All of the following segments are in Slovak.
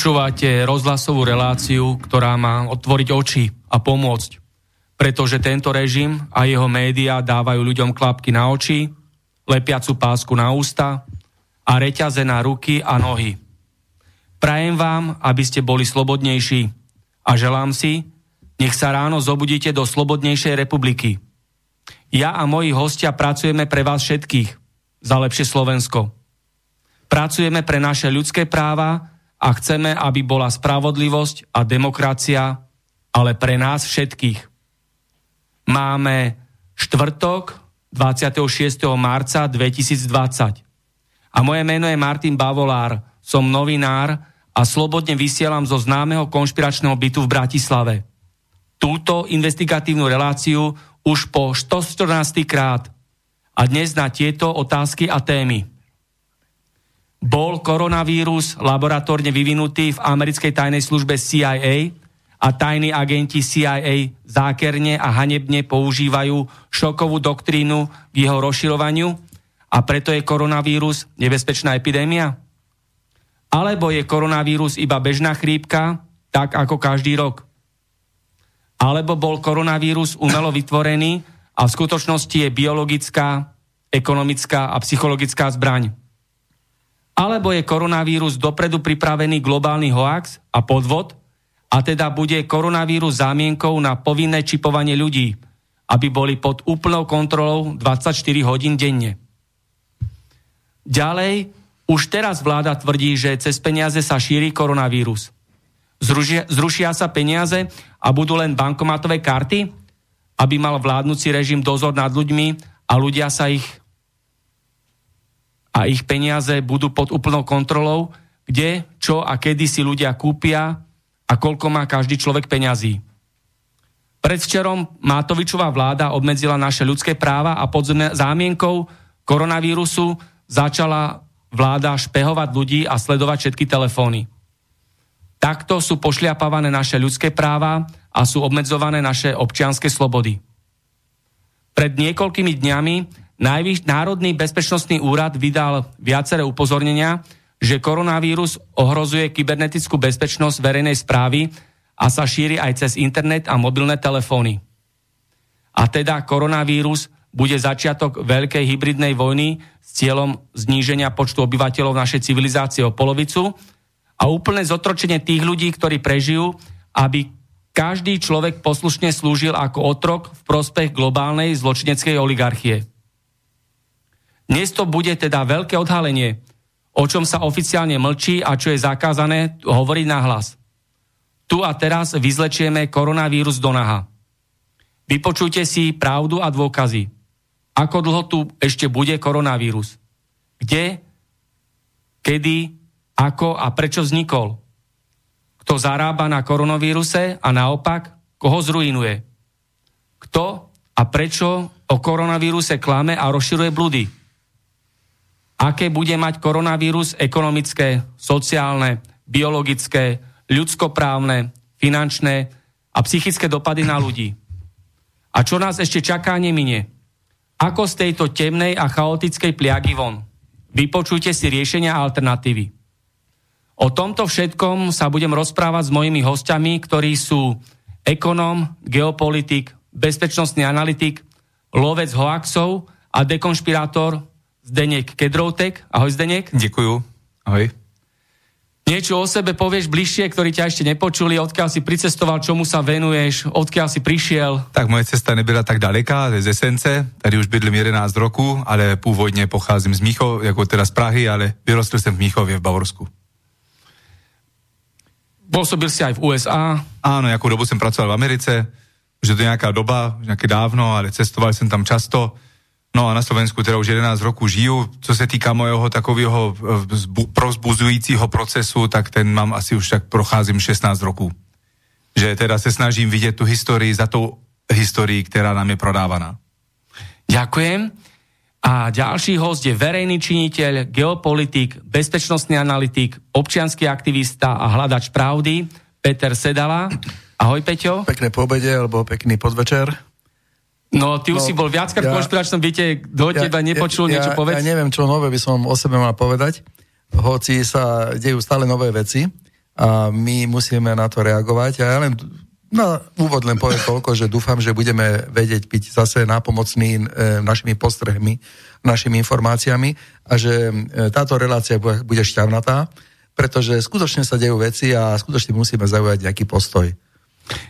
Počúvate rozhlasovú reláciu, ktorá má otvoriť oči a pomôcť. Pretože tento režim a jeho médiá dávajú ľuďom klapky na oči, lepiacu pásku na ústa a reťaze na ruky a nohy. Prajem vám, aby ste boli slobodnejší a želám si, nech sa ráno zobudíte do slobodnejšej republiky. Ja a moji hostia pracujeme pre vás všetkých za lepšie Slovensko. Pracujeme pre naše ľudské práva a chceme, aby bola spravodlivosť a demokracia, ale pre nás všetkých. Máme štvrtok 26. marca 2020. A moje meno je Martin Bavolár, som novinár a slobodne vysielam zo známeho konšpiračného bytu v Bratislave. Túto investigatívnu reláciu už po 114. krát. A dnes na tieto otázky a témy bol koronavírus laboratórne vyvinutý v americkej tajnej službe CIA a tajní agenti CIA zákerne a hanebne používajú šokovú doktrínu v jeho rozširovaniu a preto je koronavírus nebezpečná epidémia? Alebo je koronavírus iba bežná chrípka, tak ako každý rok? Alebo bol koronavírus umelo vytvorený a v skutočnosti je biologická, ekonomická a psychologická zbraň? Alebo je koronavírus dopredu pripravený globálny hoax a podvod a teda bude koronavírus zámienkou na povinné čipovanie ľudí, aby boli pod úplnou kontrolou 24 hodín denne. Ďalej, už teraz vláda tvrdí, že cez peniaze sa šíri koronavírus. Zrušia, zrušia sa peniaze a budú len bankomatové karty, aby mal vládnuci režim dozor nad ľuďmi a ľudia sa ich a ich peniaze budú pod úplnou kontrolou, kde, čo a kedy si ľudia kúpia a koľko má každý človek peňazí. Predvčerom Mátovičová vláda obmedzila naše ľudské práva a pod zámienkou koronavírusu začala vláda špehovať ľudí a sledovať všetky telefóny. Takto sú pošliapávané naše ľudské práva a sú obmedzované naše občianske slobody. Pred niekoľkými dňami Najvyš Národný bezpečnostný úrad vydal viaceré upozornenia, že koronavírus ohrozuje kybernetickú bezpečnosť verejnej správy a sa šíri aj cez internet a mobilné telefóny. A teda koronavírus bude začiatok veľkej hybridnej vojny s cieľom zníženia počtu obyvateľov našej civilizácie o polovicu a úplné zotročenie tých ľudí, ktorí prežijú, aby každý človek poslušne slúžil ako otrok v prospech globálnej zločineckej oligarchie. Dnes to bude teda veľké odhalenie, o čom sa oficiálne mlčí a čo je zakázané hovoriť na hlas. Tu a teraz vyzlečieme koronavírus do naha. Vypočujte si pravdu a dôkazy. Ako dlho tu ešte bude koronavírus? Kde, kedy, ako a prečo vznikol? Kto zarába na koronavíruse a naopak, koho zrujinuje? Kto a prečo o koronavíruse klame a rozširuje blúdy? Aké bude mať koronavírus ekonomické, sociálne, biologické, ľudskoprávne, finančné a psychické dopady na ľudí. A čo nás ešte čaká, neminie. ako z tejto temnej a chaotickej pliagy von. Vypočujte si riešenia alternatívy. O tomto všetkom sa budem rozprávať s mojimi hostiami, ktorí sú ekonóm, geopolitik, bezpečnostný analytik, lovec hoaxov a dekonšpirátor Zdenek Kedroutek. Ahoj Zdenek. Děkuju. Ahoj. Niečo o sebe povieš bližšie, ktorí ťa ešte nepočuli, odkiaľ si pricestoval, čomu sa venuješ, odkiaľ si prišiel? Tak moje cesta nebyla tak daleká, z Esence, tady už bydlím 11 roku, ale původně pocházím z Míchov, jako teda z Prahy, ale vyrostl jsem v Míchově v Bavorsku. Pôsobil si aj v USA? Áno, nejakú dobu som pracoval v Americe, už je to nejaká doba, nejaké dávno, ale cestoval som tam často. No a na Slovensku teda už 11 rokov žiju. Co se týka mojeho takového eh, prozbuzujícího procesu, tak ten mám asi už tak procházím 16 rokov. Že teda se snažím vidět tu historii za tou historií, která nám je prodávaná. Ďakujem. A ďalší host je verejný činiteľ, geopolitik, bezpečnostný analytik, občianský aktivista a hľadač pravdy, Peter Sedala. Ahoj, Peťo. Pekné pobede, alebo pekný podvečer. No, ty už no, si bol viackrát ja, v konšpiračnom byte, do ja, teba nepočul ja, niečo povedať? Ja neviem, čo nové by som o sebe mal povedať, hoci sa dejú stále nové veci a my musíme na to reagovať. A ja len na úvod len poviem toľko, že dúfam, že budeme vedieť byť zase nápomocní e, našimi postrehmi, našimi informáciami a že e, táto relácia bude, bude šťavnatá, pretože skutočne sa dejú veci a skutočne musíme zaujať nejaký postoj.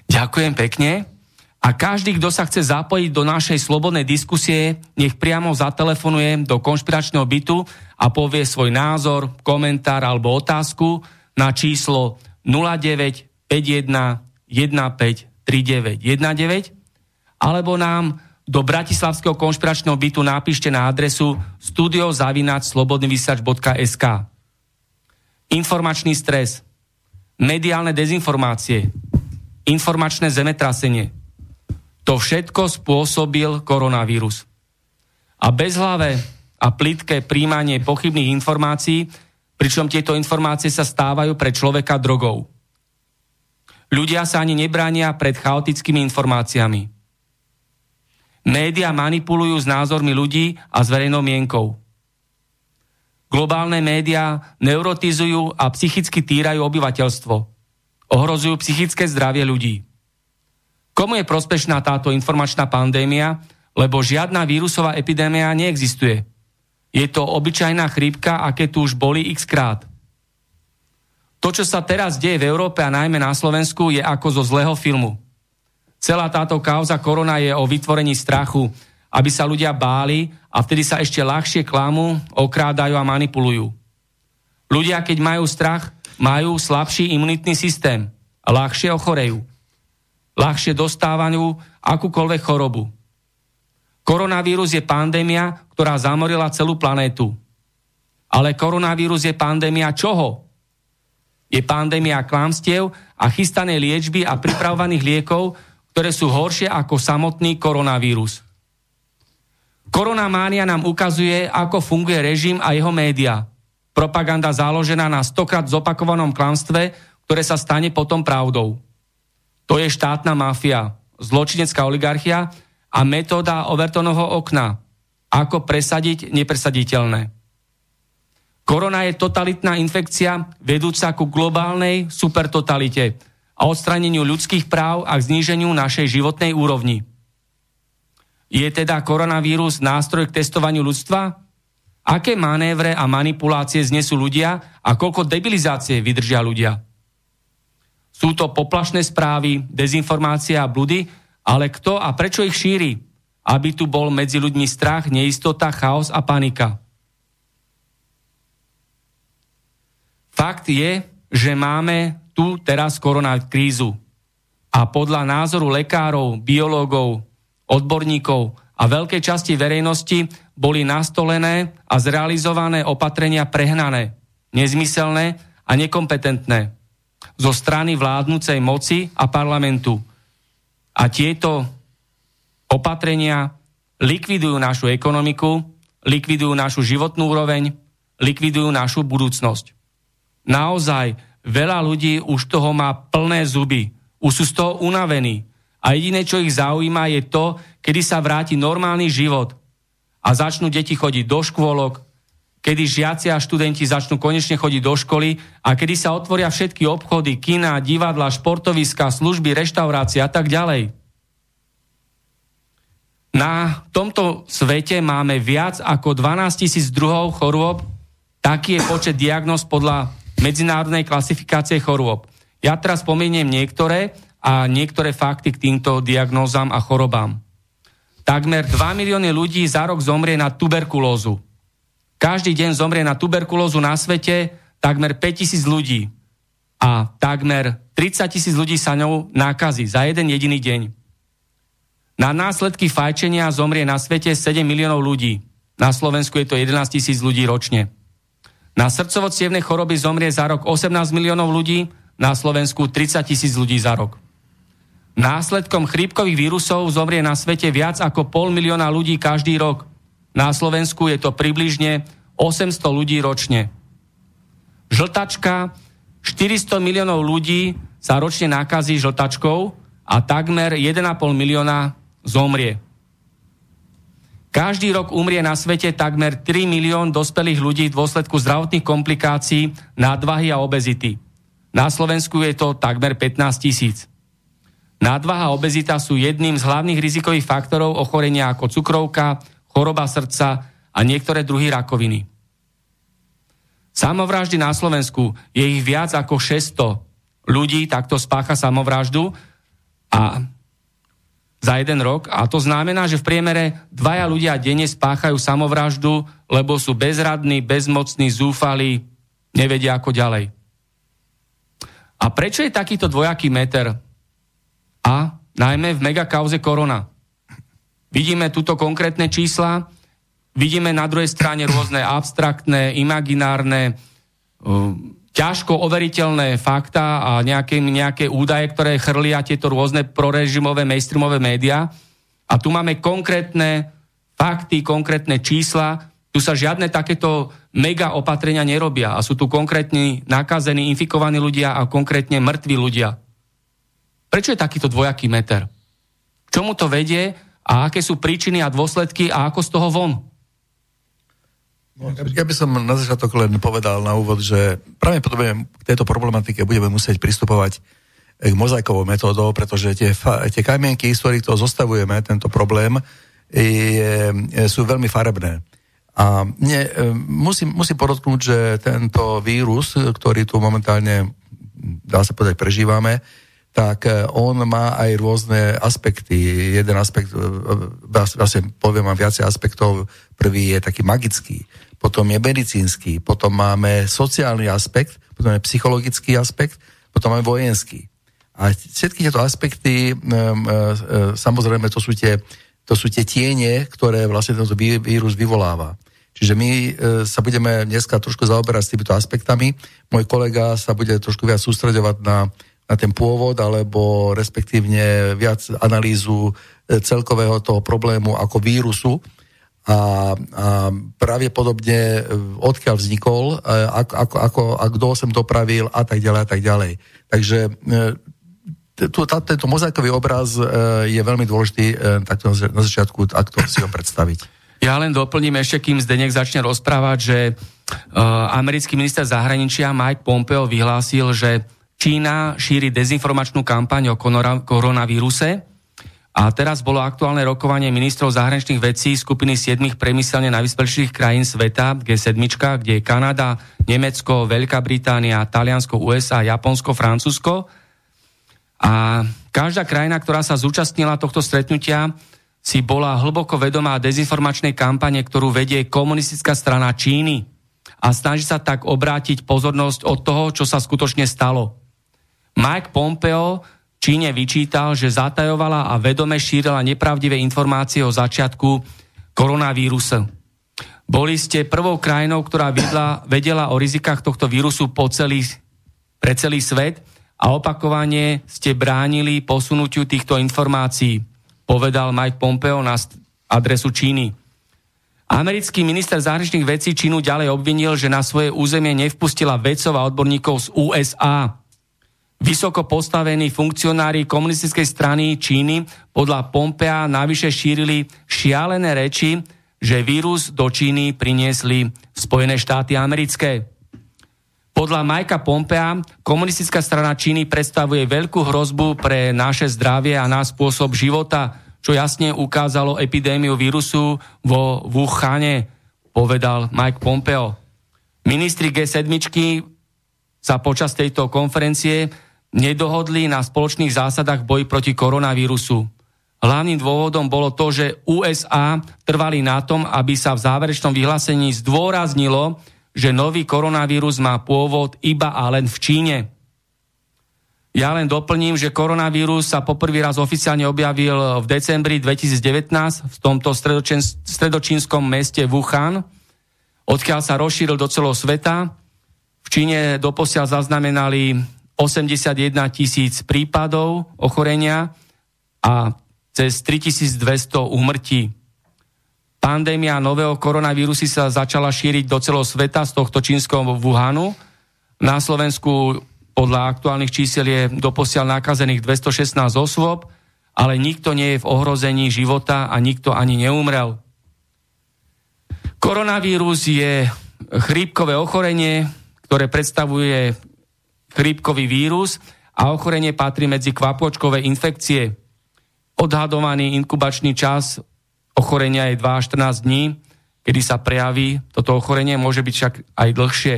Ďakujem pekne. A každý, kto sa chce zapojiť do našej slobodnej diskusie, nech priamo zatelefonuje do konšpiračného bytu a povie svoj názor, komentár alebo otázku na číslo 0951 153919 alebo nám do Bratislavského konšpiračného bytu napíšte na adresu studiozavinačslobodnyvysač.sk Informačný stres, mediálne dezinformácie, informačné zemetrasenie – to všetko spôsobil koronavírus. A bezhlavé a plitké príjmanie pochybných informácií, pričom tieto informácie sa stávajú pre človeka drogou. Ľudia sa ani nebránia pred chaotickými informáciami. Média manipulujú s názormi ľudí a s verejnou mienkou. Globálne médiá neurotizujú a psychicky týrajú obyvateľstvo. Ohrozujú psychické zdravie ľudí. Komu je prospešná táto informačná pandémia? Lebo žiadna vírusová epidémia neexistuje. Je to obyčajná chrípka, aké tu už boli x krát. To, čo sa teraz deje v Európe a najmä na Slovensku, je ako zo zlého filmu. Celá táto kauza korona je o vytvorení strachu, aby sa ľudia báli a vtedy sa ešte ľahšie klamú, okrádajú a manipulujú. Ľudia, keď majú strach, majú slabší imunitný systém a ľahšie ochorejú ľahšie dostávajú akúkoľvek chorobu. Koronavírus je pandémia, ktorá zamorila celú planétu. Ale koronavírus je pandémia čoho? Je pandémia klamstiev a chystanej liečby a pripravovaných liekov, ktoré sú horšie ako samotný koronavírus. Koronamánia nám ukazuje, ako funguje režim a jeho média. Propaganda založená na stokrát zopakovanom klamstve, ktoré sa stane potom pravdou. To je štátna mafia, zločinecká oligarchia a metóda Overtonovho okna. Ako presadiť nepresaditeľné. Korona je totalitná infekcia vedúca ku globálnej supertotalite a odstraneniu ľudských práv a k zníženiu našej životnej úrovni. Je teda koronavírus nástroj k testovaniu ľudstva? Aké manévre a manipulácie znesú ľudia a koľko debilizácie vydržia ľudia? Sú to poplašné správy, dezinformácie a bludy, ale kto a prečo ich šíri? Aby tu bol medzi ľuďmi strach, neistota, chaos a panika. Fakt je, že máme tu teraz koronakrízu. A podľa názoru lekárov, biológov, odborníkov a veľkej časti verejnosti boli nastolené a zrealizované opatrenia prehnané, nezmyselné a nekompetentné zo strany vládnúcej moci a parlamentu. A tieto opatrenia likvidujú našu ekonomiku, likvidujú našu životnú úroveň, likvidujú našu budúcnosť. Naozaj, veľa ľudí už toho má plné zuby, už sú z toho unavení. A jediné, čo ich zaujíma, je to, kedy sa vráti normálny život. a začnú deti chodiť do škôlok, kedy žiaci a študenti začnú konečne chodiť do školy a kedy sa otvoria všetky obchody, kina, divadla, športoviska, služby, reštaurácie a tak ďalej. Na tomto svete máme viac ako 12 tisíc druhov chorôb, taký je počet diagnóz podľa medzinárodnej klasifikácie chorôb. Ja teraz spomeniem niektoré a niektoré fakty k týmto diagnózam a chorobám. Takmer 2 milióny ľudí za rok zomrie na tuberkulózu. Každý deň zomrie na tuberkulózu na svete takmer 5000 ľudí a takmer 30 tisíc ľudí sa ňou nákazí za jeden jediný deň. Na následky fajčenia zomrie na svete 7 miliónov ľudí. Na Slovensku je to 11 tisíc ľudí ročne. Na srdcovo choroby zomrie za rok 18 miliónov ľudí, na Slovensku 30 tisíc ľudí za rok. Následkom chrípkových vírusov zomrie na svete viac ako pol milióna ľudí každý rok. Na Slovensku je to približne 800 ľudí ročne. Žltačka, 400 miliónov ľudí sa ročne nakazí žltačkou a takmer 1,5 milióna zomrie. Každý rok umrie na svete takmer 3 milión dospelých ľudí v dôsledku zdravotných komplikácií, nadvahy a obezity. Na Slovensku je to takmer 15 tisíc. Nadvaha a obezita sú jedným z hlavných rizikových faktorov ochorenia ako cukrovka, choroba srdca a niektoré druhy rakoviny. Samovraždy na Slovensku je ich viac ako 600 ľudí, takto spácha samovraždu a za jeden rok. A to znamená, že v priemere dvaja ľudia denne spáchajú samovraždu, lebo sú bezradní, bezmocní, zúfali, nevedia ako ďalej. A prečo je takýto dvojaký meter? A najmä v megakauze korona. Vidíme tuto konkrétne čísla, vidíme na druhej strane rôzne abstraktné, imaginárne, ťažko overiteľné fakta a nejaké, nejaké údaje, ktoré chrlia tieto rôzne prorežimové, mainstreamové médiá. A tu máme konkrétne fakty, konkrétne čísla. Tu sa žiadne takéto mega opatrenia nerobia. A sú tu konkrétni nakazení, infikovaní ľudia a konkrétne mŕtvi ľudia. Prečo je takýto dvojaký meter? K čomu to vedie? A aké sú príčiny a dôsledky a ako z toho von? No, ja by som na začiatok len povedal na úvod, že pravdepodobne k tejto problematike budeme musieť pristupovať k mozaikovou metódou, pretože tie, tie kamienky, z ktorých to zostavujeme, tento problém, je, sú veľmi farebné. A nie, musím, musím podotknúť, že tento vírus, ktorý tu momentálne, dá sa povedať, prežívame, tak e, on má aj rôzne aspekty. Jeden aspekt, e, vlastne poviem vám viacej aspektov. Prvý je taký magický, potom je medicínsky, potom máme sociálny aspekt, potom je psychologický aspekt, potom máme vojenský. A všetky tieto aspekty, samozrejme, to sú tie, to sú tie tiene, ktoré vlastne tento vírus vyvoláva. Čiže my sa budeme dneska trošku zaoberať s týmito aspektami. Môj kolega sa bude trošku viac sústredovať na na ten pôvod, alebo respektívne viac analýzu e, celkového toho problému ako vírusu a, a pravdepodobne e, odkiaľ vznikol, e, ako, ako, ako, a kto sem dopravil a tak ďalej a tak ďalej. Takže tento mozaikový obraz je veľmi dôležitý takto na začiatku, ak to si ho predstaviť. Ja len doplním ešte, kým Zdenek začne rozprávať, že uh, americký minister zahraničia Mike Pompeo vyhlásil, že Čína šíri dezinformačnú kampaň o koronavíruse a teraz bolo aktuálne rokovanie ministrov zahraničných vecí skupiny 7 premyselne najvyspelších krajín sveta, G7, kde je Kanada, Nemecko, Veľká Británia, Taliansko, USA, Japonsko, Francúzsko. A každá krajina, ktorá sa zúčastnila tohto stretnutia, si bola hlboko vedomá dezinformačnej kampane, ktorú vedie komunistická strana Číny a snaží sa tak obrátiť pozornosť od toho, čo sa skutočne stalo. Mike Pompeo Číne vyčítal, že zatajovala a vedome šírila nepravdivé informácie o začiatku koronavírusu. Boli ste prvou krajinou, ktorá vedla, vedela o rizikách tohto vírusu po celý, pre celý svet a opakovane ste bránili posunutiu týchto informácií, povedal Mike Pompeo na adresu Číny. Americký minister zahraničných vecí Čínu ďalej obvinil, že na svoje územie nevpustila vedcov a odborníkov z USA. Vysoko postavení funkcionári komunistickej strany Číny podľa Pompea navyše šírili šialené reči, že vírus do Číny priniesli Spojené štáty americké. Podľa Majka Pompea komunistická strana Číny predstavuje veľkú hrozbu pre naše zdravie a náš spôsob života, čo jasne ukázalo epidémiu vírusu vo Wuhane, povedal Mike Pompeo. Ministri G7 sa počas tejto konferencie nedohodli na spoločných zásadách boji proti koronavírusu. Hlavným dôvodom bolo to, že USA trvali na tom, aby sa v záverečnom vyhlásení zdôraznilo, že nový koronavírus má pôvod iba a len v Číne. Ja len doplním, že koronavírus sa poprvý raz oficiálne objavil v decembri 2019 v tomto stredočínskom meste Wuhan, odkiaľ sa rozšíril do celého sveta. V Číne doposiaľ zaznamenali 81 tisíc prípadov ochorenia a cez 3200 úmrtí. Pandémia nového koronavírusu sa začala šíriť do celého sveta z tohto čínskeho Wuhanu. Na Slovensku podľa aktuálnych čísel je doposiaľ nakazených 216 osôb, ale nikto nie je v ohrození života a nikto ani neumrel. Koronavírus je chrípkové ochorenie, ktoré predstavuje chrípkový vírus a ochorenie patrí medzi kvapočkové infekcie. Odhadovaný inkubačný čas ochorenia je 2 až 14 dní, kedy sa prejaví toto ochorenie, môže byť však aj dlhšie.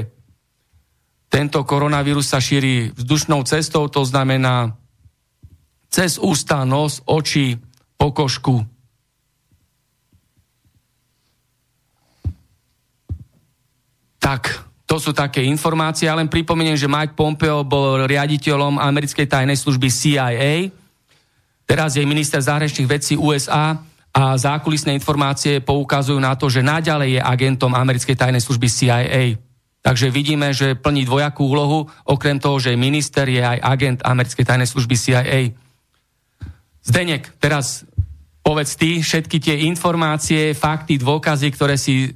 Tento koronavírus sa šíri vzdušnou cestou, to znamená cez ústa, nos, oči, pokožku. Tak, to sú také informácie. Ja len pripomeniem, že Mike Pompeo bol riaditeľom americkej tajnej služby CIA, Teraz je minister zahraničných vecí USA a zákulisné informácie poukazujú na to, že naďalej je agentom americkej tajnej služby CIA. Takže vidíme, že plní dvojakú úlohu, okrem toho, že minister je aj agent americkej tajnej služby CIA. Zdenek, teraz povedz ty všetky tie informácie, fakty, dôkazy, ktoré si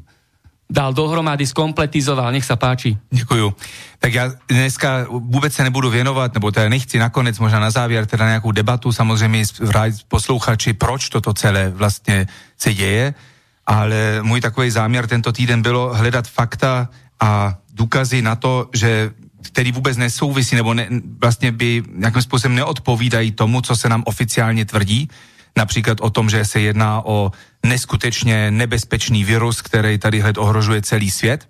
dal dohromady, skompletizoval. Nech sa páči. Děkuju. Tak já dneska vůbec se nebudu věnovat, nebo teda nechci nakonec možná na závěr teda nějakou debatu, samozřejmě vrát posluchači, proč toto celé vlastně se děje, ale můj takový záměr tento týden bylo hledat fakta a důkazy na to, že který vůbec nesouvisí, nebo ne, vlastně by nějakým způsobem neodpovídají tomu, co se nám oficiálně tvrdí, například o tom, že se jedná o neskutečně nebezpečný virus, který tady hled ohrožuje celý svět.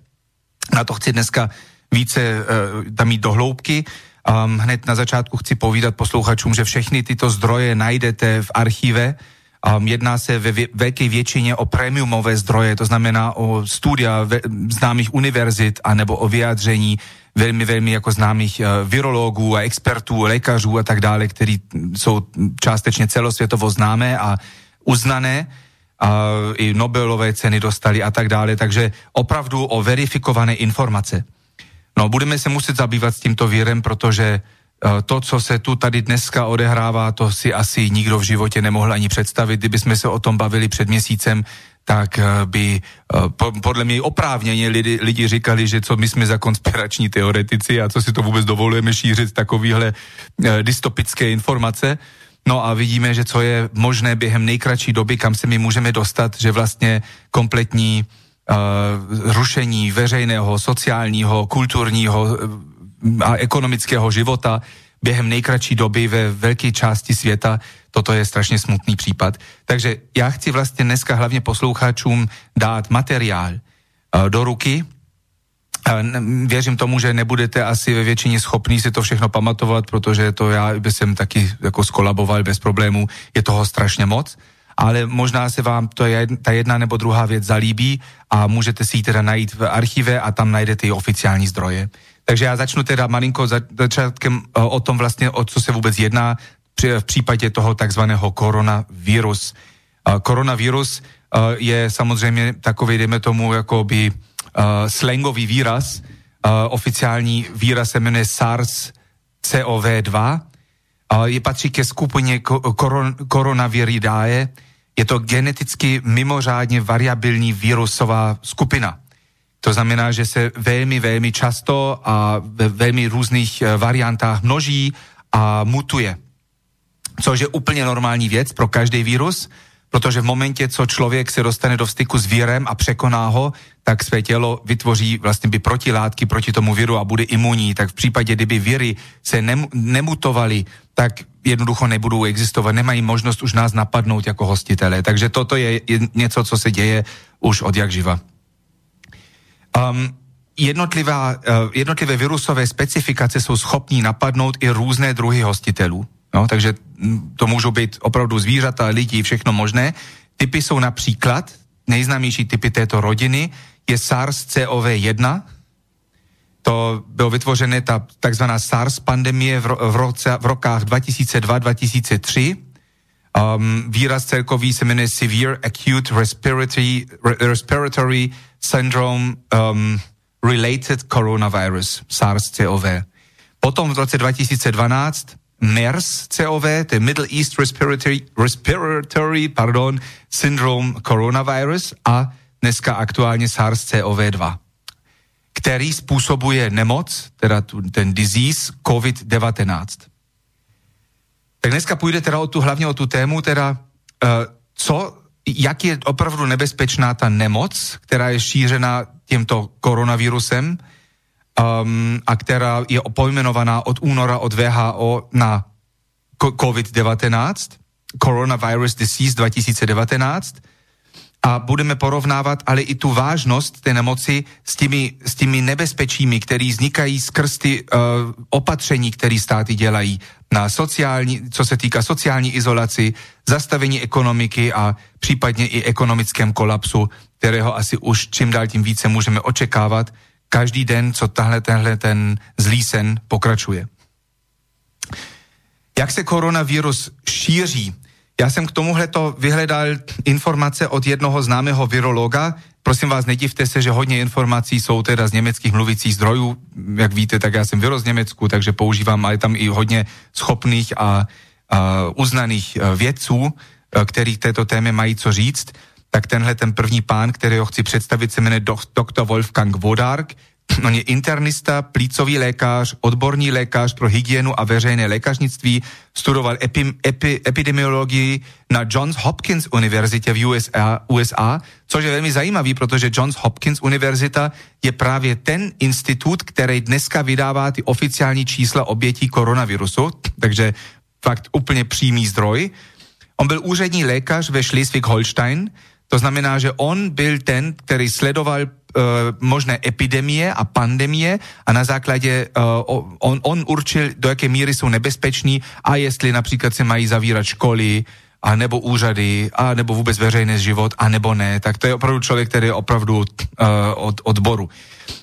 Na to chci dneska více uh, tam jít do hloubky. Um, hned na začátku chci povídat posluchačům, že všechny tyto zdroje najdete v archíve. Um, jedná se ve vě- většině o premiumové zdroje, to znamená o studia ve- známých univerzit anebo o vyjádření velmi, velmi jako známých uh, virologů a expertů, lékařů a tak dále, kteří jsou částečně celosvětovo známé a uznané a i Nobelové ceny dostali a tak dále, takže opravdu o verifikované informace. No, budeme se muset zabývat s tímto vírem, protože uh, to, co se tu tady dneska odehrává, to si asi nikdo v životě nemohl ani představit. Kdyby jsme se o tom bavili před měsícem, tak uh, by uh, podle mě oprávněně lidi, lidi říkali, že co my jsme za konspirační teoretici a co si to vůbec dovolujeme šířit takovýhle dystopické informace. No a vidíme, že co je možné během nejkratší doby, kam se my můžeme dostat, že vlastně kompletní uh, rušení veřejného, sociálního, kulturního uh, a ekonomického života během nejkratší doby ve velké části světa, toto je strašně smutný případ. Takže já chci vlastně dneska hlavně posluchačům dát materiál uh, do ruky, Věřím tomu, že nebudete asi ve většině schopní si to všechno pamatovat, protože to já bych jsem taky jako skolaboval bez problémů, je toho strašně moc, ale možná se vám to je, ta jedna nebo druhá věc zalíbí a můžete si ji teda najít v archive a tam najdete i oficiální zdroje. Takže já začnu teda malinko za, začátkem e, o tom vlastně, o co se vůbec jedná v případě toho takzvaného koronavírus. E, koronavírus e, je samozřejmě takový, dejme tomu, jako by uh, slangový výraz, oficiální výraz se jmenuje SARS-CoV-2, uh, je patří ke skupině koron, koronaviridae, je to geneticky mimořádně variabilní virusová skupina. To znamená, že se velmi, velmi často a ve velmi různých variantách množí a mutuje. Což je úplně normální věc pro každý vírus, protože v momentě, co člověk se dostane do styku s vírem a překoná ho, tak své tělo vytvoří vlastně by protilátky proti tomu viru a bude imunní. Tak v případě, kdyby viry se nem, nemutovaly, tak jednoducho nebudou existovat, nemají možnost už nás napadnout jako hostitele. Takže toto je něco, co se děje už od jak živa. Um, jednotlivá, uh, jednotlivé virusové specifikace jsou schopní napadnout i různé druhy hostitelů. No, takže to můžou být opravdu zvířata, lidi, všechno možné. Typy jsou například, nejznámější typy této rodiny je SARS-CoV-1, to bylo vytvořené ta takzvaná SARS pandemie v, ro, v, roce, v rokách 2002-2003. Um, výraz celkový se jmenuje Severe Acute Respiratory, Respiratory Syndrome um, Related Coronavirus, SARS-CoV. Potom v roce 2012 MERS-CoV, to je Middle East Respiratory, Respiratory pardon, Syndrome Coronavirus a dneska aktuálně SARS-CoV-2, který způsobuje nemoc, teda ten disease COVID-19. Tak dneska půjde teda o tu, hlavně o tu tému, teda uh, co, jak je opravdu nebezpečná ta nemoc, která je šířena tímto koronavírusem, um, a která je pojmenovaná od února od VHO na COVID-19, Coronavirus Disease 2019, a budeme porovnávat ale i tu vážnost té nemoci s těmi, s těmi nebezpečími, které vznikají skrz ty uh, opatření, které státy dělají na sociální, co se týká sociální izolaci, zastavení ekonomiky a případně i ekonomickém kolapsu, kterého asi už čím dál tím více můžeme očekávat, každý den, co tahle, tenhle ten zlý sen pokračuje. Jak se koronavirus šíří? Já jsem k tomuhle to vyhledal informace od jednoho známého virologa. Prosím vás, nedivte se, že hodně informací jsou teda z německých mluvících zdrojů. Jak víte, tak já jsem vyrost z Německu, takže používám, ale tam i hodně schopných a, a uznaných e, vědců, e, který této témě mají co říct tak tenhle ten první pán, kterého chci představit, se jmenuje doktor Wolfgang Vodark. On je internista, plícový lékař, odborný lékař pro hygienu a veřejné lékařnictví, studoval epi, epi, epidemiologii na Johns Hopkins univerzitě v USA, USA, což je velmi zajímavý, protože Johns Hopkins univerzita je právě ten institut, který dneska vydává ty oficiální čísla obětí koronavirusu, takže fakt úplně přímý zdroj. On byl úřední lékař ve Schleswig-Holstein, to znamená, že on byl ten, který sledoval možné epidemie a pandemie a na základě uh, on, on určil, do jaké míry jsou nebezpeční a jestli například se mají zavírat školy, a nebo úřady, a nebo vůbec veřejný život, a nebo ne. Tak to je opravdu člověk, který je opravdu uh, od odboru.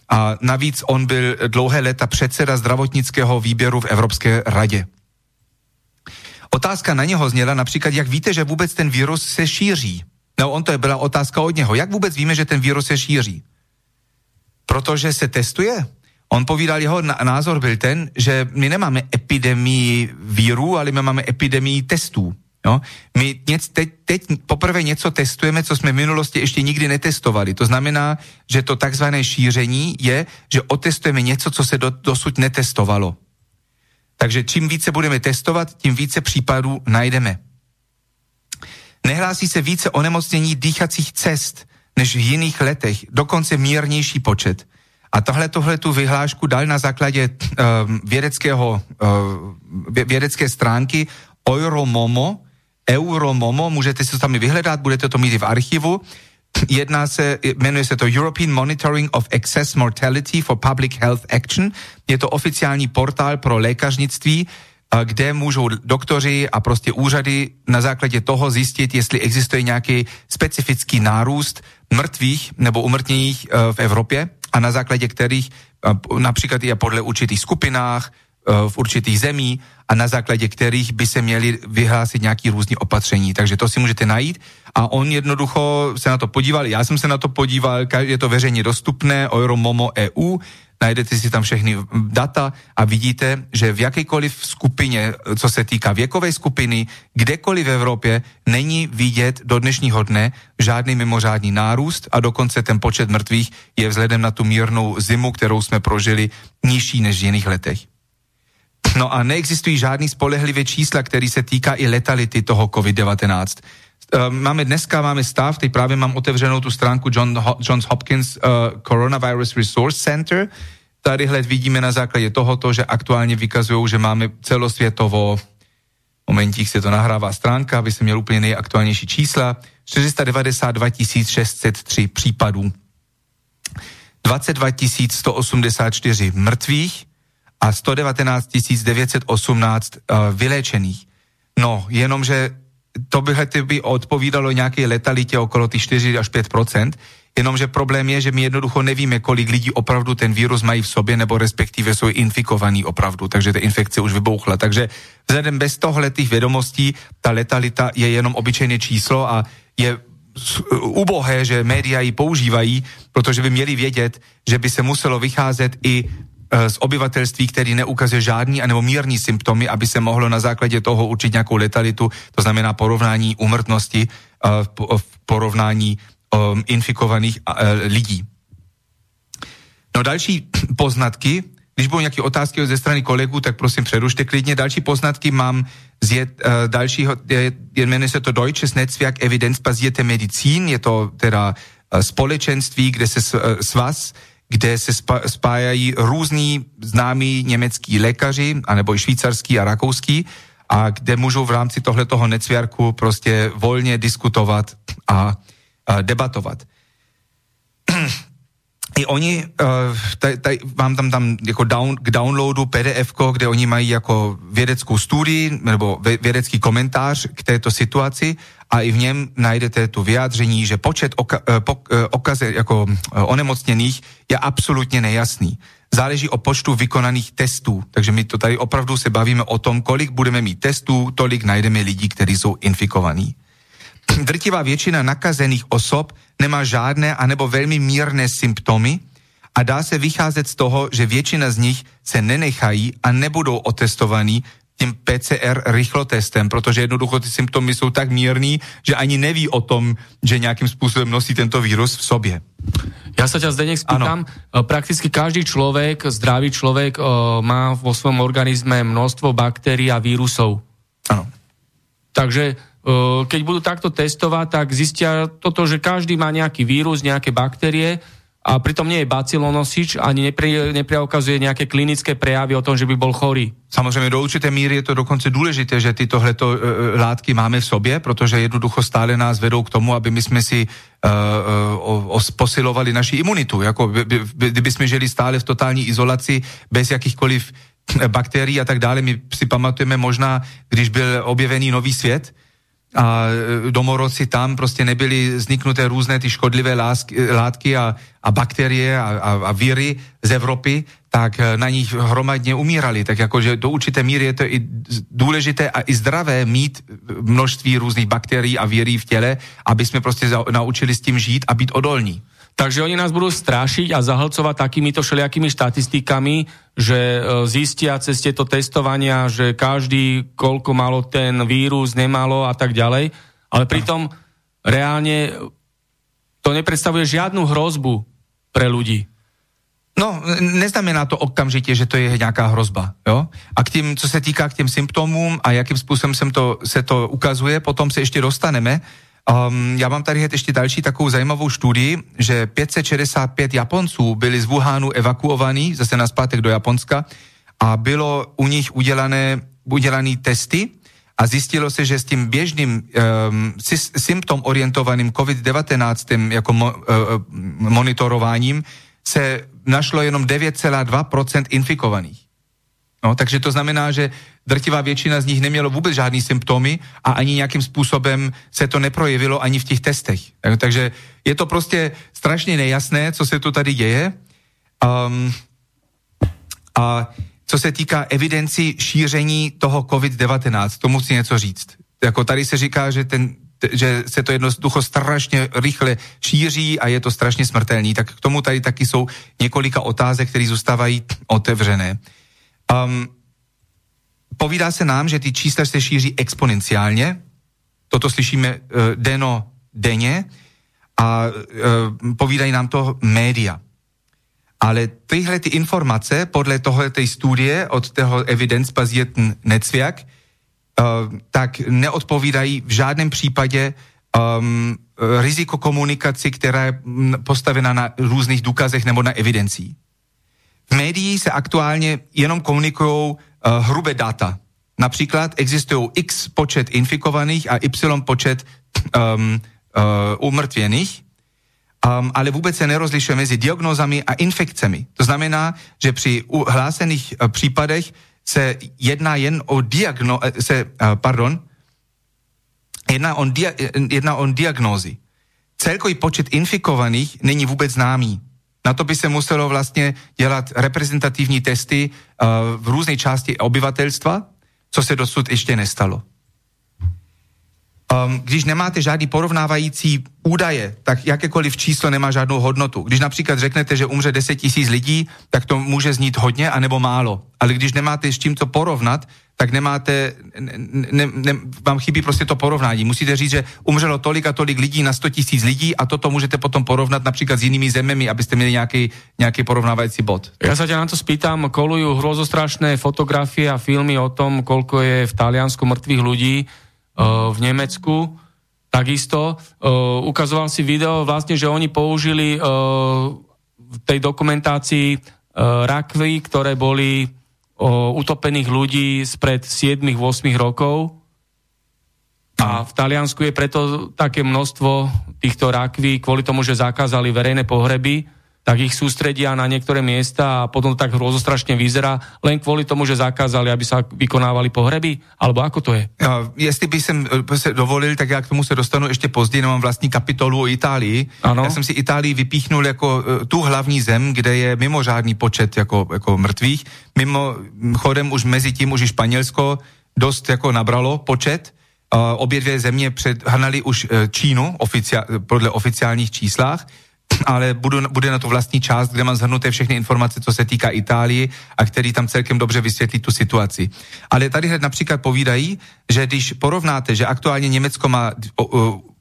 A navíc on byl dlouhé léta předseda zdravotnického výběru v Evropské radě. Otázka na něho zněla například, jak víte, že vůbec ten virus se šíří. No on to je byla otázka od něho. Jak vůbec víme, že ten virus se šíří? Protože se testuje. On povídal, jeho názor byl ten, že my nemáme epidemii víru, ale my máme epidemii testů. Jo? My něc, teď, teď poprvé něco testujeme, co jsme v minulosti ještě nikdy netestovali. To znamená, že to takzvané šíření je, že otestujeme něco, co se do, dosud netestovalo. Takže čím více budeme testovat, tím více případů najdeme. Nehlásí se více onemocnění dýchacích cest než v jiných letech, dokonce mírnější počet. A tohle tohle tu vyhlášku dal na základě uh, vědeckého, uh, vědecké stránky Euromomo, Euromomo, můžete si to tam vyhledat, budete to mít i v archivu. Jedná se, jmenuje se to European Monitoring of Excess Mortality for Public Health Action. Je to oficiální portál pro lékařnictví, kde můžou doktoři a prostě úřady na základě toho zjistit, jestli existuje nějaký specifický nárůst mrtvých nebo umrtněných e, v Evropě a na základě kterých e, například i podle určitých skupinách e, v určitých zemí a na základě kterých by se měli vyhlásit nějaký různý opatření. Takže to si můžete najít. A on jednoducho se na to podíval, já jsem se na to podíval, je to veřejně dostupné, Euromomo EU, najdete si tam všechny data a vidíte, že v jakékoliv skupině, co se týká věkové skupiny, kdekoliv v Evropě, není vidět do dnešního dne žádný mimořádný nárůst a dokonce ten počet mrtvých je vzhledem na tu mírnou zimu, kterou jsme prožili, nižší než v jiných letech. No a neexistují žádný spolehlivé čísla, který se týká i letality toho COVID-19. Máme dneska máme stav, teď právě mám otevřenou tu stránku John, Johns Hopkins uh, Coronavirus Resource Center. Tady hled vidíme na základě tohoto, že aktuálně vykazují, že máme celosvětovo momentík se to nahrává stránka, aby se měl úplně nejaktuálnější čísla. 492 603 případů. 22 184 mrtvých a 119 918 uh, vyléčených. No, jenomže to by, by odpovídalo nějaké letalitě okolo těch 4 až 5 jenomže problém je, že my jednoducho nevíme, kolik lidí opravdu ten vírus mají v sobě, nebo respektive jsou infikovaní opravdu, takže ta infekce už vybouchla. Takže vzhledem bez tohle těch vědomostí, ta letalita je jenom obyčejné číslo a je ubohé, že média ji používají, protože by měli vědět, že by se muselo vycházet i z obyvatelství, který neukazuje žádný anebo mírný symptomy, aby se mohlo na základě toho určit nějakou letalitu, to znamená porovnání umrtnosti eh, v porovnání um, infikovaných uh, lidí. No další poznatky, když budou nějaké otázky ze strany kolegů, tak prosím přerušte klidně. Další poznatky mám z je, uh, dalšího, je, jmenuje se to Deutsches Netzwerk Evidenzbasierte Medizin, je to teda uh, společenství, kde se uh, svaz kde se spájají různí známí německý lékaři, anebo i švýcarský a rakouský, a kde můžou v rámci tohletoho necviarku prostě volně diskutovat a, a debatovat. I oni, uh, taj, taj, mám tam, tam jako down, k downloadu PDF, kde oni mají jako vědeckou studii nebo vědecký komentář k této situaci a i v něm najdete tu vyjádření, že počet oka, eh, po, eh, okaze, jako onemocněných je absolutně nejasný. Záleží o počtu vykonaných testů, takže my to tady opravdu se bavíme o tom, kolik budeme mít testů, tolik najdeme lidí, kteří jsou infikovaní. Drtivá většina nakazených osob nemá žádné anebo velmi mírné symptomy a dá se vycházet z toho, že většina z nich se nenechají a nebudou otestovaní tím PCR rychlotestem, protože jednoducho ty symptomy jsou tak mírný, že ani neví o tom, že nějakým způsobem nosí tento vírus v sobě. Ja sa ťa, Zdenek, spýtam. Ano. Prakticky každý človek, zdravý človek, má vo svojom organizme množstvo baktérií a vírusov. Áno. Takže keď budú takto testovať, tak zistia toto, že každý má nejaký vírus, nejaké baktérie a pritom nie je bacilonosič ani nepre, nepreukazuje nejaké klinické prejavy o tom, že by bol chorý. Samozřejmě do určité míry je to dokonce důležité, že tytohleto uh, látky máme v sobě, protože jednoducho stále nás vedou k tomu, aby my jsme si uh, uh, posilovali naši imunitu. Jako, by, by, kdyby jsme žili stále v totální izolaci bez jakýchkoliv baktérií a tak dále. My si pamatujeme možná, když byl objevený nový svět, a e, domorodci tam prostě nebyly vzniknuté různé ty škodlivé lásky, látky a, a bakterie a, a, a víry z Evropy, tak e, na nich hromadně umírali. Tak jakože do určité míry je to i důležité a i zdravé mít množství různých bakterií a víry v těle, aby jsme prostě naučili s tím žít a být odolní. Takže oni nás budú strašiť a zahlcovať takýmito všelijakými štatistikami, že e, zistia cez tieto testovania, že každý koľko malo ten vírus, nemalo a tak ďalej. Ale pritom reálne to nepredstavuje žiadnu hrozbu pre ľudí. No, neznamená to okamžitě, že to je nějaká hrozba. Jo? A k tím, co se týká k těm symptomům a jakým způsobem se to, se to ukazuje, potom se ještě dostaneme, Um, já mám tady ještě další takovou zajímavou studii, že 565 Japonců byli z Wuhanu evakuovaní zase na zpátek do Japonska a bylo u nich udělané, udělané testy a zjistilo se, že s tím běžným um, symptom orientovaným COVID-19 jako mo, uh, monitorováním se našlo jenom 9,2% infikovaných. No, takže to znamená, že drtivá většina z nich nemělo vůbec žádný symptomy a ani nějakým způsobem se to neprojevilo ani v těch testech. Takže je to prostě strašně nejasné, co se tu tady děje. Um, a co se týká evidenci šíření toho COVID-19, tomu chci něco říct. Jako tady se říká, že ten že se to jednoducho strašně rychle šíří a je to strašně smrtelný. Tak k tomu tady taky jsou několika otázek, které zůstávají otevřené. Um, povídá se nám, že ty čísla se šíří exponenciálně, toto slyšíme uh, deno denně a uh, povídají nám to média. Ale tyhle ty informace podle té studie od toho evidence-basierten Netzwerk uh, tak neodpovídají v žádném případě um, riziko komunikaci, která je postavená na různých důkazech nebo na evidencii. V médiích se aktuálně jenom komunikují uh, hrubé data. Například existují x počet infikovaných a y počet um, uh, umrtvěných, um, ale vůbec se nerozlišuje mezi diagnózami a infekcemi. To znamená, že při hlásených uh, případech se jedná jen o diagno, eh, se, uh, pardon, jedná o, dia, jedná o diagnózy. Celkový počet infikovaných není vůbec známý. Na to by se muselo vlastně dělat reprezentativní testy uh, v různé části obyvatelstva, co se dosud ještě nestalo. Um, když nemáte žádný porovnávající údaje, tak jakékoliv číslo nemá žádnou hodnotu. Když například řeknete, že umře 10 tisíc lidí, tak to může znít hodně anebo málo. Ale když nemáte s čím to porovnat, tak nemáte, ne, ne, vám chybí prostě to porovnání. Musíte říct, že umřelo tolik a tolik lidí na 100 tisíc lidí a toto můžete potom porovnat například s jinými zememi, abyste měli nějaký, nějaký porovnávající bod. Ja sa ťa na to spýtam, kolujú hrozostrašné fotografie a filmy o tom, koľko je v Taliansku mŕtvych ľudí, v Nemecku. Takisto ukazoval si video vlastne, že oni použili v tej dokumentácii rakvy, ktoré boli utopených ľudí spred 7-8 rokov. A v Taliansku je preto také množstvo týchto rakví kvôli tomu, že zakázali verejné pohreby tak ich sústredia na niektoré miesta a potom to tak hrozostrašne vyzerá, len kvôli tomu, že zakázali, aby sa vykonávali pohreby? Alebo ako to je? Ja, jestli by som se dovolil, tak ja k tomu se dostanu ešte později, mám vlastní kapitolu o Itálii. Ano. Já jsem si Itálii vypíchnul jako e, tu hlavní zem, kde je mimořádný počet jako, jako mrtvých. Mimo chodem už mezi tím už i Španělsko dost jako nabralo počet. Uh, obě dvě země předhnali už Čínu oficia- podle oficiálních číslách ale budu, bude na to vlastní část, kde mám zhrnuté všechny informace, co se týká Itálie a který tam celkem dobře vysvětlí tu situaci. Ale tady hned například povídají, že když porovnáte, že aktuálně Německo má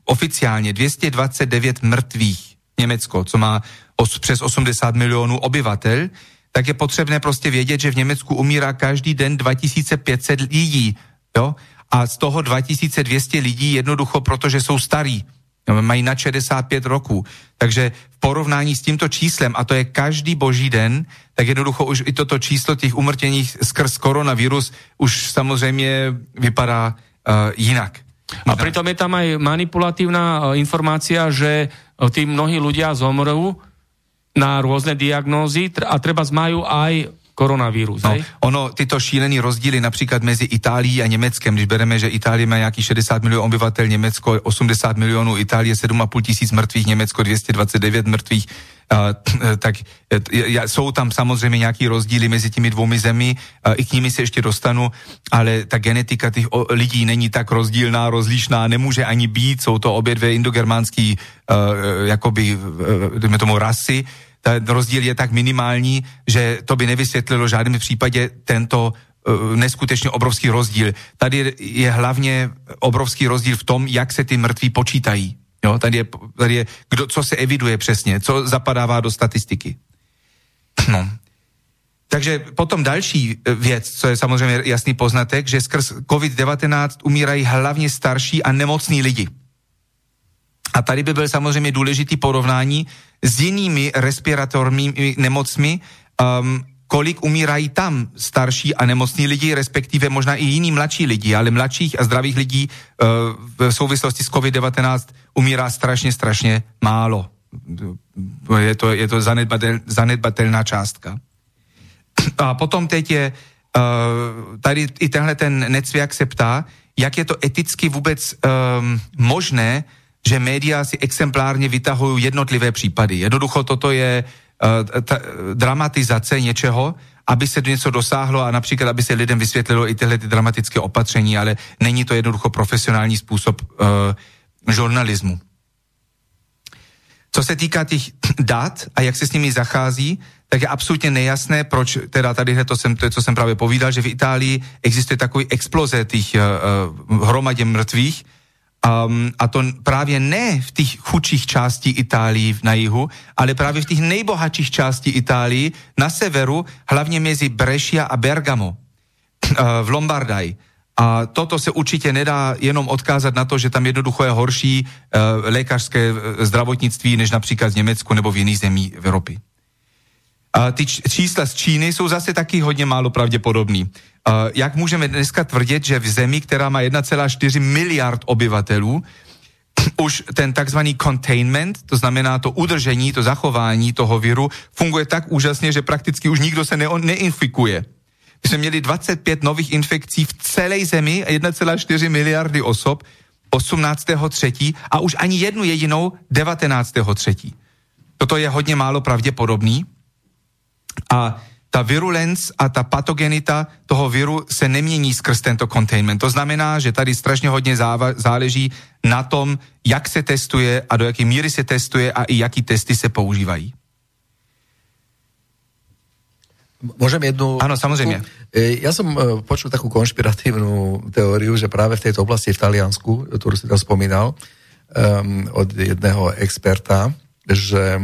oficiálně 229 mrtvých, Německo, co má os, přes 80 milionů obyvatel, tak je potřebné prostě vědět, že v Německu umírá každý den 2500 lidí, jo? A z toho 2200 lidí jednoducho, protože jsou starí mají na 65 roků. Takže v porovnání s tímto číslem, a to je každý boží den, tak jednoducho už i toto číslo těch umrtěných skrz koronavirus už samozřejmě vypadá uh, jinak. A pritom je tam aj manipulatívna uh, informácia, že uh, tí mnohí ľudia zomrú na rôzne diagnózy a treba majú aj koronavírus. No, ono, tyto šílený rozdíly například mezi Itálií a Německem, když bereme, že Itálie má nějaký 60 milionů obyvatel, Německo 80 milionů, Itálie 7,5 tisíc mrtvých, Německo 229 mrtvých, Uh, tak uh, jsou tam samozřejmě nějaký rozdíly mezi těmi dvoumi zemi, uh, i k nimi se ještě dostanu, ale ta genetika těch lidí není tak rozdílná, rozlišná, nemůže ani být, jsou to obě dvě indogermánský, uh, jakoby, uh, tomu, rasy, ten rozdíl je tak minimální, že to by nevysvětlilo v žádném případě tento uh, neskutečně obrovský rozdíl. Tady je hlavně obrovský rozdíl v tom, jak se ty mrtví počítají. Jo, tady je, tady je kdo, co se eviduje přesně, co zapadává do statistiky. No. Takže potom další e, věc, co je samozřejmě jasný poznatek, že skrz COVID-19 umírají hlavně starší a nemocní lidi. A tady by byl samozřejmě důležitý porovnání s jinými respiratorními nemocmi, um, kolik umírají tam starší a nemocní lidi, respektive možná i jiní mladší lidi, ale mladších a zdravých lidí uh, v souvislosti s COVID-19 umírá strašně, strašně málo. Je to, je to zanedbatel, zanedbatelná částka. A potom teď je, uh, tady i tenhle ten necviak se ptá, jak je to eticky vůbec um, možné, že média si exemplárně vytahují jednotlivé případy. Jednoducho toto je uh, dramatizace něčeho, aby se něco dosáhlo a například, aby se lidem vysvětlilo i tyhle ty dramatické opatření, ale není to jednoducho profesionální způsob uh, žurnalismu. Co se týká těch dat a jak se s nimi zachází, tak je absolutně nejasné, proč teda tady to, jsem, to co jsem právě povídal, že v Itálii existuje takový exploze těch uh, hromadě mrtvých, Um, a to právě ne v těch chudších částí Itálii na jihu, ale právě v těch nejbohatších částí Itálii na severu, hlavně mezi Brescia a Bergamo uh, v Lombardii. A toto se určitě nedá jenom odkázat na to, že tam jednoducho je horší e, lékařské eh, zdravotnictví než například v Německu nebo v jiných zemí v Evropě. A ty čísla z Číny jsou zase taky hodně málo pravděpodobný. Uh, jak můžeme dneska tvrdit, že v zemi, která má 1,4 miliard obyvatelů, už ten takzvaný containment, to znamená to udržení, to zachování toho viru, funguje tak úžasně, že prakticky už nikdo se ne, neinfikuje. My jsme měli 25 nových infekcí v celé zemi, 1,4 miliardy osob, 18.3. a už ani jednu jedinou 19.3. Toto je hodně málo pravděpodobný a ta virulence a ta patogenita toho viru se nemění skrz tento containment. To znamená, že tady strašně hodně záva- záleží na tom, jak se testuje a do jaké míry se testuje a i jaký testy se používají. Môžem jednu... Áno, samozrejme. Ja som e, počul takú konšpiratívnu teóriu, že práve v tejto oblasti v Taliansku, ktorú si tam spomínal, um, od jedného experta, že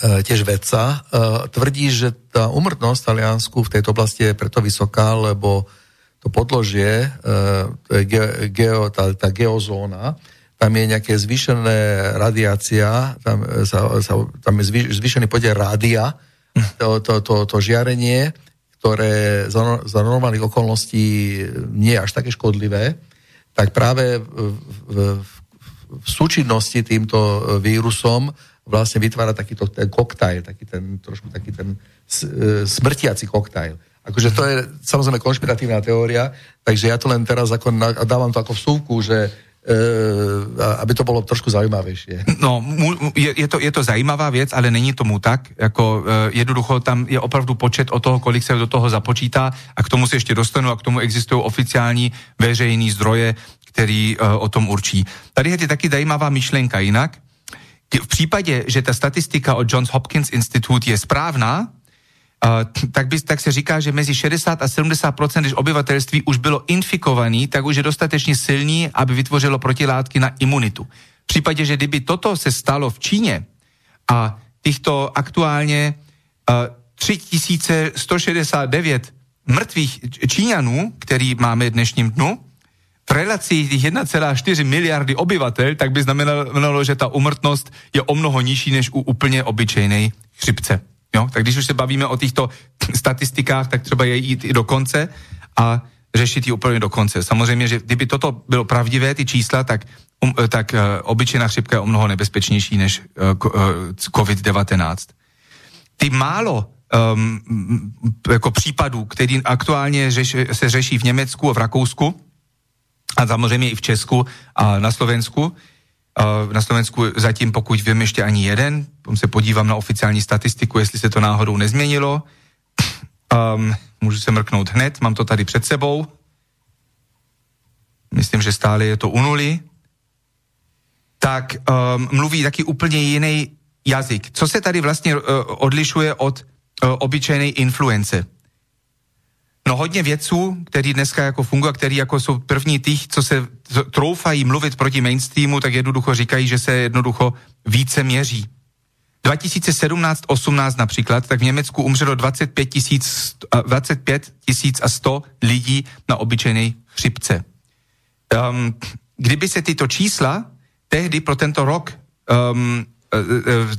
tiež vedca, uh, tvrdí, že tá umrtnosť v Taliansku v tejto oblasti je preto vysoká, lebo to podložie, uh, ge, geo, tá, tá geozóna, tam je nejaké zvýšené radiácia, tam, sa, sa, tam je zvýšený podiel rádia, to, to, to, to žiarenie, ktoré za, za normálnych okolností nie je až také škodlivé, tak práve v, v, v súčinnosti týmto vírusom vlastne vytvára takýto ten koktajl, taký ten trošku taký ten smrtiaci koktajl. Akože to je samozrejme konšpiratívna teória, takže ja to len teraz ako dávam to ako vsúvku, že Eh, aby to bolo trošku zaujímavejšie. No, je, je, to, je to zajímavá věc, ale není tomu tak. Jako, uh, jednoducho tam je opravdu počet o toho, kolik se do toho započítá a k tomu se ještě dostanu a k tomu existují oficiální veřejný zdroje, který uh, o tom určí. Tady je taky zajímavá myšlenka jinak. V případě, že ta statistika od Johns Hopkins Institute je správná, tak, by, tak se říká, že mezi 60 a 70 když obyvatelství už bylo infikovaný, tak už je dostatečně silný, aby vytvořilo protilátky na imunitu. V případě, že kdyby toto se stalo v Číně a těchto aktuálně uh, 3169 mrtvých Číňanů, který máme dnešním dnu, v relaci těch 1,4 miliardy obyvatel, tak by znamenalo, že ta umrtnost je o mnoho nižší než u úplně obyčejnej chřipce. Jo? Tak když už se bavíme o těchto statistikách, tak třeba je jít i do konce a řešit ji úplně do konce. Samozřejmě, že kdyby toto bylo pravdivé, ty čísla, tak, um, tak uh, obyčejná chřipka je o mnoho nebezpečnější než uh, COVID-19. Ty málo um, jako případů, který aktuálně řeš, se řeší v Německu a v Rakousku, a samozřejmě i v Česku a na Slovensku, na Slovensku zatím, pokud vím, ještě ani jeden. Se podívám na oficiální statistiku, jestli se to náhodou nezměnilo. Um, můžu se mrknout hned, mám to tady před sebou. Myslím, že stále je to u nuly. Tak um, mluví taky úplně jiný jazyk. Co se tady vlastně uh, odlišuje od uh, obyčejné influence? No hodně vědců, který dneska jako fungují, který jako jsou první těch, co se troufají mluvit proti mainstreamu, tak jednoducho říkají, že se jednoducho více měří. 2017-18 například, tak v Německu umřelo 25 tisíc 25 a 100 lidí na obyčejné chřipce. Um, kdyby se tyto čísla tehdy pro tento rok um,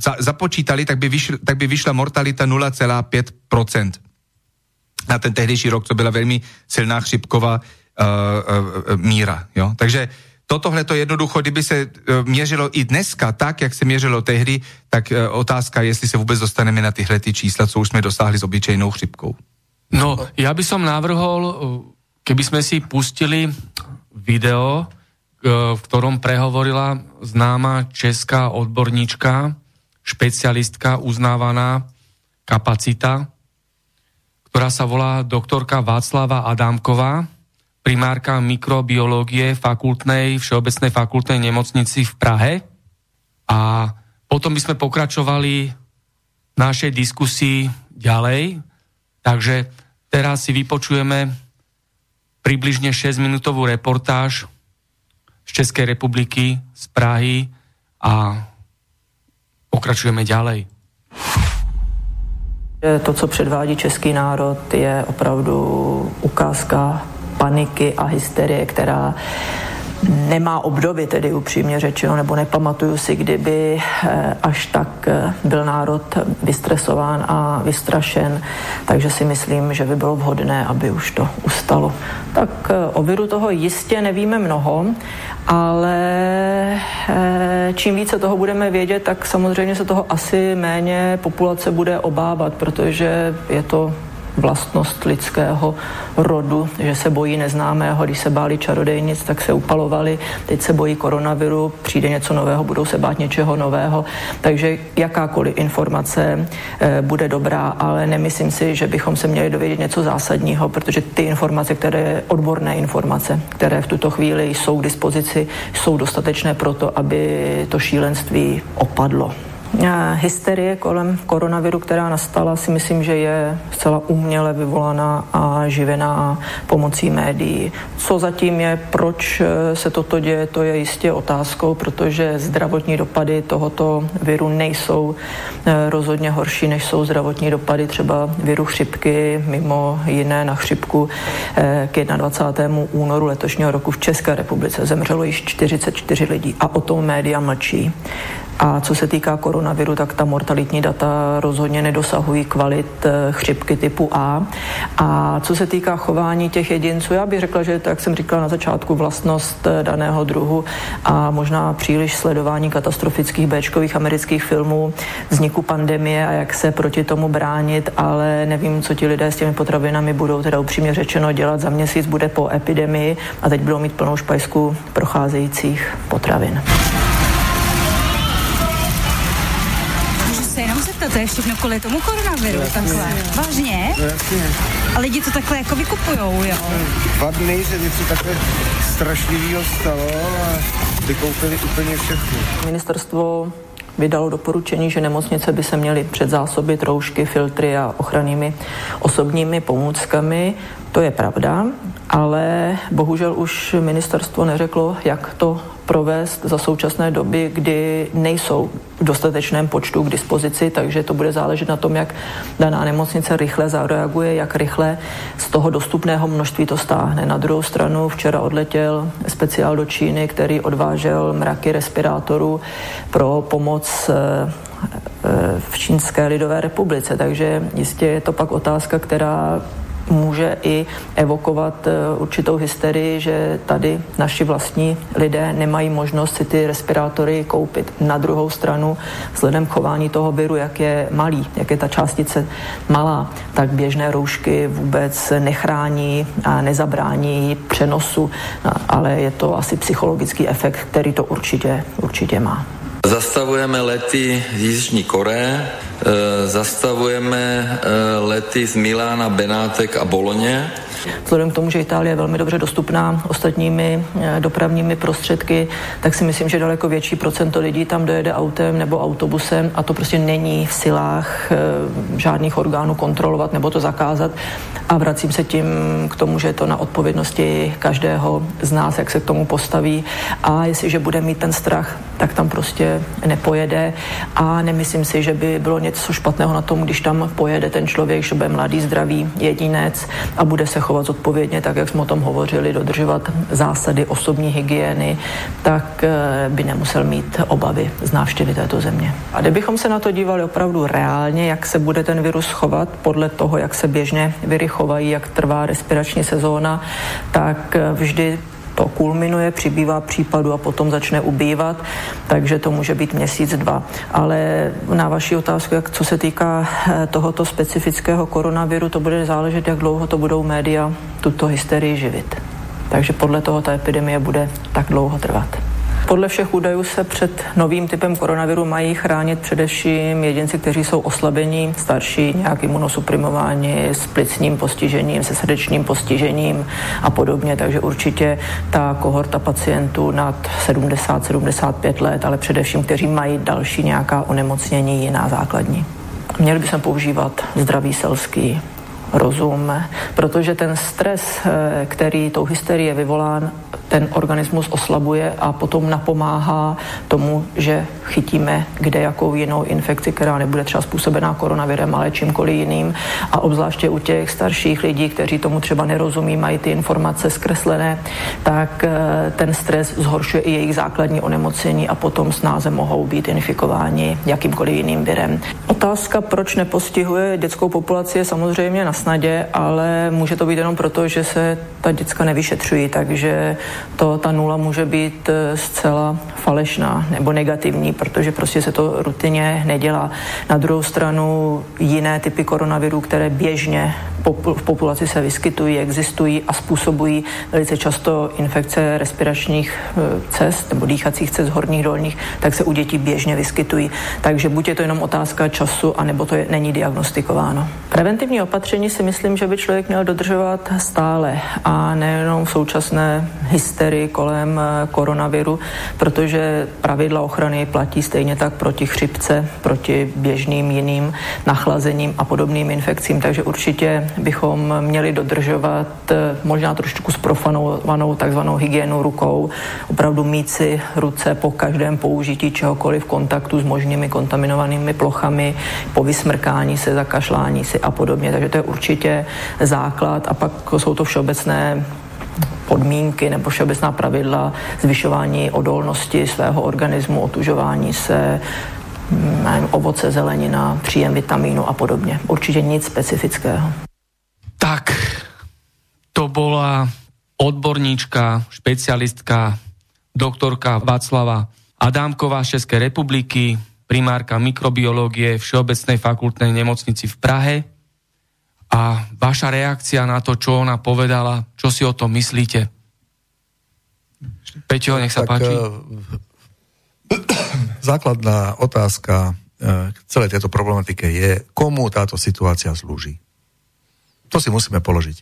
za, započítali, tak by, vyšl, tak by vyšla mortalita 0,5% na ten tehdejší rok, to byla velmi silná chřipková uh, uh, míra. Jo? Takže totohle to jednoducho, kdyby se měřilo i dneska tak, jak se měřilo tehdy, tak otázka, jestli se vůbec dostaneme na tyhle ty čísla, co už jsme dosáhli s obyčejnou chřipkou. No, ja by som navrhol, keby sme si pustili video, v ktorom prehovorila známa česká odborníčka, špecialistka, uznávaná kapacita, ktorá sa volá doktorka Václava Adámková, primárka mikrobiológie fakultnej, Všeobecnej fakultnej nemocnici v Prahe. A potom by sme pokračovali v našej diskusii ďalej. Takže teraz si vypočujeme približne 6-minútovú reportáž z Českej republiky, z Prahy a pokračujeme ďalej. To, co předvádí český národ, je opravdu ukázka paniky a hysterie, která nemá obdoby, tedy upřímně řečeno, nebo nepamatuju si, kdyby eh, až tak eh, byl národ vystresován a vystrašen, takže si myslím, že by bylo vhodné, aby už to ustalo. Tak eh, o viru toho jistě nevíme mnoho, ale čím více toho budeme vědět, tak samozřejmě se toho asi méně populace bude obávat, protože je to vlastnost lidského rodu, že se bojí neznámého. Když se báli čarodejnic, tak se upalovali. Teď se bojí koronaviru, přijde něco nového, budou se bát něčeho nového. Takže jakákoliv informace e, bude dobrá, ale nemyslím si, že bychom se měli dovědět něco zásadního, protože ty informace, které odborné informace, které v tuto chvíli jsou k dispozici, jsou dostatečné pro to, aby to šílenství opadlo. Hysterie kolem koronaviru, která nastala, si myslím, že je zcela uměle vyvolaná a živená pomocí médií. Co zatím je, proč eh, se toto děje, to je jistě otázkou, protože zdravotní dopady tohoto viru nejsou eh, rozhodně horší, než jsou zdravotní dopady třeba viru chřipky, mimo jiné na chřipku eh, k 21. únoru letošního roku v České republice zemřelo již 44 lidí a o tom média mlčí. A co se týká koronaviru, tak ta mortalitní data rozhodně nedosahují kvalit eh, chřipky typu A. A co se týká chování těch jedinců, já bych řekla, že tak jsem říkala na začátku, vlastnost eh, daného druhu a možná příliš sledování katastrofických Bčkových amerických filmů, vzniku pandemie a jak se proti tomu bránit, ale nevím, co ti lidé s těmi potravinami budou teda upřímně řečeno dělat. Za měsíc bude po epidemii a teď budou mít plnou špajsku procházejících potravin. To, to je všechno kvůli tomu koronaviru, no, takhle. Vážně? Jasně. A lidi to takhle jako vykupujou, jo? Dva dny se něco takhle strašlivého stalo a vykoupili úplně všechno. Ministerstvo vydalo doporučení, že nemocnice by se měly předzásobit roušky, filtry a ochrannými osobními pomůckami. To je pravda, ale bohužel už ministerstvo neřeklo, jak to provést za současné doby, kdy nejsou v dostatečném počtu k dispozici, takže to bude záležet na tom, jak daná nemocnice rychle zareaguje, jak rychle z toho dostupného množství to stáhne. Na druhou stranu včera odletěl speciál do Číny, který odvážel mraky respirátorů pro pomoc eh, eh, v Čínské lidové republice. Takže jistě je to pak otázka, která může i evokovat eh, určitou hysterii, že tady naši vlastní lidé nemají možnost si ty respirátory koupit. Na druhou stranu, vzhledem k chování toho viru, jak je malý, jak je ta částice malá, tak běžné roušky vůbec nechrání a nezabrání přenosu, no, ale je to asi psychologický efekt, který to určitě, určitě má. Zastavujeme lety z Jižní Koreje, e, zastavujeme e, lety z Milána, Benátek a Boloně. Vzhledem k tomu, že Itálie je velmi dobře dostupná ostatními e, dopravními prostředky, tak si myslím, že daleko větší procento lidí tam dojede autem nebo autobusem a to prostě není v silách žádných orgánů kontrolovat nebo to zakázat. A vracím se tím k tomu, že je to na odpovědnosti každého z nás, jak se k tomu postaví. A jestliže bude mít ten strach, tak tam prostě nepojede. A nemyslím si, že by bylo něco špatného na tom, když tam pojede ten člověk, že bude mladý, zdravý jedinec a bude se chovat zodpovědně, tak jak jsme o tom hovořili, dodržovat zásady osobní hygieny, tak eh, by nemusel mít obavy z návštěvy této země. A kdybychom se na to dívali opravdu reálně, jak se bude ten virus chovat podle toho, jak se běžně viry chovají, jak trvá respirační sezóna, tak eh, vždy to kulminuje, přibývá případů a potom začne ubývat, takže to může být měsíc, dva. Ale na vaši otázku, jak co se týká eh, tohoto specifického koronaviru, to bude záležet, jak dlouho to budou média tuto hysterii živit. Takže podle toho ta epidemie bude tak dlouho trvat. Podle všech údajů se před novým typem koronaviru mají chránit především jedinci, kteří jsou oslabení, starší, nějak imunosuprimováni s plicním postižením, se srdečním postižením a podobně. Takže určitě ta kohorta pacientů nad 70-75 let, ale především, kteří mají další nějaká onemocnění jiná základní. Měli bychom používat zdravý selský rozum, protože ten stres, eh, který tou hysterii je vyvolán, ten organismus oslabuje a potom napomáhá tomu, že chytíme kde jakou jinou infekci, která nebude třeba způsobená koronavirem, ale čímkoliv jiným. A obzvláště u těch starších lidí, kteří tomu třeba nerozumí, mají ty informace zkreslené, tak eh, ten stres zhoršuje i jejich základní onemocnění a potom snáze mohou být infikováni jakýmkoliv jiným virem. Otázka, proč nepostihuje dětskou populaci, je samozřejmě na snadě, ale může to být jenom proto, že se ta děcka nevyšetřují, takže to, ta nula může být eh, zcela falešná nebo negativní, protože prostě se to rutině nedělá. Na druhou stranu jiné typy koronavirů, které běžně v populaci se vyskytují, existují a způsobují velice často infekce respiračních eh, cest nebo dýchacích cest horních dolních, tak se u dětí běžně vyskytují. Takže buď je to jenom otázka času, anebo to je, není diagnostikováno. Preventivní opatření si myslím, že by člověk měl dodržovat stále a nejenom v současné hysterii kolem eh, koronaviru, protože pravidla ochrany platí stejně tak proti chřipce, proti běžným jiným nachlazením a podobným infekcím, takže určitě bychom měli dodržovat eh, možná trošku zprofanovanou takzvanou hygienu rukou, opravdu mít si ruce po každém použití čehokoliv kontaktu s možnými kontaminovanými plochami, po vysmrkání se, zakašlání si a podobně. Takže to je určitě základ a pak jsou to všeobecné podmínky nebo všeobecná pravidla zvyšování odolnosti svého organismu, otužování se, nevím, ovoce, zelenina, příjem vitamínu a podobně. Určitě nic specifického. Tak, to bola odborníčka, špecialistka, doktorka Václava Adámková z Českej republiky, primárka mikrobiológie Všeobecnej fakultnej nemocnici v Prahe. A vaša reakcia na to, čo ona povedala, čo si o tom myslíte? Peťo, nech sa tak, páči. Eh, základná otázka eh, k celej tejto problematike je, komu táto situácia slúži. To si musíme položiť.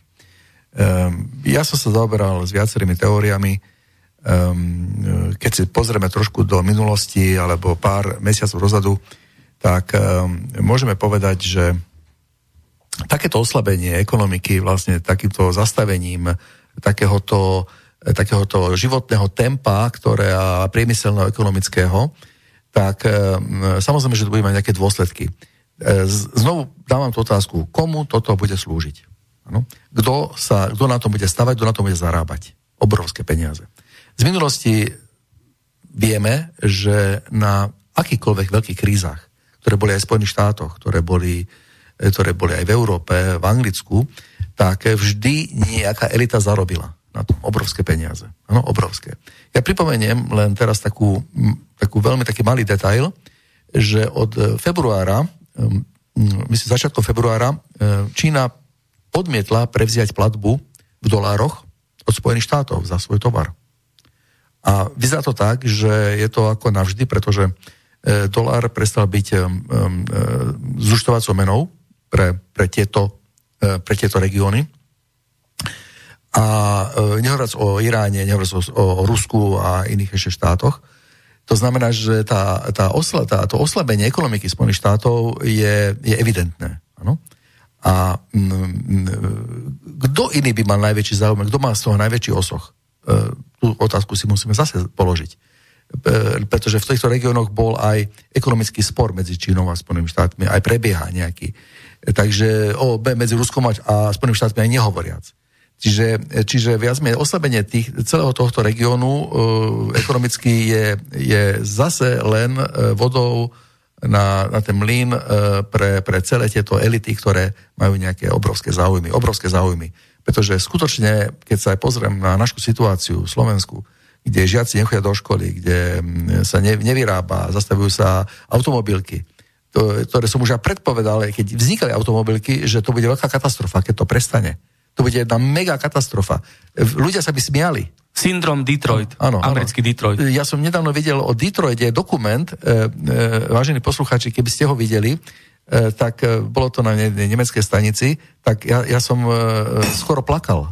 Um, ja som sa zaoberal s viacerými teóriami. Um, keď si pozrieme trošku do minulosti alebo pár mesiacov dozadu, tak um, môžeme povedať, že takéto oslabenie ekonomiky vlastne takýmto zastavením takéhoto, takéhoto životného tempa, ktoré a priemyselného ekonomického, tak um, samozrejme, že to bude mať nejaké dôsledky. E, znovu dávam tú otázku, komu toto bude slúžiť? Kto, sa, kto na tom bude stavať, kto na tom bude zarábať? Obrovské peniaze. Z minulosti vieme, že na akýchkoľvek veľkých krízach, ktoré boli aj v Spojených štátoch, ktoré boli, e, ktoré boli aj v Európe, v Anglicku, tak vždy nejaká elita zarobila na tom obrovské peniaze. Ano, obrovské. Ja pripomeniem len teraz takú, takú veľmi taký malý detail, že od februára Ehm, mm, myslím, začiatkom februára ehm, Čína odmietla prevziať platbu v dolároch od Spojených štátov za svoj tovar. A vyzerá to tak, že je to ako navždy, pretože e, dolár prestal byť um, um, zúštovacou menou pre, pre, tieto, e, pre tieto regióny. A nehovoriac o Iráne, nehovoriac o, o Rusku a iných ešte štátoch, to znamená, že tá, tá, osla, tá, to oslabenie ekonomiky Spojených štátov je, je evidentné. Ano? A kto iný by mal najväčší záujem, kto má z toho najväčší osoch? E, tú otázku si musíme zase položiť. E, pretože v týchto regiónoch bol aj ekonomický spor medzi Čínou a Spojenými štátmi, aj prebieha nejaký. E, takže o, medzi Ruskom a Spojenými štátmi aj nehovoriac. Čiže, čiže viac menej oslabenie tých, celého tohto regiónu e, ekonomicky je, je zase len e, vodou na, na ten mlyn e, pre, pre celé tieto elity, ktoré majú nejaké obrovské záujmy. Obrovské záujmy. Pretože skutočne, keď sa aj pozriem na našu situáciu v Slovensku, kde žiaci nechodia do školy, kde sa ne, nevyrába, zastavujú sa automobilky, to, ktoré som už aj predpovedal, keď vznikali automobilky, že to bude veľká katastrofa, keď to prestane to bude jedna mega katastrofa. Ľudia sa by smiali. Syndrom Detroit, áno, americký áno. Detroit. Ja som nedávno videl o Detroite dokument, e, e, vážení poslucháči, keby ste ho videli, e, tak e, bolo to na ne, nemeckej stanici, tak ja, ja som e, skoro plakal.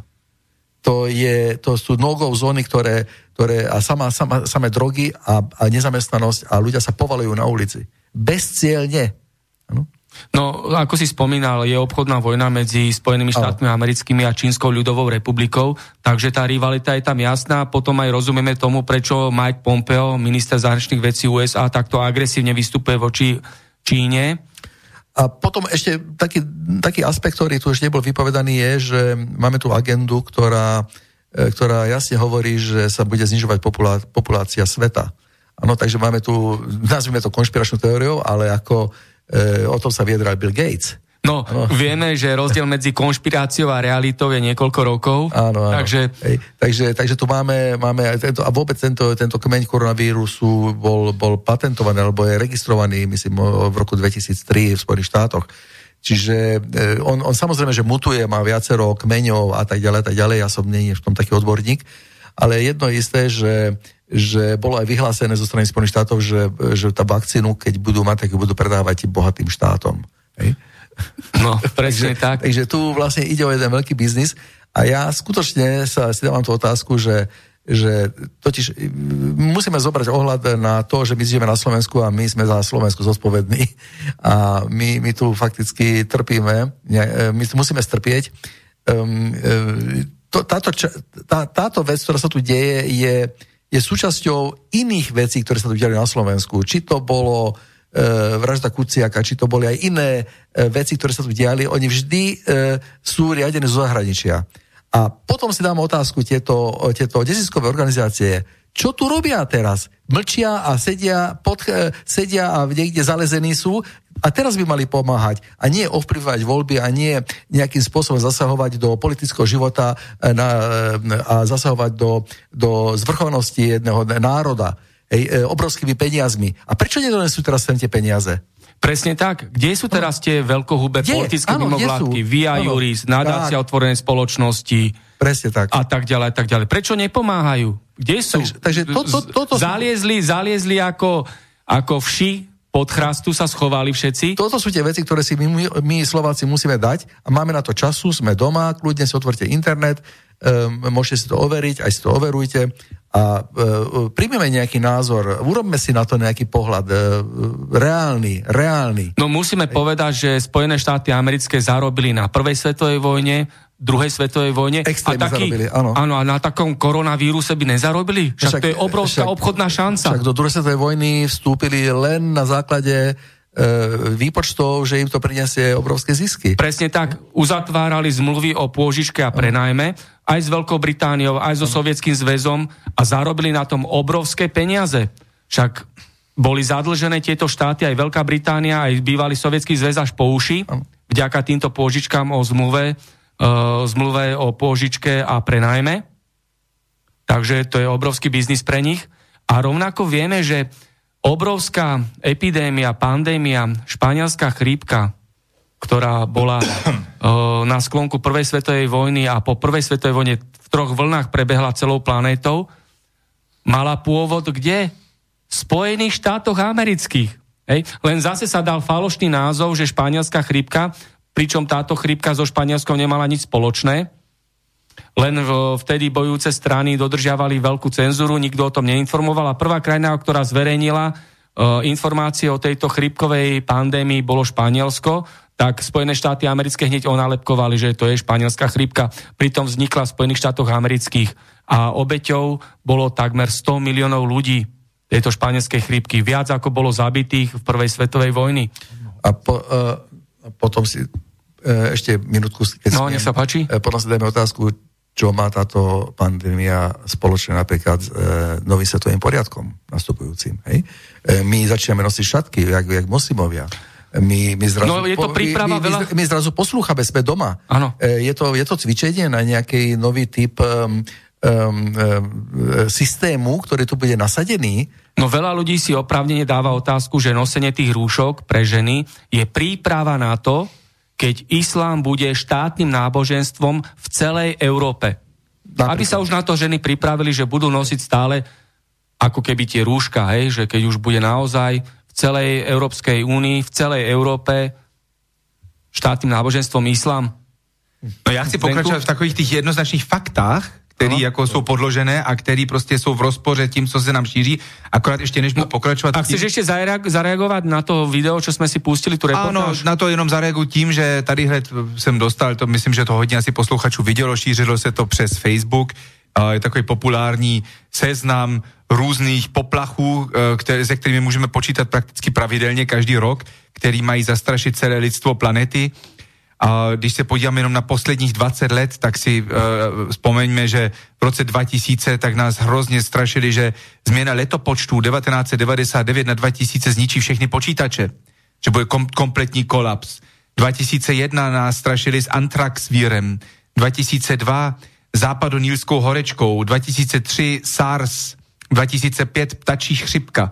To, je, to sú no-go zóny, ktoré, ktoré a sama, sama, samé drogy a, a nezamestnanosť a ľudia sa povalujú na ulici. Bezcielne. Ano? No, ako si spomínal, je obchodná vojna medzi Spojenými štátmi americkými a Čínskou ľudovou republikou, takže tá rivalita je tam jasná. Potom aj rozumieme tomu, prečo Mike Pompeo, minister zahraničných vecí USA, takto agresívne vystupuje voči Číne. A potom ešte taký, taký aspekt, ktorý tu už nebol vypovedaný, je, že máme tu agendu, ktorá, e, ktorá jasne hovorí, že sa bude znižovať populá, populácia sveta. Áno, takže máme tu, nazvime to konšpiračnú teóriou, ale ako o tom sa viedral Bill Gates. No, no, vieme, že rozdiel medzi konšpiráciou a realitou je niekoľko rokov. Áno, áno. Takže... Hej, takže, takže tu máme, máme tento, a vôbec tento, tento kmeň koronavírusu bol, bol patentovaný, alebo je registrovaný, myslím, v roku 2003 v Spojených štátoch. Čiže e, on, on samozrejme, že mutuje, má viacero kmeňov a tak ďalej, tak ďalej, ja som nie v tom taký odborník, ale jedno isté, že že bolo aj vyhlásené zo strany Spojených štátov, že, že tá vakcínu, keď budú mať, tak ju budú predávať bohatým štátom. Hej? No, presne tak. Takže tu vlastne ide o jeden veľký biznis a ja skutočne sa si dávam tú otázku, že že totiž musíme zobrať ohľad na to, že my žijeme na Slovensku a my sme za Slovensku zodpovední a my, my tu fakticky trpíme, my tu musíme strpieť. Um, to, táto, tá, táto vec, ktorá sa tu deje, je, je súčasťou iných vecí, ktoré sa tu diali na Slovensku. Či to bolo e, vražda Kuciaka, či to boli aj iné e, veci, ktoré sa tu diali, oni vždy e, sú riadené zo zahraničia. A potom si dám otázku tieto, tieto deziskové organizácie, čo tu robia teraz? Mlčia a sedia, pod, e, sedia a niekde zalezení sú a teraz by mali pomáhať a nie ovplyvňovať voľby a nie nejakým spôsobom zasahovať do politického života e, na, e, a zasahovať do, do zvrchovanosti jedného národa hej, obrovskými peniazmi. A prečo nedonesú teraz sem tie peniaze? Presne tak. Kde sú teraz tie veľkohúbe politické mimovládky? Via áno, Juris, nadácia otvorenej spoločnosti. Presne tak. A tak ďalej, a tak ďalej. Prečo nepomáhajú? Kde sú? Takže, takže to, to, to, to, zaliezli, zaliezli ako, ako vši pod chrastu sa schovali všetci. Toto sú tie veci, ktoré si my, my Slováci musíme dať a máme na to času, sme doma, kľudne si otvorte internet, um, môžete si to overiť, aj si to overujte a uh, príjmeme nejaký názor, urobme si na to nejaký pohľad, uh, reálny, reálny. No musíme Ej. povedať, že Spojené štáty americké zarobili na prvej svetovej vojne, druhej svetovej vojne. Extrémne a taký, zarobili, áno. áno. a na takom koronavíruse by nezarobili? Však, však to je obrovská však, obchodná šanca. Však do druhej svetovej vojny vstúpili len na základe E, výpočtov, že im to prinesie obrovské zisky. Presne tak. Uzatvárali zmluvy o pôžičke a prenajme aj s Veľkou Britániou, aj so Sovietským zväzom a zarobili na tom obrovské peniaze. Však boli zadlžené tieto štáty, aj Veľká Británia, aj bývalý Sovietský zväz až po uši, vďaka týmto pôžičkám o zmluve, zmluve o pôžičke a prenajme. Takže to je obrovský biznis pre nich. A rovnako vieme, že obrovská epidémia, pandémia, španielská chrípka, ktorá bola uh, na sklonku prvej svetovej vojny a po prvej svetovej vojne v troch vlnách prebehla celou planétou, mala pôvod kde? V Spojených štátoch amerických. Hej? Len zase sa dal falošný názov, že španielská chrípka, pričom táto chrípka so Španielskom nemala nič spoločné, len vtedy bojúce strany dodržiavali veľkú cenzúru, nikto o tom neinformoval a prvá krajina, ktorá zverejnila uh, informácie o tejto chrypkovej pandémii bolo Španielsko, tak Spojené štáty americké hneď onálepkovali, že to je španielská chrypka. Pritom vznikla v Spojených štátoch amerických a obeťou bolo takmer 100 miliónov ľudí tejto španielskej chrypky. Viac ako bolo zabitých v prvej svetovej vojny. A po, uh, potom si uh, ešte minútku, keď No, nech sa páči. Uh, potom si dajme otázku, čo má táto pandémia spoločne napríklad s e, novým svetovým poriadkom nastupujúcim. Hej? E, my začíname nosiť šatky, jak, jak moslimovia. My, my zrazu, no, je to príprava my, my, veľa... my, my zrazu poslúchame, sme doma. E, je, to, je to cvičenie na nejaký nový typ um, systému, ktorý tu bude nasadený. No veľa ľudí si opravnene dáva otázku, že nosenie tých rúšok pre ženy je príprava na to, keď islám bude štátnym náboženstvom v celej Európe. Napríklad. Aby sa už na to ženy pripravili, že budú nosiť stále ako keby tie rúška, hej, že keď už bude naozaj v celej Európskej únii, v celej Európe štátnym náboženstvom islám. No ja chci pokračovať v takových tých jednoznačných faktách, který jako jsou podložené a který prostě jsou v rozpoře tím, co se nám šíří. Akorát ještě než budu pokračovat... A chceš tím- ešte zareag- zareagovať na to video, čo sme si pustili, Ano, reportáž? na to jenom zareaguju tím, že tady hned jsem dostal, to myslím, že to hodně asi posluchačů vidělo, šířilo se to přes Facebook, a je takový populární seznam různých poplachů, eh, které, se kterými můžeme počítat prakticky pravidelně každý rok, který mají zastrašit celé lidstvo planety. A když se podíváme jenom na posledních 20 let, tak si uh, vzpomeňme, že v roce 2000 tak nás hrozně strašili, že změna letopočtu 1999 na 2000 zničí všechny počítače, že bude kom- kompletní kolaps. 2001 nás strašili s antrax vírem, 2002 západonílskou horečkou, 2003 SARS, 2005 ptačí chřipka,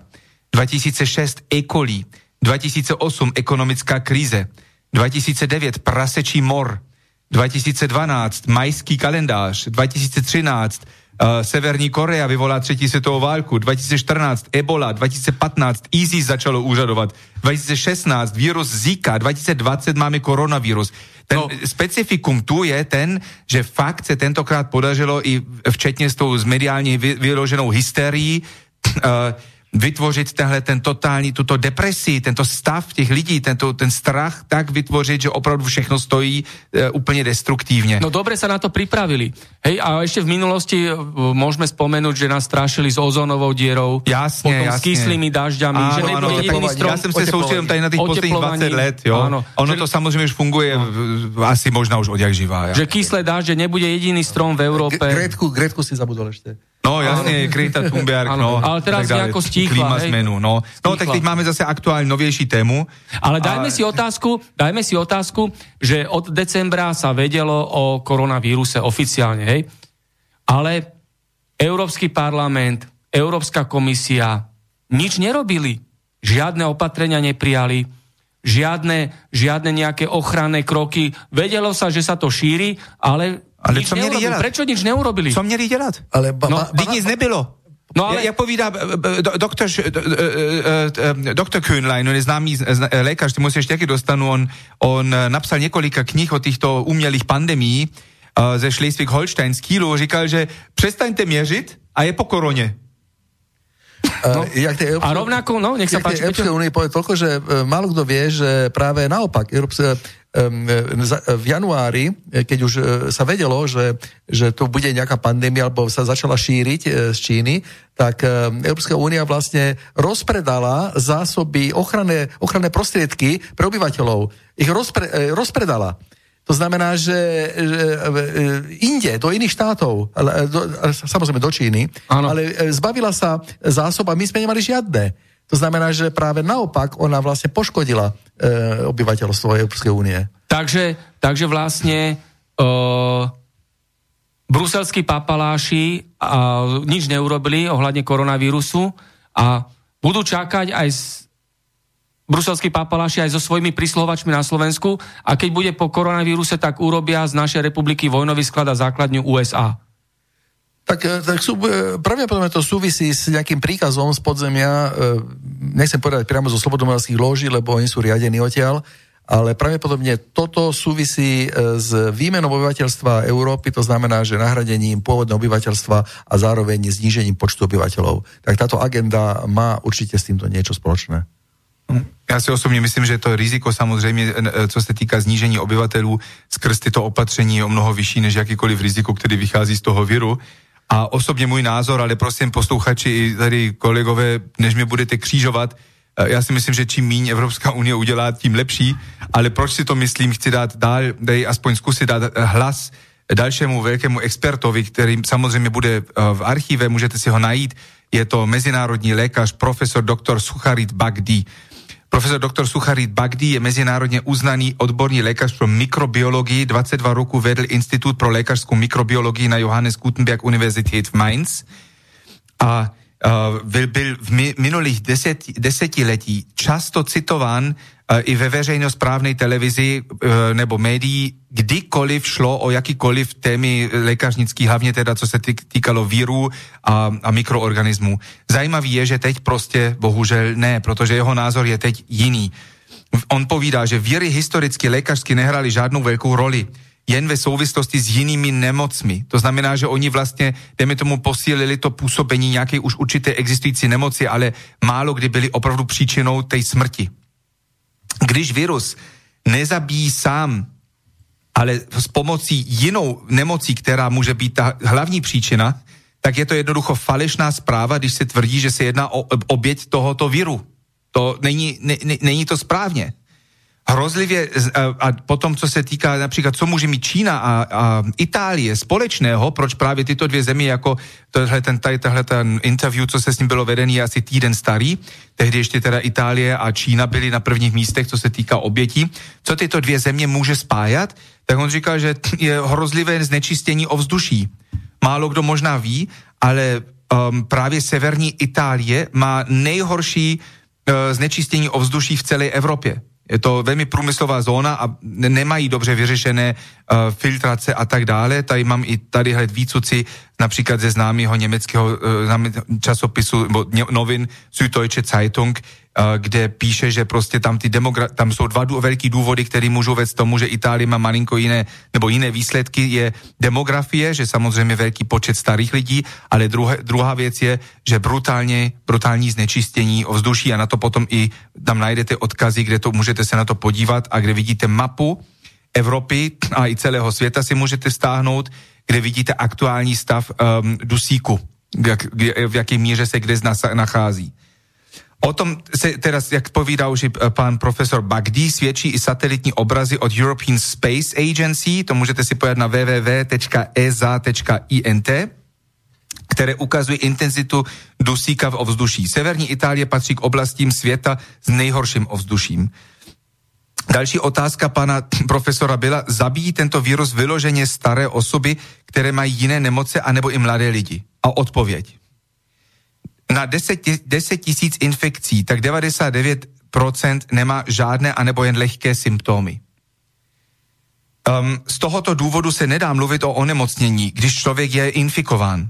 2006 E. coli, 2008 ekonomická krize, 2009 prasečí mor, 2012 majský kalendář, 2013 uh, Severní Korea vyvolá třetí světovou válku, 2014 Ebola, 2015 ISIS začalo úřadovat, 2016 vírus Zika, 2020 máme koronavírus. Ten no. specifikum tu je ten, že fakt se tentokrát podařilo i včetně s tou mediálně vy, vyloženou hysterií uh, vytvořit tenhle ten totální, tuto depresi, tento stav těch lidí, tento, ten strach tak vytvořit, že opravdu všechno stojí e, úplně destruktívne. No dobre sa na to pripravili. Hej, a ešte v minulosti e, môžeme spomenúť, že nás strašili s ozónovou dierou, Jasne, potom s jasne. kyslými dažďami, že Áno, áno, nebude jediný oteplovanie. strom. ja som sa soustredil tady na tých posledných 20 oteplovaním. let, jo. Áno. Ono že, to samozrejme už funguje v- asi možno už odjak živá. Ja. že kyslé dážde nebude jediný strom v Európe. Gretku, Gretku si zabudol ešte. No jasne, Greta Thunberg, no. ale teraz ďalej. nejako stíchla, Klíma hej. zmenu, no. No tak Stíchla. teď máme zase aktuálne noviejší tému. Ale dajme si otázku, dajme si otázku, že od decembra sa vedelo o koronavíruse oficiálne, hej? Ale Európsky parlament, Európska komisia nič nerobili. Žiadne opatrenia neprijali, žiadne, žiadne nejaké ochranné kroky. Vedelo sa, že sa to šíri, ale, Ale nič co měli neurobili. dělat? Prečo nič neurobili? Co měli dělat? Ale ba, No, ba, Teď nic nebylo. No ale- Jak povídá eh, eh, do- doktor, eh, eh, eh, doktor Köhnlein, on je známý eh, lékař, ty musíš taky dostanu, on, on eh, napsal několika knih o těchto umělých pandemí eh, ze Schleswig-Holstein z Kielu, říkal, že přestaňte měřit a je po koroně. no, jak tej A rovnako, no, nech sa páči. Európskej únie povie toľko, že e, málo kto vie, že práve naopak, Európska, v januári, e, keď už e, sa vedelo, že, že tu bude nejaká pandémia, alebo sa začala šíriť e, z Číny, tak Európska únia vlastne rozpredala zásoby, ochranné, ochranné prostriedky pre obyvateľov. Ich rozpre, rozpredala. To znamená, že, že inde, do iných štátov, ale, do, samozrejme do Číny, Áno. ale zbavila sa zásob a my sme nemali žiadne. To znamená, že práve naopak ona vlastne poškodila e, obyvateľstvo Európskej únie. Takže, takže vlastne uh, bruselskí papaláši uh, nič neurobili ohľadne koronavírusu a budú čakať aj s, bruselskí papaláši aj so svojimi príslovačmi na Slovensku a keď bude po koronavíruse, tak urobia z našej republiky vojnový sklad a základňu USA. Tak, e, tak sú, e, pravdepodobne to súvisí s nejakým príkazom z podzemia, e, nechcem povedať priamo zo slobodomorských lóží, lebo oni sú riadení odtiaľ, ale pravdepodobne toto súvisí s výmenou obyvateľstva Európy, to znamená, že nahradením pôvodného obyvateľstva a zároveň znížením počtu obyvateľov. Tak táto agenda má určite s týmto niečo spoločné. Já si osobně myslím, že to riziko samozřejmě, co se týká znížení obyvatelů skrz tyto opatření je o mnoho vyšší než jakýkoliv riziko, který vychází z toho viru. A osobně můj názor, ale prosím posluchači i tady kolegové, než mě budete křížovat, eh, já si myslím, že čím méně Evropská unie udělá, tím lepší, ale proč si to myslím, chci dát dál, dej aspoň zkusit dát eh, hlas dalšímu velkému expertovi, který samozřejmě bude eh, v archíve, můžete si ho najít, je to mezinárodní lékař, profesor doktor Sucharit Bagdi. Profesor dr. Sucharit Bagdi je mezinárodně uznaný odborný lékař pro mikrobiologii, 22 roku vedl Institut pro lékařskou mikrobiologii na Johannes Gutenberg Universität v Mainz a byl, byl v mi, minulých deset, desetiletí často citován uh, i ve veřejnosprávnej televizi uh, nebo médií, kdykoliv šlo o jakýkoliv témy lékařnický, hlavně teda co se tý, týkalo víru a, a mikroorganismů. Zajímavý je, že teď prostě bohužel ne, protože jeho názor je teď jiný. On povídá, že víry historicky lékařsky nehrály žádnou velkou roli. Jen ve souvislosti s jinými nemocmi. To znamená, že oni vlastně, dejme tomu, posílili to působení nějaké už určité existující nemoci, ale málo kdy byli opravdu příčinou té smrti. Když virus nezabíjí sám, ale s pomocí jinou nemocí, která může být ta hlavní příčina, tak je to jednoducho falešná zpráva, když se tvrdí, že se jedná o oběť tohoto viru. To není, ne, ne, není to správně hrozlivě, a potom, co se týká například, co může mít Čína a, a Itálie společného, proč právě tyto dvě země, jako tohle ten, tohle ten interview, co se s ním bylo vedený, je asi týden starý, tehdy ještě teda Itálie a Čína byly na prvních místech, co se týká obětí, co tyto dvě země může spájat, tak on říkal, že je hrozlivé znečistění ovzduší. Málo kdo možná ví, ale um, právě severní Itálie má nejhorší uh, znečistění ovzduší v celé Evropě je to veľmi průmyslová zóna a nemají dobře vyřešené uh, filtrace a tak dále. Tady mám i tady hled výcuci například ze známého německého uh, časopisu nebo novin Süddeutsche Zeitung, Eh, kde píše, že prostě tam, ty demogra- tam jsou dva dů- velký důvody, které můžou vést tomu, že Itálie má malinko jiné, nebo jiné výsledky, je demografie, že samozřejmě velký počet starých lidí, ale druhé, druhá věc je, že brutálně, brutální znečistění ovzduší a na to potom i tam najdete odkazy, kde to můžete se na to podívat a kde vidíte mapu Evropy a i celého světa si můžete stáhnout, kde vidíte aktuální stav um, dusíku, jak, v jaké míře se kde nachází. O tom se teraz, jak povídal už eh, pán profesor Bagdi, svědčí i satelitní obrazy od European Space Agency, to můžete si pojať na www.eza.int, které ukazují intenzitu dusíka v ovzduší. Severní Itálie patří k oblastím světa s nejhorším ovzduším. Další otázka pana profesora byla, zabíjí tento vírus vyloženě staré osoby, které mají jiné nemoce, anebo i mladé lidi? A odpověď na 10, 10 tisíc infekcí, tak 99% nemá žádné anebo jen lehké symptomy. Um, z tohoto důvodu se nedá mluvit o onemocnění, když člověk je infikován.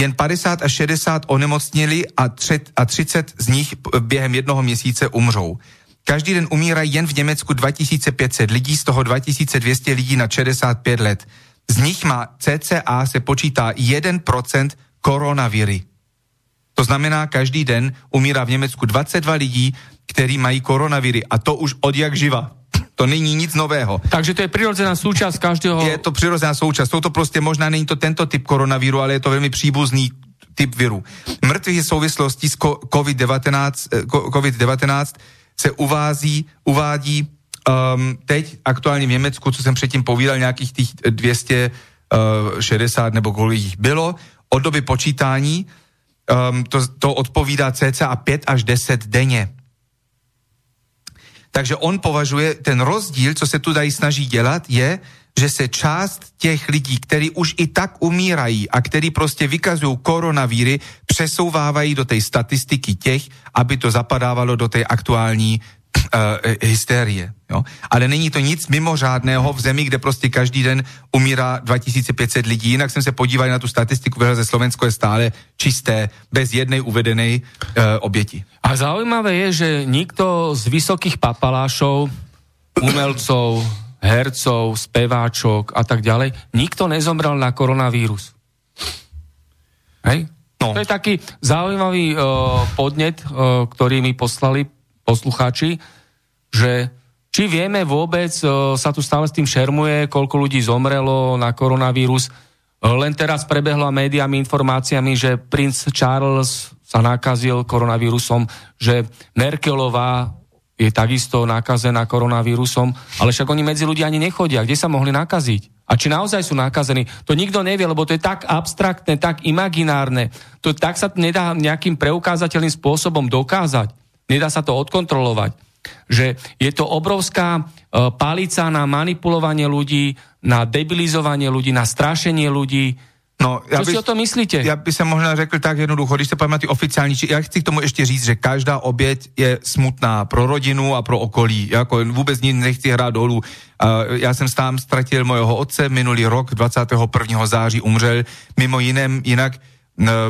Jen 50 až 60 onemocněli a, třet, a 30 z nich během jednoho měsíce umřou. Každý den umírají jen v Německu 2500 lidí, z toho 2200 lidí na 65 let. Z nich má CCA se počítá 1% koronaviry. To znamená, každý den umírá v Německu 22 lidí, kteří mají koronaviry a to už od jak živa. To není nic nového. Takže to je přirozená součást každého... Je to přirozená součást. Jsou to prostě možná není to tento typ koronaviru, ale je to velmi příbuzný typ viru. Mrtvých souvislosti s COVID-19, eh, COVID-19 se uvází, uvádí um, teď aktuálně v Německu, co jsem předtím povídal, nějakých těch 260 uh, nebo kolik jich bylo, od doby počítání um, to, to odpovídá cca 5 až 10 denně. Takže on považuje, ten rozdíl, co se tu dají snaží dělat, je, že se část těch lidí, kteří už i tak umírají a kteří prostě vykazují koronavíry, přesouvávají do té statistiky těch, aby to zapadávalo do té aktuální hysterie. Jo? Ale není to nic mimořádného v zemi, kde prostě každý den umírá 2500 lidí. Jinak jsem se podíval na tu statistiku, že Slovensko je stále čisté, bez jednej uvedenej uh, oběti. A zaujímavé je, že nikto z vysokých papalášov, umelcov, hercov, speváčok a tak ďalej, nikto nezomrel na koronavírus. Hej? No. To je taký zaujímavý uh, podnet, uh, ktorý mi poslali poslucháči, že či vieme vôbec, e, sa tu stále s tým šermuje, koľko ľudí zomrelo na koronavírus. E, len teraz prebehla médiami informáciami, že princ Charles sa nakazil koronavírusom, že Merkelová je takisto nakazená koronavírusom, ale však oni medzi ľudia ani nechodia. Kde sa mohli nakaziť? A či naozaj sú nakazení? To nikto nevie, lebo to je tak abstraktné, tak imaginárne. To tak sa nedá nejakým preukázateľným spôsobom dokázať nedá sa to odkontrolovať. Že je to obrovská e, palica na manipulovanie ľudí, na debilizovanie ľudí, na strašenie ľudí. No, já Co by, si o to myslíte? Já by se možná řekl tak jednoducho, když se pojďme ty oficiální, já chci k tomu ještě říct, že každá oběť je smutná pro rodinu a pro okolí. Jako vůbec nic nechci hrát dolů. Uh, já jsem sám ztratil mojeho otce minulý rok, 21. září umřel, mimo jiném, jinak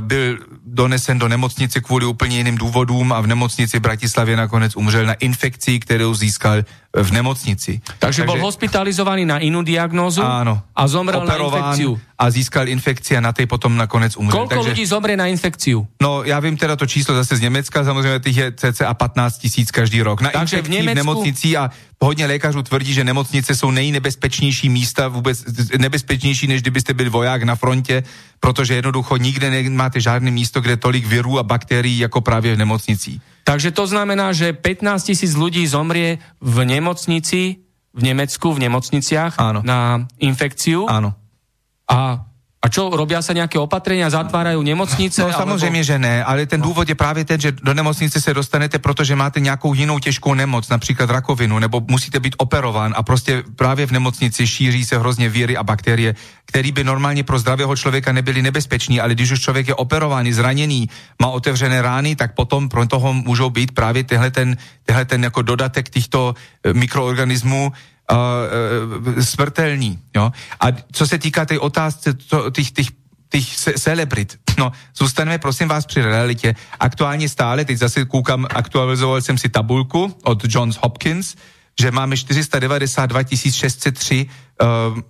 byl donesen do nemocnice kvůli úplně jiným důvodům a v nemocnici v Bratislavě nakonec umřel na infekci, kterou získal v nemocnici. Takže, Takže bol hospitalizovaný na inú diagnózu áno, a zomrel na infekciu. A získal infekci a na tej potom nakonec umřel. Koľko Takže, ľudí zomrie na infekciu? No, ja viem teda to číslo zase z Nemecka, samozrejme tých je cca 15 tisíc každý rok. Na Takže v, Nemecku... v nemocnici a hodně lékařů tvrdí, že nemocnice jsou nejnebezpečnější místa, vůbec nebezpečnější, než kdybyste byl voják na frontě, protože jednoducho nikde nemáte žádné místo, kde tolik virů a baktérií jako právě v nemocnici. Takže to znamená, že 15 tisíc ľudí zomrie v nemocnici, v Nemecku, v nemocniciach Áno. na infekciu. Áno. A a čo, robia sa nejaké opatrenia, zatvárajú nemocnice? No alebo... samozrejme, že ne, ale ten důvod je právě ten, že do nemocnice se dostanete, protože máte nějakou jinou těžkou nemoc, například rakovinu, nebo musíte být operován a prostě právě v nemocnici šíří se hrozně víry a bakterie, které by normálně pro zdravého člověka nebyly nebezpeční, ale když už člověk je operovaný, zraněný, má otevřené rány, tak potom pro toho můžou být právě tehle ten, tehle ten jako dodatek těchto eh, mikroorganismů, uh, smrtelní. Jo? A co se týká té otázce to, těch, těch celebrit. No, zůstaneme prosím vás při realitě. Aktuálně stále, teď zase koukám, aktualizoval jsem si tabulku od Johns Hopkins, že máme 492 603 uh,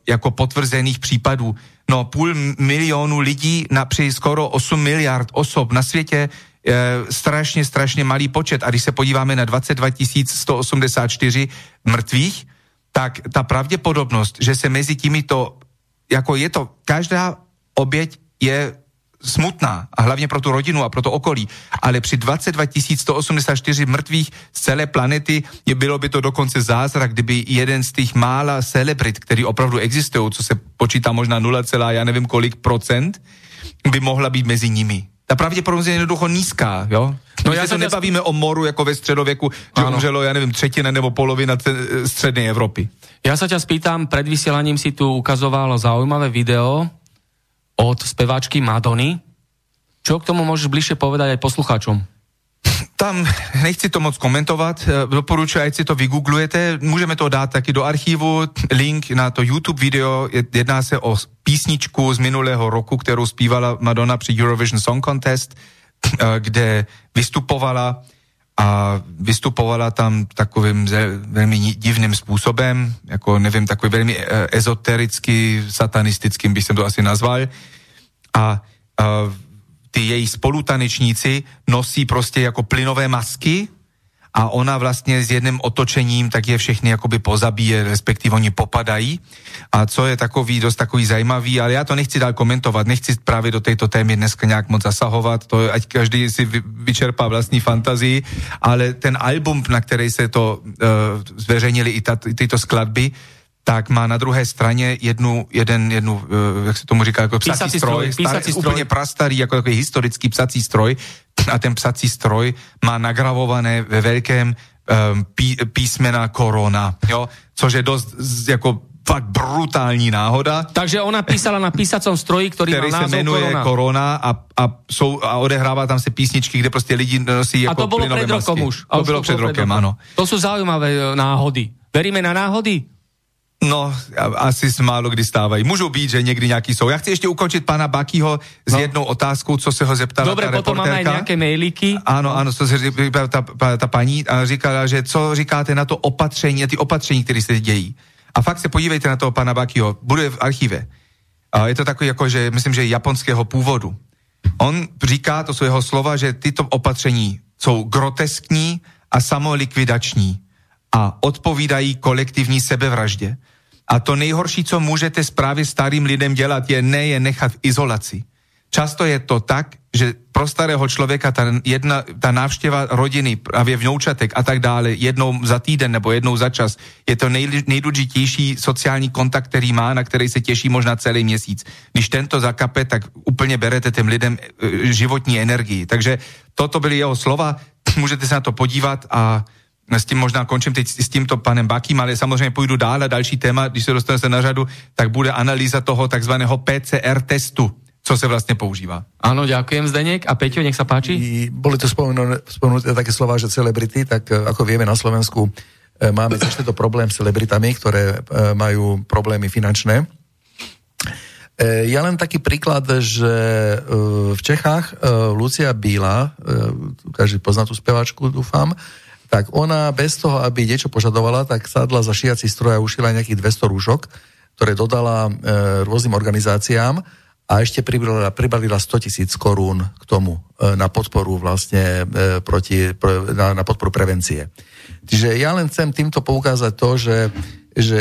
jako potvrzených případů. No, půl milionu lidí na, při skoro 8 miliard osob na světě uh, strašně, strašně malý počet. A když se podíváme na 22 184 mrtvých, tak ta pravděpodobnost, že se mezi týmito, jako je to, každá oběť je smutná a hlavně pro tu rodinu a pro to okolí, ale při 22 184 mrtvých z celé planety je, bylo by to dokonce zázrak, kdyby jeden z těch mála celebrit, který opravdu existují, co se počítá možná 0, já nevím kolik procent, by mohla být mezi nimi. Ta pravděpodobnost je jednoducho nízká, jo? No já se nebavíme o moru jako ve středověku, že ano. umřelo, ja nevím, třetina nebo polovina střednej Evropy. Ja sa ťa spýtam, pred vysielaním si tu ukazoval zaujímavé video od speváčky Madony. Čo k tomu môžeš bližšie povedať aj poslucháčom? Tam nechci to moc komentovat, eh, doporučuji, ať si to vygooglujete, můžeme to dát taky do archivu, link na to YouTube video, jedná se o písničku z minulého roku, kterou zpívala Madonna při Eurovision Song Contest, eh, kde vystupovala a vystupovala tam takovým velmi divným způsobem, jako nevím, takový velmi eh, ezotericky, satanistickým bych jsem to asi nazval. A, a ty její spolutanečníci nosí prostě jako plynové masky a ona vlastně s jedným otočením tak je všechny jakoby pozabíje, respektive oni popadají. A co je takový, dost takový zajímavý, ale já to nechci dál komentovat, nechci právě do této témy dneska nějak moc zasahovat, to ať každý si vyčerpá vlastní fantazii, ale ten album, na který se to uh, zveřejnili i tyto skladby, tak má na druhé straně jednu, jeden, jednu, uh, jak se tomu říká, jako psací, psací stroj, stroj, starý, stroj. úplně prastarý, jako takový historický psací stroj a ten psací stroj má nagravované ve velkém um, pí, písmena korona, jo, což je dost jako fakt brutální náhoda. Takže ona písala na písacom stroji, který, který má se jmenuje Korona, korona a, a, jsou, a odehrává tam se písničky, kde prostě lidi nosí jako A to bylo před rokom už. To bylo před rokem, ano. To jsou zaujímavé e, náhody. Veríme na náhody? No, asi málo kdy stávají. Můžou být, že někdy nějaký jsou. Já chci ještě ukončit pana Bakýho s no. jednou otázkou, co se ho zeptala Dobre, ta potom máme aj nějaké mailíky. Ano, ano, co se ta, ta paní a říkala, že co říkáte na to opatření, ty opatření, které se dějí. A fakt se podívejte na toho pana Bakýho, bude v archive. A je to takový jako, že myslím, že japonského původu. On říká, to jsou jeho slova, že tyto opatření jsou groteskní a samolikvidační a odpovídají kolektivní sebevraždě. A to nejhorší, co můžete právě starým lidem dělat, je ne je nechat v izolaci. Často je to tak, že pro starého člověka ta, jedna, ta návštěva rodiny, právě vnoučatek a tak dále, jednou za týden nebo jednou za čas, je to nej, nejdůležitější sociální kontakt, který má, na který se těší možná celý měsíc. Když tento zakape, tak úplně berete těm lidem e, životní energii. Takže toto byly jeho slova, můžete se na to podívat a s tím možná končím teď s tímto panem Bakým, ale samozřejmě půjdu dál a další téma, když se dostanete na řadu, tak bude analýza toho takzvaného PCR testu, co se vlastně používá. Ano, ďakujem Zdeněk. A Peťo, nech sa páči. I boli tu spomenuté také slova, že celebrity, tak e, ako vieme na Slovensku, e, máme tiež tento problém s celebritami, ktoré e, majú problémy finančné. Ja len taký príklad, že v Čechách Lucia Bíla, každý pozná tú speváčku, dúfam, tak ona bez toho, aby niečo požadovala, tak sadla za šiaci stroj a ušila nejakých 200 rúšok, ktoré dodala rôznym organizáciám a ešte pribalila, pribalila 100 tisíc korún k tomu na podporu vlastne proti, na, na podporu prevencie. Čiže ja len chcem týmto poukázať to, že, že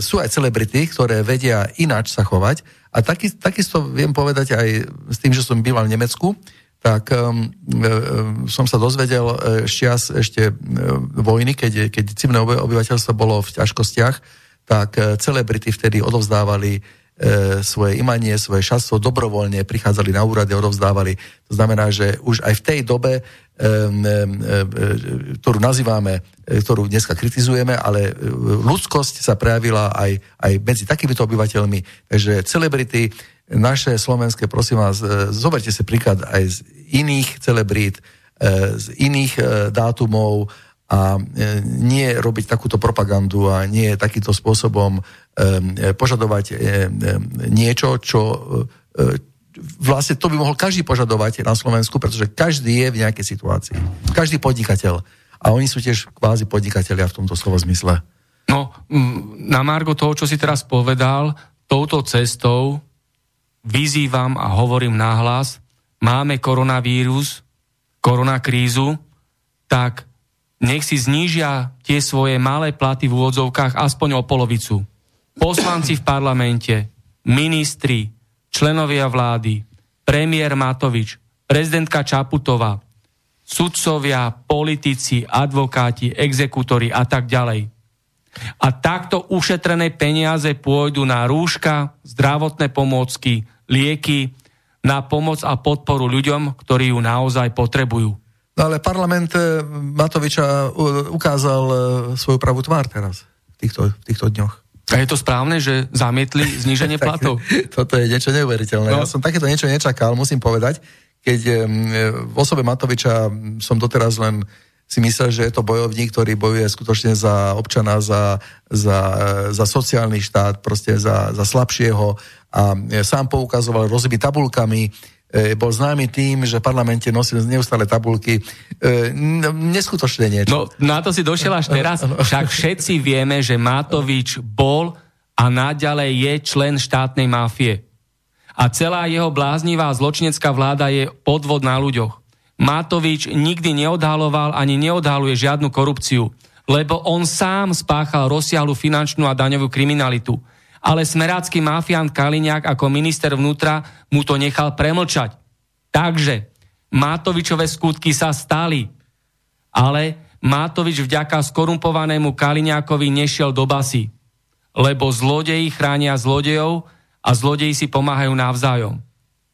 sú aj celebrity, ktoré vedia ináč sa chovať a taky, takisto viem povedať aj s tým, že som býval v Nemecku, tak um, um, som sa dozvedel ešte, ešte uh, vojny, keď, keď civilné obyvateľstvo bolo v ťažkostiach, tak celebrity vtedy odovzdávali svoje imanie, svoje šatstvo, dobrovoľne prichádzali na úrady, odovzdávali. To znamená, že už aj v tej dobe ktorú nazývame, e, ktorú dneska kritizujeme, ale e, ľudskosť sa prejavila aj, aj medzi takýmito obyvateľmi. Takže celebrity naše slovenské, prosím vás, e, zoberte si príklad aj z iných celebrít, z iných dátumov a nie robiť takúto propagandu a nie takýmto spôsobom požadovať niečo, čo vlastne to by mohol každý požadovať na Slovensku, pretože každý je v nejakej situácii. Každý podnikateľ. A oni sú tiež kvázi podnikatelia v tomto slovo zmysle. No, na Margo toho, čo si teraz povedal, touto cestou vyzývam a hovorím nahlas, máme koronavírus, koronakrízu, tak nech si znížia tie svoje malé platy v úvodzovkách aspoň o polovicu. Poslanci v parlamente, ministri, členovia vlády, premiér Matovič, prezidentka Čaputová, sudcovia, politici, advokáti, exekútori a tak ďalej. A takto ušetrené peniaze pôjdu na rúška, zdravotné pomôcky, lieky, na pomoc a podporu ľuďom, ktorí ju naozaj potrebujú. No ale parlament eh, Matoviča ukázal eh, svoju pravú tvár teraz, v týchto, v týchto dňoch. A je to správne, že zamietli zníženie platov? Toto je niečo neuveriteľné. No. Ja som takéto niečo nečakal, musím povedať. Keď v osobe Matoviča som doteraz len si myslel, že je to bojovník, ktorý bojuje skutočne za občana, za, za, za sociálny štát, proste za, za slabšieho a sám poukazoval rozby tabulkami, e, bol známy tým, že v parlamente nosil neustále tabulky. E, neskutočné niečo. No, na to si došiel až teraz. Však všetci vieme, že Matovič bol a naďalej je člen štátnej máfie. A celá jeho bláznivá zločinecká vláda je podvod na ľuďoch. Matovič nikdy neodhaloval ani neodhaluje žiadnu korupciu, lebo on sám spáchal rozsiahlu finančnú a daňovú kriminalitu ale smerácky mafián Kaliňák ako minister vnútra mu to nechal premlčať. Takže Mátovičové skutky sa stali, ale Mátovič vďaka skorumpovanému Kaliňákovi nešiel do basy, lebo zlodeji chránia zlodejov a zlodeji si pomáhajú navzájom.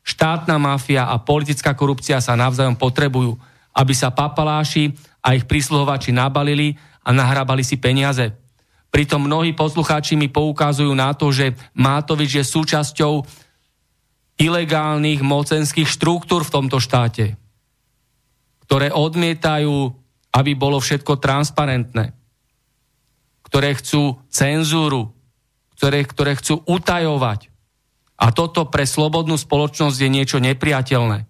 Štátna mafia a politická korupcia sa navzájom potrebujú, aby sa papaláši a ich prísluhovači nabalili a nahrabali si peniaze. Pritom mnohí poslucháči mi poukazujú na to, že Mátovič je súčasťou ilegálnych mocenských štruktúr v tomto štáte, ktoré odmietajú, aby bolo všetko transparentné, ktoré chcú cenzúru, ktoré, ktoré chcú utajovať. A toto pre slobodnú spoločnosť je niečo nepriateľné.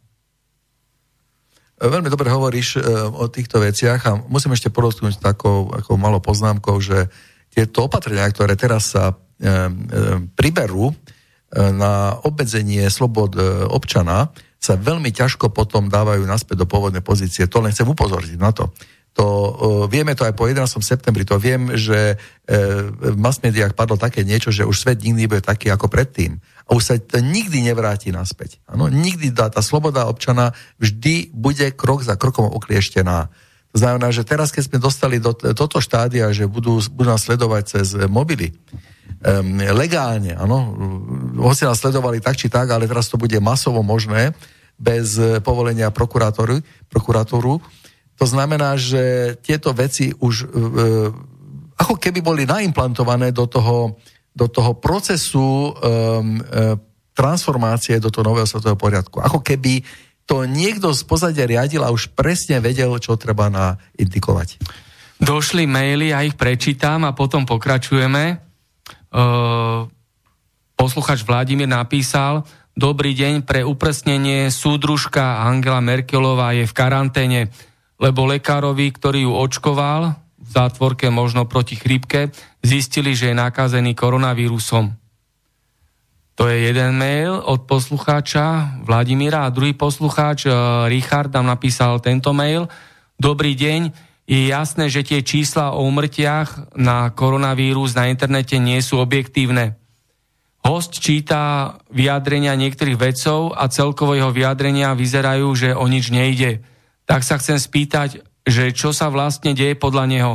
Veľmi dobre hovoríš e, o týchto veciach a musím ešte podotknúť takou ako malou poznámkou, že tieto opatrenia, ktoré teraz sa e, e, priberú e, na obmedzenie slobod e, občana, sa veľmi ťažko potom dávajú naspäť do pôvodnej pozície. To len chcem upozorniť na to. To, e, vieme to aj po 11. septembri, to viem, že e, v mass médiách padlo také niečo, že už svet nikdy nebude taký ako predtým. A už sa to nikdy nevráti naspäť. Ano? Nikdy tá, tá sloboda občana vždy bude krok za krokom oklieštená. To znamená, že teraz, keď sme dostali do toto štádia, že budú, budú nás sledovať cez mobily, um, legálne, áno, hoci nás sledovali tak či tak, ale teraz to bude masovo možné, bez povolenia prokurátoru, prokurátoru. To znamená, že tieto veci už uh, ako keby boli naimplantované do toho, do toho procesu um, uh, transformácie do toho nového svetového poriadku. Ako keby to niekto z pozadia riadil a už presne vedel, čo treba naindikovať. Došli maily, ja ich prečítam a potom pokračujeme. Uh, posluchač Vladimír napísal, Dobrý deň, pre upresnenie súdružka Angela Merkelová je v karanténe, lebo lekárovi, ktorý ju očkoval, v zátvorke možno proti chrípke, zistili, že je nakazený koronavírusom. To je jeden mail od poslucháča Vladimíra a druhý poslucháč eh, Richard nám napísal tento mail. Dobrý deň, je jasné, že tie čísla o umrtiach na koronavírus na internete nie sú objektívne. Host číta vyjadrenia niektorých vedcov a celkovo jeho vyjadrenia vyzerajú, že o nič nejde. Tak sa chcem spýtať, že čo sa vlastne deje podľa neho.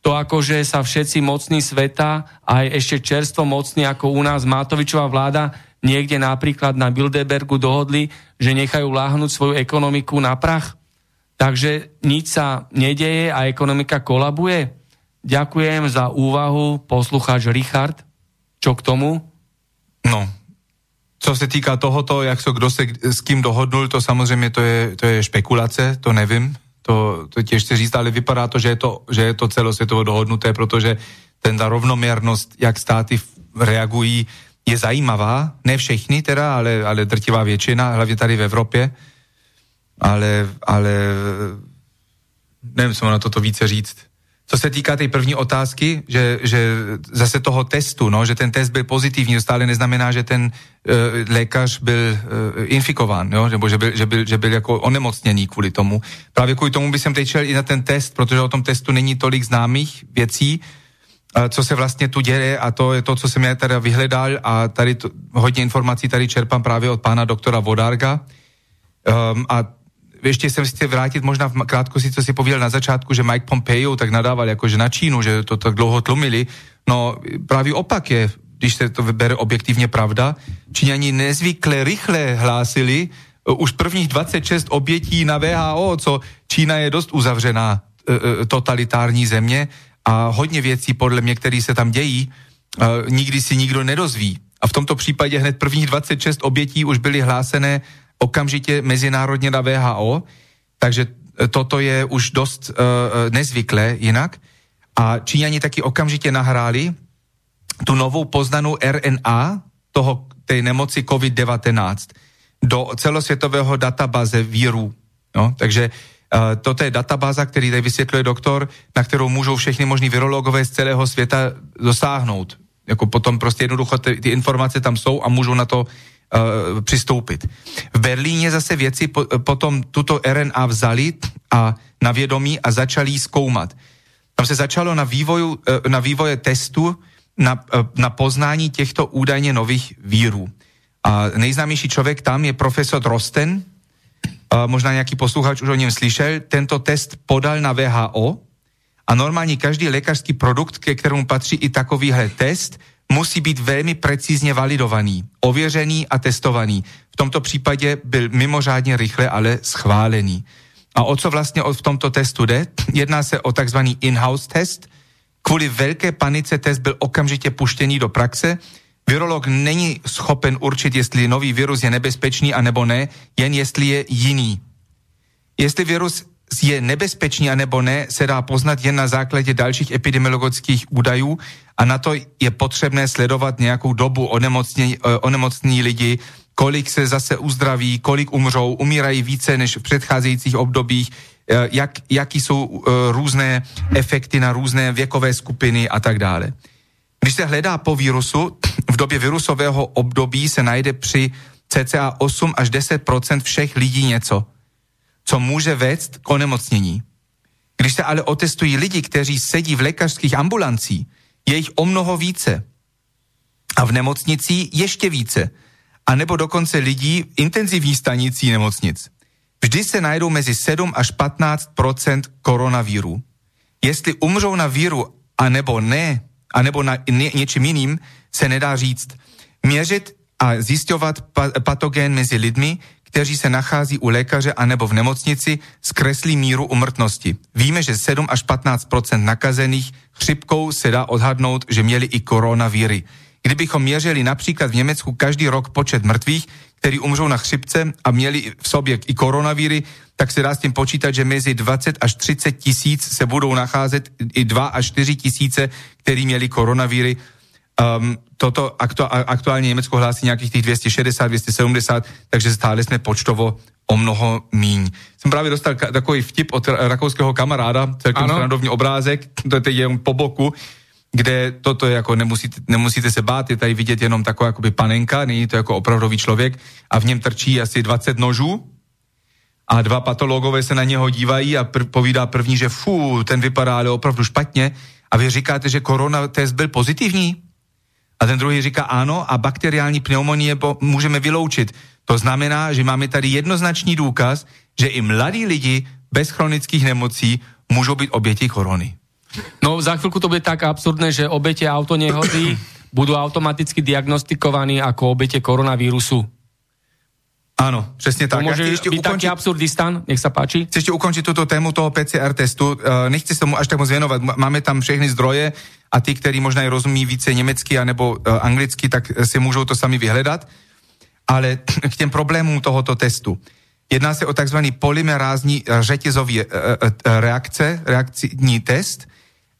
To ako, že sa všetci mocní sveta, aj ešte čerstvo mocní ako u nás Matovičová vláda, niekde napríklad na Bilderbergu dohodli, že nechajú láhnuť svoju ekonomiku na prach? Takže nič sa nedeje a ekonomika kolabuje? Ďakujem za úvahu poslucháč Richard. Čo k tomu? No, co se týká tohoto, jak se kdo se s kým dohodnul, to samozřejmě to je, to je špekulace, to nevím, to, to těžce říct, ale vypadá to, že je to, že je to celosvětovo dohodnuté, protože ten ta rovnoměrnost, jak státy reagují, je zajímavá. Ne všechny teda, ale, ale drtivá většina, hlavně tady v Evropě. Ale, ale nevím, co na toto více říct. Co se týká té první otázky, že, že zase toho testu, no, že ten test byl pozitivní, stále neznamená, že ten uh, lékař byl uh, infikován, jo, nebo že byl, že, byl, že byl jako onemocněný kvůli tomu. Právě kvůli tomu by jsem teď šel i na ten test, protože o tom testu není tolik známých věcí, uh, co se vlastně tu děje a to je to, co jsem já teda vyhledal a tady to, hodně informací tady čerpám právě od pána doktora Vodarga. Um, a ešte sa chce vrátiť možná v krátkosti, co si pověděl na začátku, že Mike Pompeo tak nadával jakože na Čínu, že to tak dlouho tlumili. No právě opak je, když se to bere objektivně pravda. Číňani nezvykle rychle hlásili uh, už prvních 26 obětí na VHO, co Čína je dost uzavřená uh, totalitární země a hodně věcí podle mě, které se tam dějí, uh, nikdy si nikdo nedozví. A v tomto případě hned prvních 26 obětí už byly hlásené okamžitě mezinárodně na VHO, takže e, toto je už dost uh, nezvyklé jinak. A Číňani taky okamžitě nahráli tu novou poznanou RNA toho, tej nemoci COVID-19 do celosvětového databáze víru. No, takže uh, toto je databáza, který tady vysvětluje doktor, na kterou můžou všechny možní virologové z celého světa dosáhnout. Jako potom prostě jednoducho ty, ty informace tam jsou a můžou na to přistoupit. V Berlíně zase věci po, potom tuto RNA vzali a na vědomí a začali zkoumat. Tam se začalo na, vývoju, uh, na vývoje testu na, na poznání těchto údajně nových vírů. A nejznámější člověk tam je profesor Drosten, uh, možná nějaký posluchač už o něm slyšel, tento test podal na VHO a normálně každý lékařský produkt, ke kterému patří i takovýhle test, musí být velmi precízně validovaný, ověřený a testovaný. V tomto případě byl mimořádně rychle ale schválený. A o co vlastně v tomto testu jde? Jedná se o takzvaný in-house test. Kvůli velké panice test byl okamžitě puštěný do praxe. Virolog není schopen určit, jestli nový virus je nebezpečný a nebo ne, jen jestli je jiný. Jestli virus je nebezpečný a nebo ne, se dá poznat jen na základě dalších epidemiologických údajů a na to je potřebné sledovat nějakou dobu onemocnění, eh, onemocnění lidi, kolik se zase uzdraví, kolik umřou, umírají více než v předcházejících obdobích, eh, jak, jaký jsou uh, různé efekty na různé věkové skupiny a tak dále. Když se hledá po vírusu, v době virusového období se najde při cca 8 až 10% všech lidí něco co může vést k onemocnění. Když se ale otestují lidi, kteří sedí v lékařských ambulancích, je jich o mnoho více. A v nemocnici ještě více. A nebo dokonce lidí v intenzivní stanicí nemocnic. Vždy se najdou mezi 7 až 15% koronavíru. Jestli umřou na víru, anebo ne, anebo na ně, něčím jiným, se nedá říct. Měřit a zjišťovat pa, patogén mezi lidmi, kteří se nachází u lékaře anebo v nemocnici, zkreslí míru umrtnosti. Víme, že 7 až 15 nakazených chřipkou se dá odhadnout, že měli i koronavíry. Kdybychom měřili například v Německu každý rok počet mrtvých, kteří umřou na chřipce a měli v sobě i koronavíry, tak se dá s tím počítat, že mezi 20 až 30 tisíc se budou nacházet i 2 až 4 tisíce, kteří měli koronavíry. Um, toto aktu, aktuálne Nemecko hlási nejakých tých 260, 270, takže stále sme počtovo o mnoho míň. Jsem právě dostal ka- takový vtip od rakouského kamaráda, celkem srandovní obrázek, to je teď po boku, kde toto je jako nemusíte, nemusíte se bát, je tady vidět jenom taková jakoby panenka, není to jako opravdový člověk a v něm trčí asi 20 nožů a dva patologové se na něho dívají a pr- povídá první, že fú, ten vypadá ale opravdu špatně a vy říkáte, že korona test byl pozitivní? A ten druhý říká áno a bakteriální pneumonie můžeme vyloučit. To znamená, že máme tady jednoznačný důkaz, že i mladí lidi bez chronických nemocí můžou být oběti korony. No za chvíľku to bude tak absurdné, že obete autonehody budú automaticky diagnostikovaní ako obete koronavírusu. Áno, presne tak. To môže byť ukončiť... taký absurdistan, nech sa páči. Chceš ešte ukončiť túto tému toho PCR testu. Uh, nechci sa tomu až tak moc venovať. Máme tam všechny zdroje a tí, ktorí možno aj rozumí více nemecky anebo uh, anglicky, tak si môžu to sami vyhľadať. Ale k tým problémům tohoto testu. Jedná se o tzv. polymerázní řetězový uh, uh, reakce, reakční test,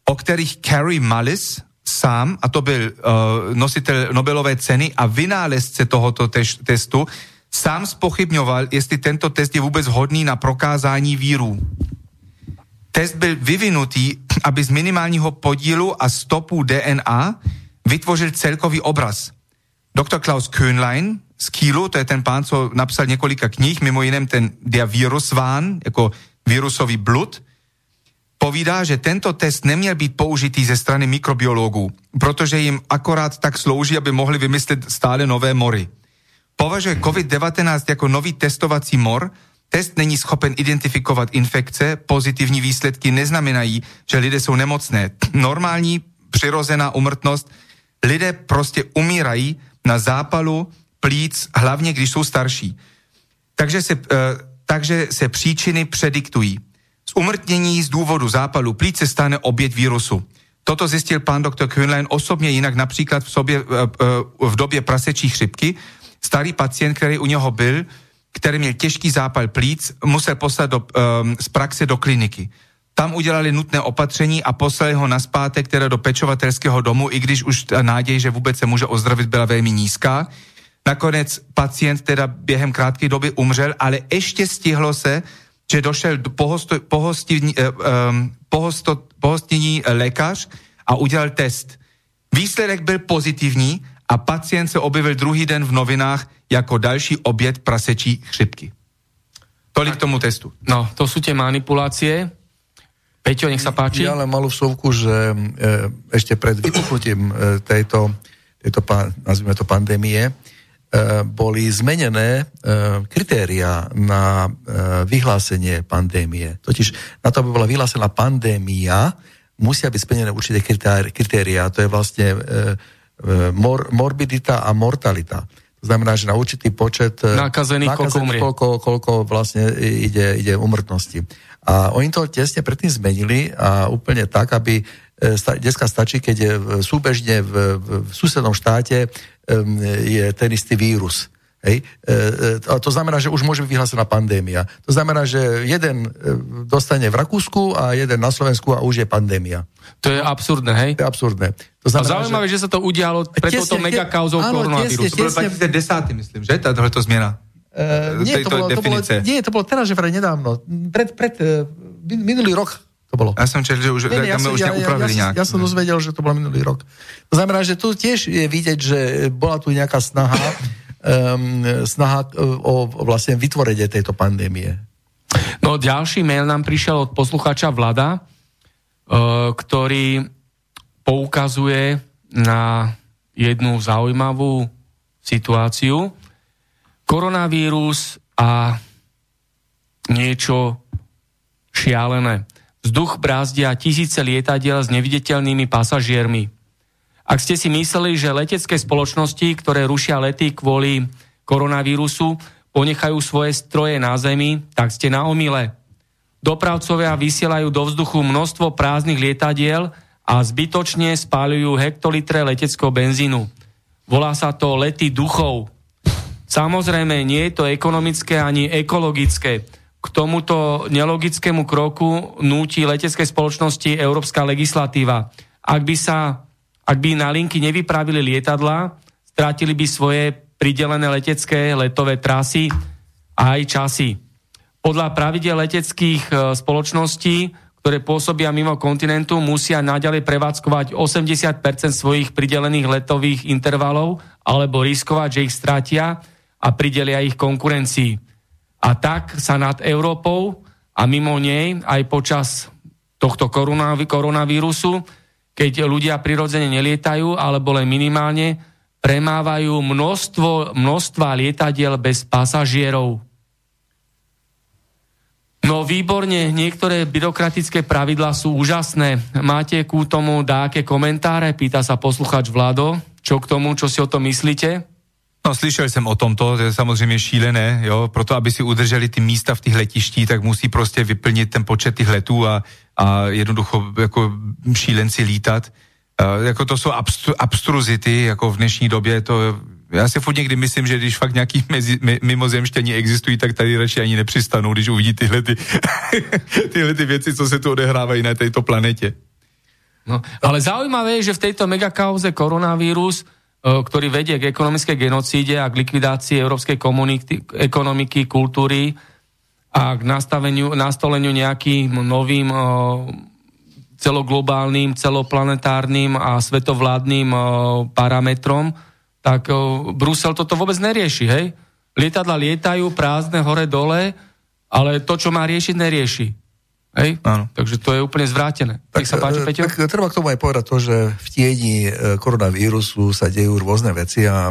o kterých Carrie Mullis sám, a to byl uh, nositel Nobelové ceny a vynálezce tohoto tež, testu, sám spochybňoval, jestli tento test je vůbec hodný na prokázání víru. Test byl vyvinutý, aby z minimálního podílu a stopu DNA vytvořil celkový obraz. Dr. Klaus Köhnlein z Kielu, to je ten pán, co napsal několika knih, mimo jiném ten Der Virusván, jako virusový blud, povídá, že tento test neměl být použitý ze strany mikrobiologů, protože jim akorát tak slouží, aby mohli vymyslet stále nové mory. Považuje COVID-19 jako nový testovací mor, test není schopen identifikovat infekce, pozitivní výsledky neznamenají, že lidé jsou nemocné. Normální přirozená umrtnost, lidé prostě umírají na zápalu plíc, hlavně když jsou starší. Takže se, uh, takže se příčiny prediktují. Z umrtnění z důvodu zápalu plíc se stane oběť vírusu. Toto zjistil pán doktor Kühnlein osobně jinak například v, sobě, uh, uh, v době prasečí chřipky. Starý pacient, který u něho byl, který měl těžký zápal plíc, musel poslat do, um, z praxe do kliniky. Tam udělali nutné opatření a poslali ho naspátek teda do pečovatelského domu, i když už ta že vůbec se může ozdravit, byla velmi nízká. Nakonec pacient teda během krátké doby umřel, ale ještě stihlo se, že došel pohosto, pohostivní, um, lékař a udělal test. Výsledek byl pozitivní a pacient se objevil druhý den v novinách jako další oběd prasečí chřipky. Tolik k tomu testu. No, to sú tie manipulácie. Peťo, nech sa páči. Ja len malú vsuvku, že e, ešte pred vypuknutím e, tejto, tejto nazvime to pandémie, e, boli zmenené e, kritéria na e, vyhlásenie pandémie. Totiž na to, aby bola vyhlásená pandémia, musia byť splnené určité kritéria. To je vlastne e, mor, morbidita a mortalita. To znamená, že na určitý počet nakazených, nakazených koľko, koľko vlastne ide, ide umrtnosti. A oni to tesne predtým zmenili a úplne tak, aby dneska stačí, keď je súbežne v, v susednom štáte je ten istý vírus. Hej? A to znamená, že už môže byť vyhlásená pandémia. To znamená, že jeden dostane v Rakúsku a jeden na Slovensku a už je pandémia. To je absurdné, hej? To je absurdné. To znamená, a zaujímavé, že... že sa to udialo pred touto megakauzou koronavírusu. To bolo 2010, myslím, že? Táto zmena. Uh, nie, to bolo, to bolo, nie, to bolo teraz, že vraj nedávno. Pred, pred minulý rok to bolo. Ja som čel, že už, nie, ja, som, už ja, upravili ja. Ja, ja som dozvedel, že to bolo minulý rok. To znamená, že tu tiež je vidieť, že bola tu nejaká snaha um, snaha o, o vlastne vytvorenie tejto pandémie. No ďalší mail nám prišiel od poslucháča Vlada, uh, ktorý poukazuje na jednu zaujímavú situáciu. Koronavírus a niečo šialené. Vzduch brázdia tisíce lietadiel s neviditeľnými pasažiermi. Ak ste si mysleli, že letecké spoločnosti, ktoré rušia lety kvôli koronavírusu, ponechajú svoje stroje na zemi, tak ste na omile. Dopravcovia vysielajú do vzduchu množstvo prázdnych lietadiel a zbytočne spáľujú hektolitre leteckého benzínu. Volá sa to lety duchov. Samozrejme, nie je to ekonomické ani ekologické. K tomuto nelogickému kroku núti leteckej spoločnosti európska legislatíva. Ak by sa ak by na linky nevypravili lietadla, strátili by svoje pridelené letecké letové trasy a aj časy. Podľa pravidel leteckých e, spoločností, ktoré pôsobia mimo kontinentu, musia naďalej prevádzkovať 80% svojich pridelených letových intervalov alebo riskovať, že ich stratia a pridelia ich konkurencii. A tak sa nad Európou a mimo nej aj počas tohto koronavírusu keď ľudia prirodzene nelietajú, alebo len minimálne, premávajú množstvo, množstva lietadiel bez pasažierov. No výborne, niektoré byrokratické pravidlá sú úžasné. Máte ku tomu dáke komentáre? Pýta sa posluchač Vlado. Čo k tomu, čo si o tom myslíte? No, slyšel jsem o tomto, to je samozřejmě šílené, jo, proto aby si udrželi ty místa v těch letištích, tak musí prostě vyplnit ten počet těch letů a, a jednoducho jako šílenci lítat. Uh, jako to jsou abstru, abstruzity, jako v dnešní době to já si furt někdy myslím, že když fakt nějaký mezi, mimozemštění existují, tak tady radši ani nepřistanou, když uvidí tyhle, ty, tyhle ty věci, co se tu odehrávají na této planetě. No, ale zaujímavé je, že v tejto megakauze koronavírus ktorý vedie k ekonomickej genocíde a k likvidácii európskej ekonomiky, kultúry a k nastaveniu, nastoleniu nejakým novým e, celoglobálnym, celoplanetárnym a svetovládnym e, parametrom, tak Brusel toto vôbec nerieši, hej? Lietadla lietajú prázdne hore-dole, ale to, čo má riešiť, nerieši. Hej? Áno. Takže to je úplne zvrátené. Tak, sa páči, Peťo? Tak treba k tomu aj povedať to, že v tieni e, koronavírusu sa dejú rôzne veci a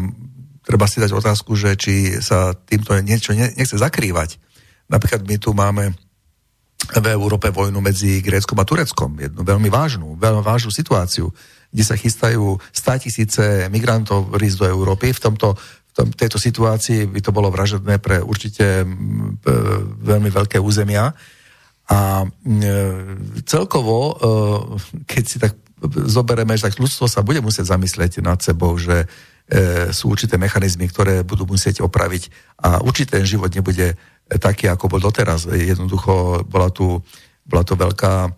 treba si dať otázku, že či sa týmto niečo nechce zakrývať. Napríklad my tu máme v Európe vojnu medzi Gréckom a Tureckom. Jednu veľmi vážnu, veľmi vážnu situáciu, kde sa chystajú 100 tisíce migrantov rísť do Európy. V tomto v tejto situácii by to bolo vražedné pre určite veľmi veľké územia. A e, celkovo, e, keď si tak zoberieme, že tak ľudstvo sa bude musieť zamyslieť nad sebou, že e, sú určité mechanizmy, ktoré budú musieť opraviť a určite ten život nebude taký, ako bol doteraz. Jednoducho bola tu, bola tu veľká,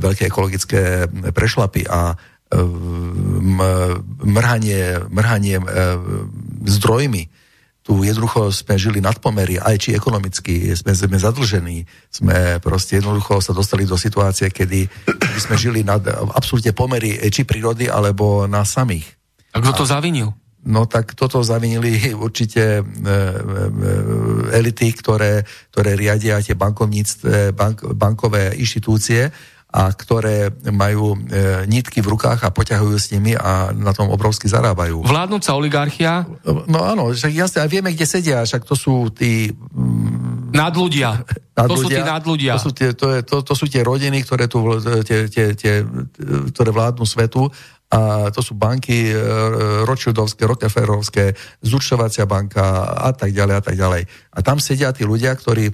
veľké ekologické prešlapy a mrhanie, mrhanie zdrojmi tu jednoducho sme žili nad pomery, aj či ekonomicky, sme, sme zadlžení, sme proste jednoducho sa dostali do situácie, kedy, sme žili nad absolútne pomery či prírody, alebo nás samých. A kto to zavinil? No tak toto zavinili určite e, e, elity, ktoré, ktoré riadia tie bankovníctve, bank, bankové inštitúcie, a ktoré majú e, nitky v rukách a poťahujú s nimi a na tom obrovsky zarábajú. Vládnúca oligarchia? No áno, však jasne, a vieme, kde sedia, však to sú tí... Mm, nadľudia. nadľudia. To sú tí nadľudia. To sú tie, to, je, to, to sú tie rodiny, ktoré, tu, tie, tie, tie, ktoré vládnu svetu a to sú banky e, Rothschildovské, Rockefellerovské, zúčtovacia banka a tak ďalej a tak ďalej. A tam sedia tí ľudia, ktorí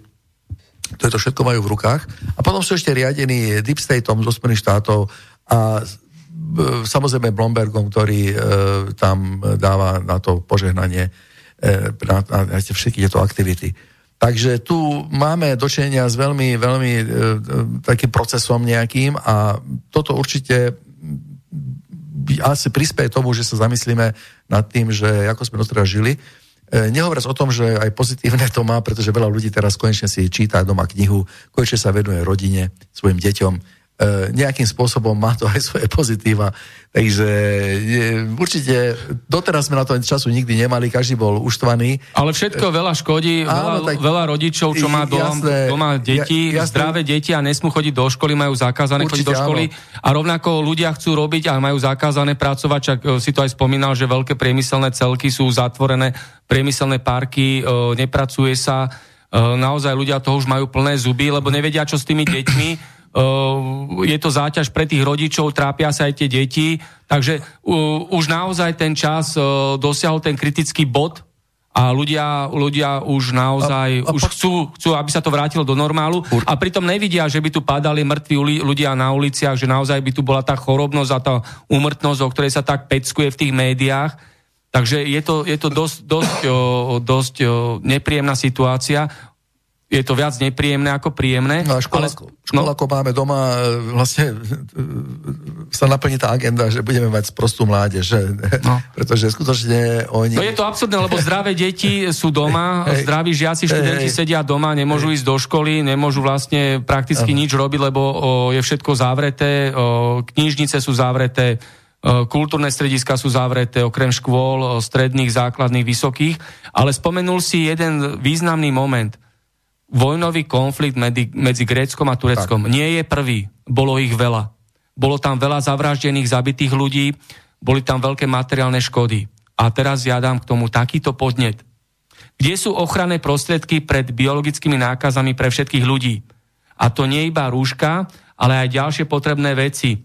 to to všetko majú v rukách. A potom sú ešte riadení Deep Stateom zo Spojených štátov a samozrejme Blombergom, ktorý e, tam dáva na to požehnanie e, na, na, na všetky tieto aktivity. Takže tu máme dočenia s veľmi, veľmi e, e, takým procesom nejakým a toto určite asi prispieje tomu, že sa zamyslíme nad tým, že ako sme doteraz žili nehovoriac o tom, že aj pozitívne to má, pretože veľa ľudí teraz konečne si číta doma knihu, konečne sa venuje rodine, svojim deťom, E, nejakým spôsobom má to aj svoje pozitíva. Takže je, určite doteraz sme na to času nikdy nemali, každý bol uštvaný. Ale všetko veľa škodí, veľa, tak, veľa rodičov, čo má doma, jasné, doma deti, jasné, zdravé deti a nesmú chodiť do školy, majú zakázané určite, chodiť do školy. Áno. A rovnako ľudia chcú robiť a majú zakázané pracovať, čak e, si to aj spomínal, že veľké priemyselné celky sú zatvorené, priemyselné parky, e, nepracuje sa, naozaj ľudia toho už majú plné zuby, lebo nevedia, čo s tými deťmi je to záťaž pre tých rodičov, trápia sa aj tie deti, takže už naozaj ten čas e, dosiahol ten kritický bod a ľudia, ľudia už naozaj a, a už chcú, chcú, aby sa to vrátilo do normálu a pritom nevidia, že by tu padali mŕtvi ľudia na uliciach, že naozaj by tu bola tá chorobnosť a tá úmrtnosť, o ktorej sa tak peckuje v tých médiách. Takže je to, je to dosť, dosť, dosť nepríjemná situácia. Je to viac nepríjemné ako príjemné. No a školáko, ale, školáko no, máme doma, e, vlastne e, sa naplní tá agenda, že budeme mať prostú mládež, no. pretože skutočne oni... No je to absurdné, lebo zdravé deti sú doma, hey, zdraví žiaci, študenti hey, sedia doma, nemôžu hey. ísť do školy, nemôžu vlastne prakticky Aha. nič robiť, lebo o, je všetko zavreté, o, knižnice sú zavreté, kultúrne strediska sú zavreté, okrem škôl, stredných, základných, vysokých, ale spomenul si jeden významný moment – vojnový konflikt medzi, medzi Gréckom a Tureckom tak. nie je prvý. Bolo ich veľa. Bolo tam veľa zavraždených, zabitých ľudí, boli tam veľké materiálne škody. A teraz ja dám k tomu takýto podnet. Kde sú ochranné prostriedky pred biologickými nákazami pre všetkých ľudí? A to nie iba rúška, ale aj ďalšie potrebné veci.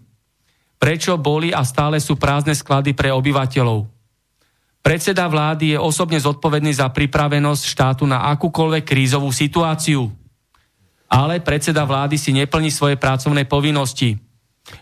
Prečo boli a stále sú prázdne sklady pre obyvateľov? Predseda vlády je osobne zodpovedný za pripravenosť štátu na akúkoľvek krízovú situáciu. Ale predseda vlády si neplní svoje pracovné povinnosti.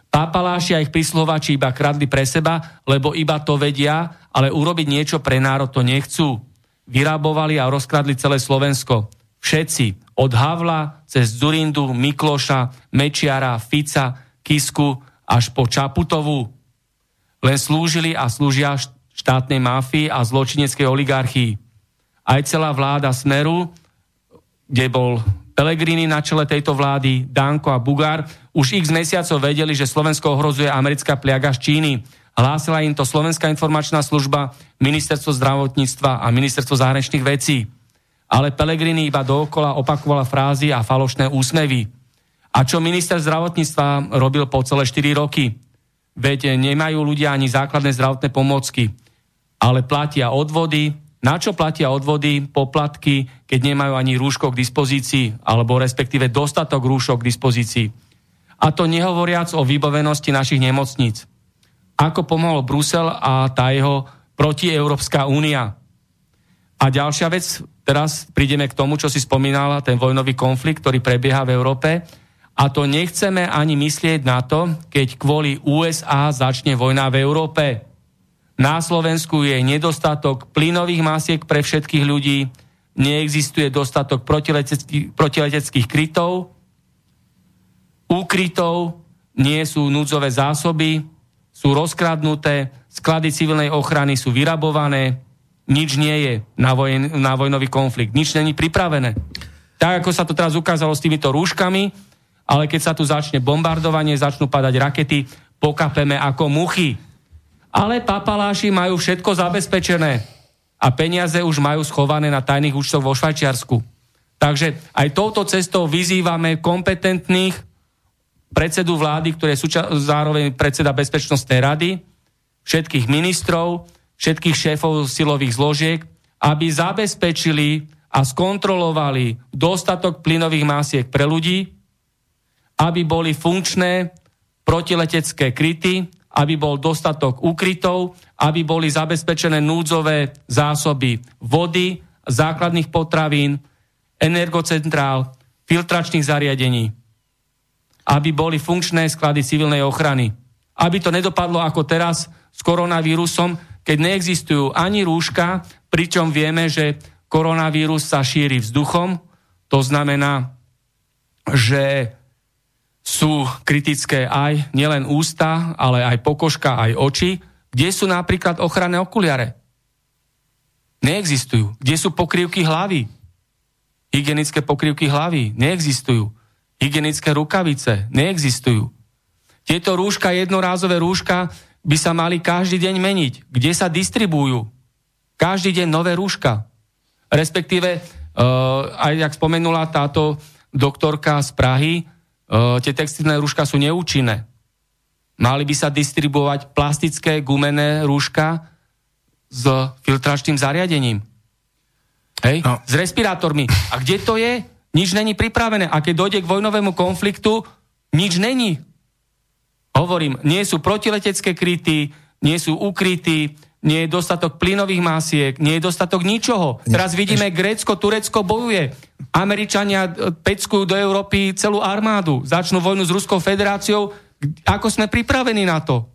Papaláši a ich prísluhovači iba kradli pre seba, lebo iba to vedia, ale urobiť niečo pre národ to nechcú. Vyrabovali a rozkradli celé Slovensko. Všetci, od Havla cez Zurindu, Mikloša, Mečiara, Fica, Kisku až po Čaputovú. Len slúžili a slúžia štátnej mafii a zločineckej oligarchii. Aj celá vláda Smeru, kde bol Pelegrini na čele tejto vlády, Danko a Bugár, už x mesiacov vedeli, že Slovensko ohrozuje americká pliaga z Číny. Hlásila im to Slovenská informačná služba, Ministerstvo zdravotníctva a Ministerstvo zahraničných vecí. Ale Pelegrini iba dookola opakovala frázy a falošné úsmevy. A čo minister zdravotníctva robil po celé 4 roky? Veď nemajú ľudia ani základné zdravotné pomôcky ale platia odvody. Na čo platia odvody, poplatky, keď nemajú ani rúško k dispozícii, alebo respektíve dostatok rúšok k dispozícii. A to nehovoriac o vybavenosti našich nemocníc. Ako pomohol Brusel a tá jeho protieurópska únia. A ďalšia vec, teraz prídeme k tomu, čo si spomínala, ten vojnový konflikt, ktorý prebieha v Európe. A to nechceme ani myslieť na to, keď kvôli USA začne vojna v Európe. Na Slovensku je nedostatok plynových masiek pre všetkých ľudí, neexistuje dostatok protileteckých, protileteckých krytov, úkrytov, nie sú núdzové zásoby, sú rozkradnuté, sklady civilnej ochrany sú vyrabované, nič nie je na, vojn, na vojnový konflikt, nič není pripravené. Tak ako sa to teraz ukázalo s týmito rúškami, ale keď sa tu začne bombardovanie, začnú padať rakety, pokapeme ako muchy ale papaláši majú všetko zabezpečené a peniaze už majú schované na tajných účtoch vo Švajčiarsku. Takže aj touto cestou vyzývame kompetentných predsedu vlády, ktorý je súča- zároveň predseda Bezpečnostnej rady, všetkých ministrov, všetkých šéfov silových zložiek, aby zabezpečili a skontrolovali dostatok plynových másiek pre ľudí, aby boli funkčné protiletecké kryty, aby bol dostatok ukrytov, aby boli zabezpečené núdzové zásoby vody, základných potravín, energocentrál, filtračných zariadení, aby boli funkčné sklady civilnej ochrany. Aby to nedopadlo ako teraz s koronavírusom, keď neexistujú ani rúška, pričom vieme, že koronavírus sa šíri vzduchom, to znamená, že sú kritické aj nielen ústa, ale aj pokožka, aj oči, kde sú napríklad ochranné okuliare. Neexistujú. Kde sú pokrývky hlavy? Hygienické pokrývky hlavy neexistujú. Hygienické rukavice neexistujú. Tieto rúška, jednorázové rúška, by sa mali každý deň meniť. Kde sa distribujú? Každý deň nové rúška. Respektíve, uh, aj jak spomenula táto doktorka z Prahy, tie textilné rúška sú neúčinné. Mali by sa distribuovať plastické gumené rúška s filtračným zariadením. Hej? No. S respirátormi. A kde to je? Nič není pripravené. A keď dojde k vojnovému konfliktu, nič není. Hovorím, nie sú protiletecké kryty, nie sú ukrytí, nie je dostatok plynových másiek, nie je dostatok ničoho. Teraz vidíme, Grécko, Turecko bojuje. Američania e, peckujú do Európy celú armádu. Začnú vojnu s Ruskou federáciou. Ako sme pripravení na to?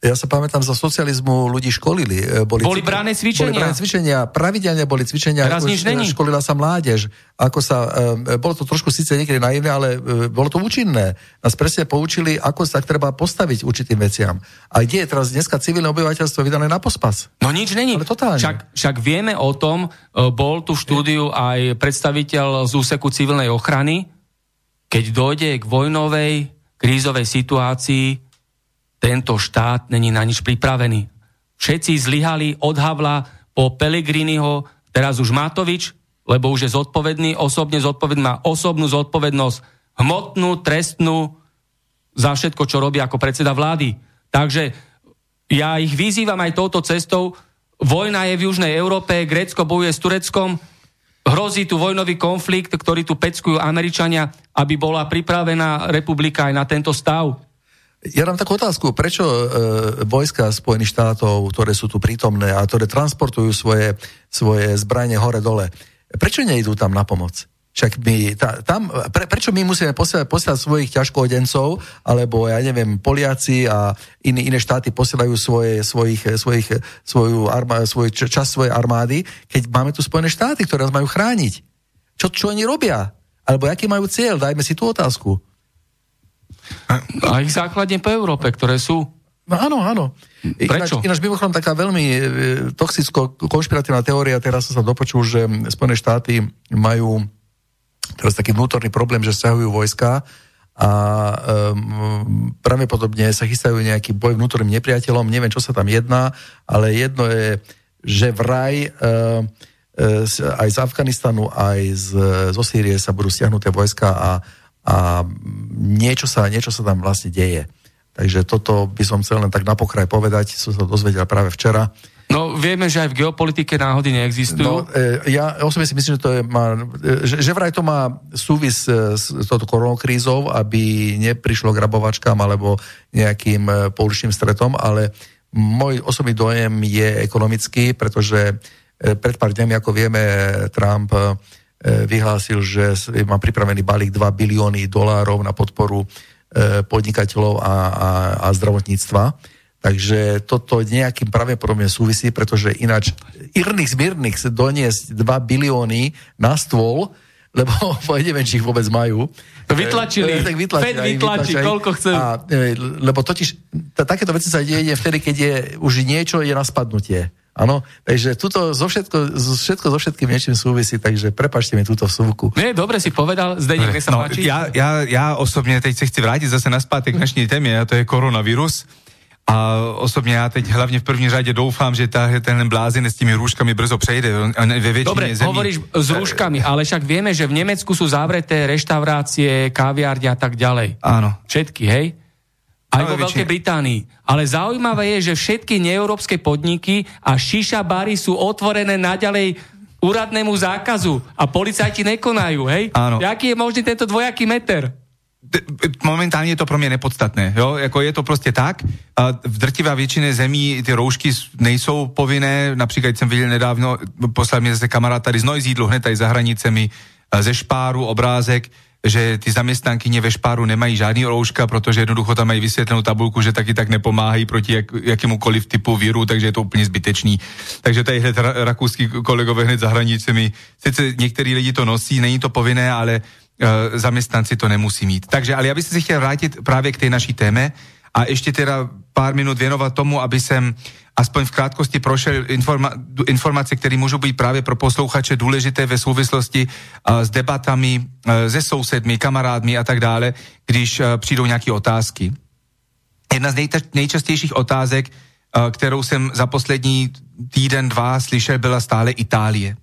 Ja sa pamätám, za socializmu ľudí školili. e, Boli, Boli brané cvičenia. Boli brané cvičenia, pravidelne boli cvičenia. Už, nič není. e, Školila sa mládež. Ako sa, e, bolo to trošku síce niekedy naivné, ale bolo to účinné. Nás presne poučili, ako sa treba postaviť určitým veciam. A kde je teraz dneska civilné obyvateľstvo vydané na pospas? No nič není. Ale totálne. Však, však vieme o tom, bol tu štúdiu aj predstaviteľ z úseku civilnej ochrany, keď dojde k vojnovej krízovej situácii, tento štát není na nič pripravený. Všetci zlyhali od Havla po Pelegriniho, teraz už Matovič, lebo už je zodpovedný, osobne zodpovedný, má osobnú zodpovednosť, hmotnú, trestnú, za všetko, čo robí ako predseda vlády. Takže ja ich vyzývam aj touto cestou. Vojna je v Južnej Európe, Grécko bojuje s Tureckom, hrozí tu vojnový konflikt, ktorý tu peckujú Američania, aby bola pripravená republika aj na tento stav. Ja dám takú otázku, prečo e, vojska Spojených štátov, ktoré sú tu prítomné a ktoré transportujú svoje, svoje zbranie hore-dole, prečo nejdú tam na pomoc? Však my, ta, tam, pre, prečo my musíme posielať, posielať svojich ťažkohodencov, alebo ja neviem, Poliaci a iné, iné štáty posielajú svoje, svojich, svojich, svoju arma, svoj čas svojej armády, keď máme tu Spojené štáty, ktoré nás majú chrániť. Čo, čo oni robia? Alebo aký majú cieľ? Dajme si tú otázku. A ich základne po Európe, ktoré sú. No áno, áno. Prečo? Ináč, ináč mimochodom taká veľmi e, toxicko-konšpiratívna teória, teraz som sa dopočul, že Spojené štáty majú teraz taký vnútorný problém, že stiahujú vojska a um, pravdepodobne sa chystajú nejaký boj vnútorným nepriateľom, neviem, čo sa tam jedná, ale jedno je, že vraj uh, aj z Afganistanu, aj z, zo Sýrie sa budú stiahnuté vojska a, a niečo, sa, niečo sa tam vlastne deje. Takže toto by som chcel len tak na pokraj povedať, som sa dozvedel práve včera. No vieme, že aj v geopolitike náhody neexistujú. No, e, ja osobne si myslím, že to je, má, e, že, že vraj to má súvis e, s, s touto koronokrízou, aby neprišlo k rabovačkám alebo nejakým e, pouličným stretom, ale môj osobný dojem je ekonomický, pretože pred pár dňami, ako vieme, Trump vyhlásil, že má pripravený balík 2 bilióny dolárov na podporu e, podnikateľov a, a, a zdravotníctva. Takže toto nejakým pravdepodobne súvisí, pretože ináč Irnix Mirnix doniesť 2 bilióny na stôl, lebo neviem, či ich vôbec majú. To vytlačili. E, tak vytlačili. Fed vytlačí, vytlačili. koľko chcú. A, e, lebo totiž t- takéto veci sa deje vtedy, keď je už niečo je na spadnutie. Áno, takže tuto zo všetko, zo všetko so všetkým niečím súvisí, takže prepačte mi túto vsúku. Nie, dobre si povedal, Zdeněk, nech sa No, páči. ja, ja, ja osobne teď sa chci vrátiť zase naspátek k dnešnej téme, a to je koronavírus. A osobne ja teď hlavne v první řade doufám, že tá, ten blázinec s tými rúškami brzo on Ve Dobre, zemí, hovoríš s rúškami, ale však vieme, že v Nemecku sú zavreté reštaurácie, kaviárne a tak ďalej. Áno. Všetky, hej? Aj vo Veľkej Británii. Ale zaujímavé je, že všetky neeurópske podniky a šiša bary sú otvorené naďalej úradnému zákazu a policajti nekonajú, hej? Áno. Jaký je možný tento dvojaký meter? Momentálne je to pro mě nepodstatné. Jo? Jako je to prostě tak. A v drtivá většině zemí ty roušky nejsou povinné. Například jsem viděl nedávno, poslal mě zase kamarád tady z Noizídlu, hned tady za hranicemi, ze Špáru obrázek, že ty zaměstnankyně ve Špáru nemají žádný rouška, protože jednoducho tam mají vysvětlenou tabulku, že taky tak nepomáhají proti jak, jakémukoliv typu viru, takže je to úplně zbytečný. Takže tady hned ra- rakouský kolegové hned za hranicemi. Sice některý lidi to nosí, není to povinné, ale uh, zaměstnanci to nemusí mít. Takže, ale já bych se chtěl vrátit právě k té naší téme a ještě teda pár minut věnovat tomu, aby jsem aspoň v krátkosti prošel informa- informace, které můžou být právě pro posluchače důležité ve souvislosti uh, s debatami uh, se sousedmi, kamarádmi a tak dále, když uh, přijdou nějaké otázky. Jedna z nejta- nejčastějších otázek, uh, kterou jsem za poslední týden, dva slyšel, byla stále Itálie.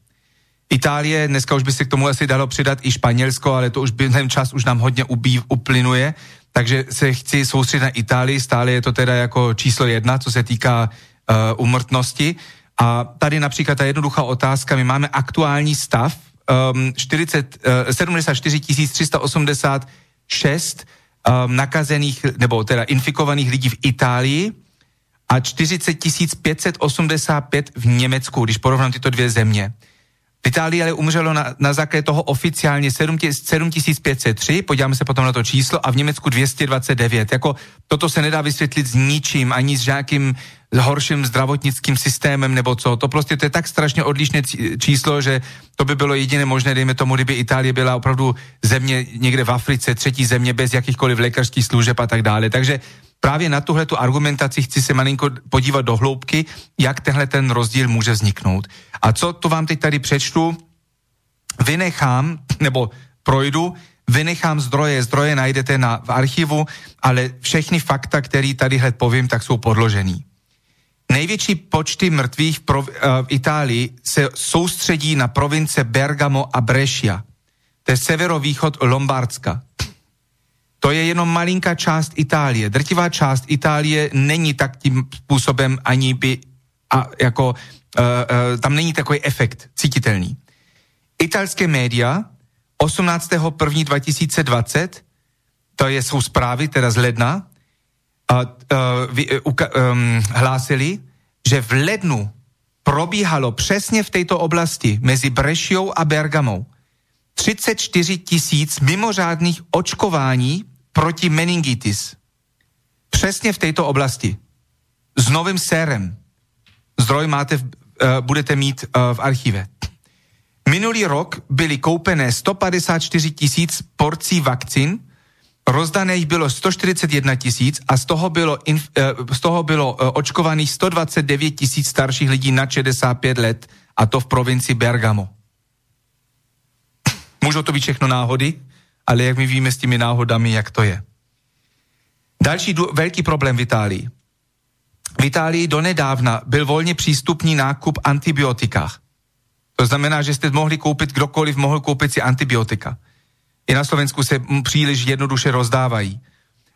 Itálie, dneska už by se k tomu asi dalo přidat i Španělsko, ale to už během čas už nám hodně ubí, uplynuje, takže se chci soustředit na Itálii, stále je to teda jako číslo jedna, co se týká uh, umrtnosti. A tady například ta jednoduchá otázka, my máme aktuální stav, um, 40, uh, 74 386 um, nakazených, nebo teda infikovaných lidí v Itálii a 40 585 v Německu, když porovnám tyto dvě země. V Itálii ale umřelo na, na základě toho oficiálně 7503, podíváme se potom na to číslo, a v Německu 229. Jako toto se nedá vysvětlit s ničím, ani s žádným horším zdravotnickým systémem nebo co. To prostě to je tak strašně odlišné číslo, že to by bylo jediné možné, dejme tomu, kdyby Itálie byla opravdu země někde v Africe, třetí země bez jakýchkoliv lékařských služeb a tak dále. Takže právě na tuhle tu argumentaci chci se malinko podívat do hloubky, jak tenhle ten rozdíl může vzniknout. A co to vám teď tady přečtu, vynechám, nebo projdu, vynechám zdroje, zdroje najdete na, v archivu, ale všechny fakta, které tady hned povím, tak jsou podložený. Největší počty mrtvých v, prov, uh, v Itálii se soustředí na province Bergamo a Brescia. To je severovýchod Lombardska. To je jenom malinká část Itálie. Drtivá část Itálie není tak tím způsobem ani by, a jako, uh, uh, tam není takový efekt cítitelný. Italské média 18.1.2020, to je, jsou zprávy, teda z ledna, uh, uh, uh, um, hlásili, že v lednu probíhalo přesně v této oblasti mezi Brešiou a Bergamou 34 tisíc mimořádných očkování proti meningitis. Přesně v této oblasti. S novým sérem. Zdroj máte, uh, budete mít uh, v archive. Minulý rok byly koupené 154 tisíc porcí vakcín, rozdané jich bylo 141 tisíc a z toho bylo, inf, uh, z toho bylo očkovaných 129 tisíc starších lidí na 65 let a to v provincii Bergamo. Můžou to být všechno náhody, ale jak my víme s těmi náhodami, jak to je. Další dů, velký problém v Itálii. V Itálii donedávna byl volně přístupný nákup antibiotika. To znamená, že jste mohli koupit, kdokoliv mohl koupit si antibiotika. I na Slovensku se příliš jednoduše rozdávají.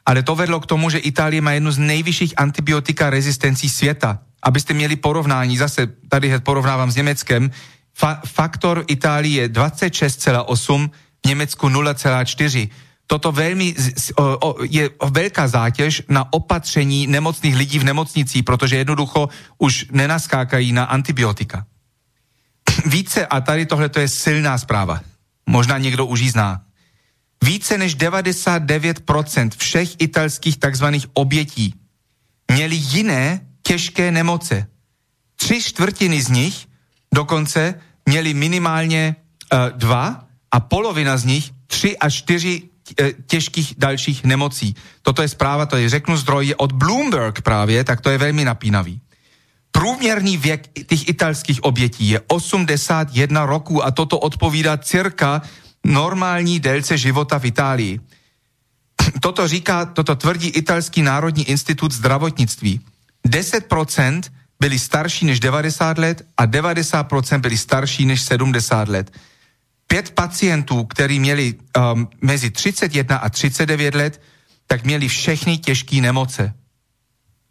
Ale to vedlo k tomu, že Itálie má jednu z nejvyšších antibiotika rezistencí světa. Abyste měli porovnání, zase tady porovnávám s Německem, fa- faktor Itálie je 26,8, v Německu 0,4. Toto velmi je velká zátěž na opatření nemocných lidí v nemocnici, protože jednoducho už nenaskákají na antibiotika. Více, a tady tohle to je silná zpráva, možná někdo už ji zná, více než 99% všech italských takzvaných obětí měli jiné těžké nemoce. Tři čtvrtiny z nich dokonce měli minimálně uh, dva a polovina z nich tři až čtyři e, těžkých dalších nemocí. Toto je zpráva, to je řeknu zdroj, je od Bloomberg právě, tak to je velmi napínavý. Průměrný věk těch italských obětí je 81 roků a toto odpovídá cirka normální délce života v Itálii. Toto říká, toto tvrdí Italský národní institut zdravotnictví. 10% byli starší než 90 let a 90% byli starší než 70 let pět pacientů, kteří měli um, mezi 31 a 39 let, tak měli všechny těžké nemoce.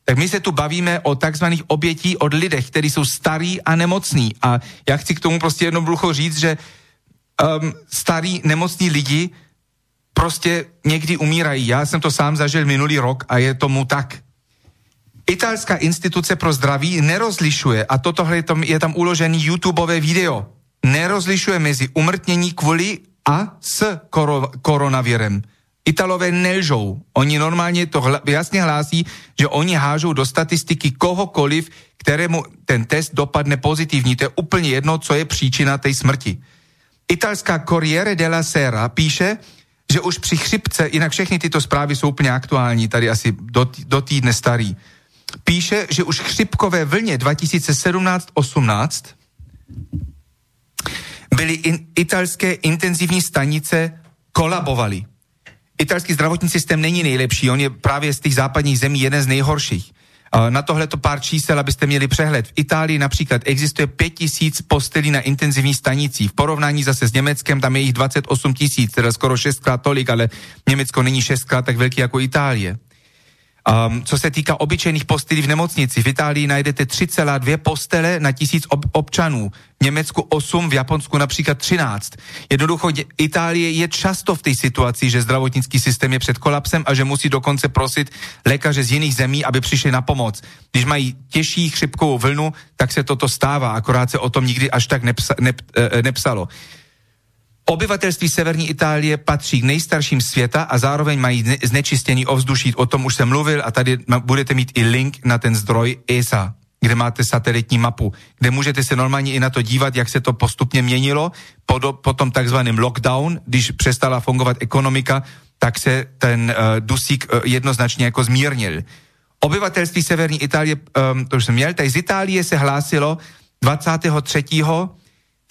Tak my se tu bavíme o takzvaných obětí od lidech, kteří jsou starí a nemocní. A já chci k tomu prostě jednoducho říct, že um, starí nemocní lidi prostě někdy umírají. Já jsem to sám zažil minulý rok a je tomu tak. Italská instituce pro zdraví nerozlišuje, a toto je tam, je tam uložený YouTubeové video, nerozlišuje mezi umrtnění kvůli a s koro, koronavirem. Italové nelžou. Oni normálně to hla, jasně hlásí, že oni hážou do statistiky kohokoliv, kterému ten test dopadne pozitivní. To je úplně jedno, co je příčina té smrti. Italská Corriere della Sera píše, že už při chřipce, jinak všechny tyto zprávy jsou úplně aktuální, tady asi do, do týdne starý, píše, že už chřipkové vlně 2017-18 byly in, italské intenzivní stanice kolabovaly. Italský zdravotní systém není nejlepší, on je právě z těch západních zemí jeden z nejhorších. Na tohle to pár čísel, abyste měli přehled. V Itálii například existuje 5000 postelí na intenzivní stanicí. V porovnání zase s Německem tam je jich 28 tisíc, teda skoro šestkrát tolik, ale Německo není šestkrát tak velký jako Itálie. Um, co se týká obyčejných postelí v nemocnici, v Itálii najdete 3,2 postele na tisíc ob- občanů, v Německu 8, v Japonsku například 13. Jednoducho Itálie je často v té situaci, že zdravotnický systém je před kolapsem a že musí dokonce prosit lékaře z jiných zemí, aby přišli na pomoc. Když mají těžší chřipkovou vlnu, tak se toto stává, akorát se o tom nikdy až tak nepsa- nep- e, nepsalo. Obyvatelství severní Itálie patří k nejstarším světa a zároveň mají znečištěný ovzduší. O tom už jsem mluvil a tady budete mít i link na ten zdroj ESA, kde máte satelitní mapu, kde můžete se normálně i na to dívat, jak se to postupně měnilo. Po, po tom takzvaném lockdown, když přestala fungovat ekonomika, tak se ten uh, dusík uh, jednoznačně jako zmírnil. Obyvatelství severní Itálie, um, to už jsem měl, tady z Itálie se hlásilo 23.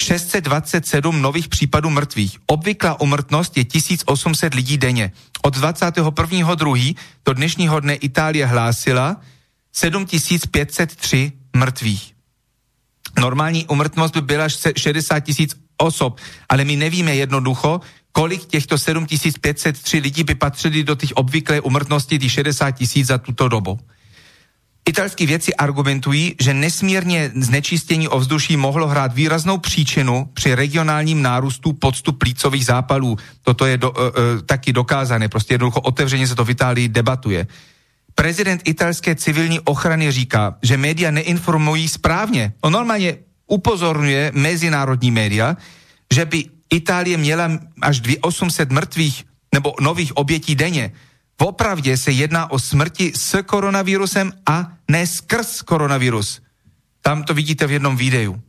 627 nových případů mrtvých. Obvyklá umrtnost je 1800 lidí denně. Od 21.2. do dnešního dne Itálie hlásila 7503 mrtvých. Normální umrtnost by byla 60 tisíc osob, ale my nevíme jednoducho, kolik těchto 7503 lidí by patřili do těch obvyklé umrtnosti, těch 60 tisíc za tuto dobu. Italskí věci argumentují, že nesmírně znečistění ovzduší mohlo hrát výraznou příčinu při regionálním nárůstu podstup plícových zápalů. Toto je do, uh, uh, taky dokázané, prostě jednoducho otevřeně se to v Itálii debatuje. Prezident italské civilní ochrany říká, že média neinformují správně. On normálně upozorňuje mezinárodní média, že by Itálie měla až 800 mrtvých nebo nových obětí denně. Opravdě se jedná o smrti s koronavírusem a ne skrz koronavirus. Tam to vidíte v jednom videu.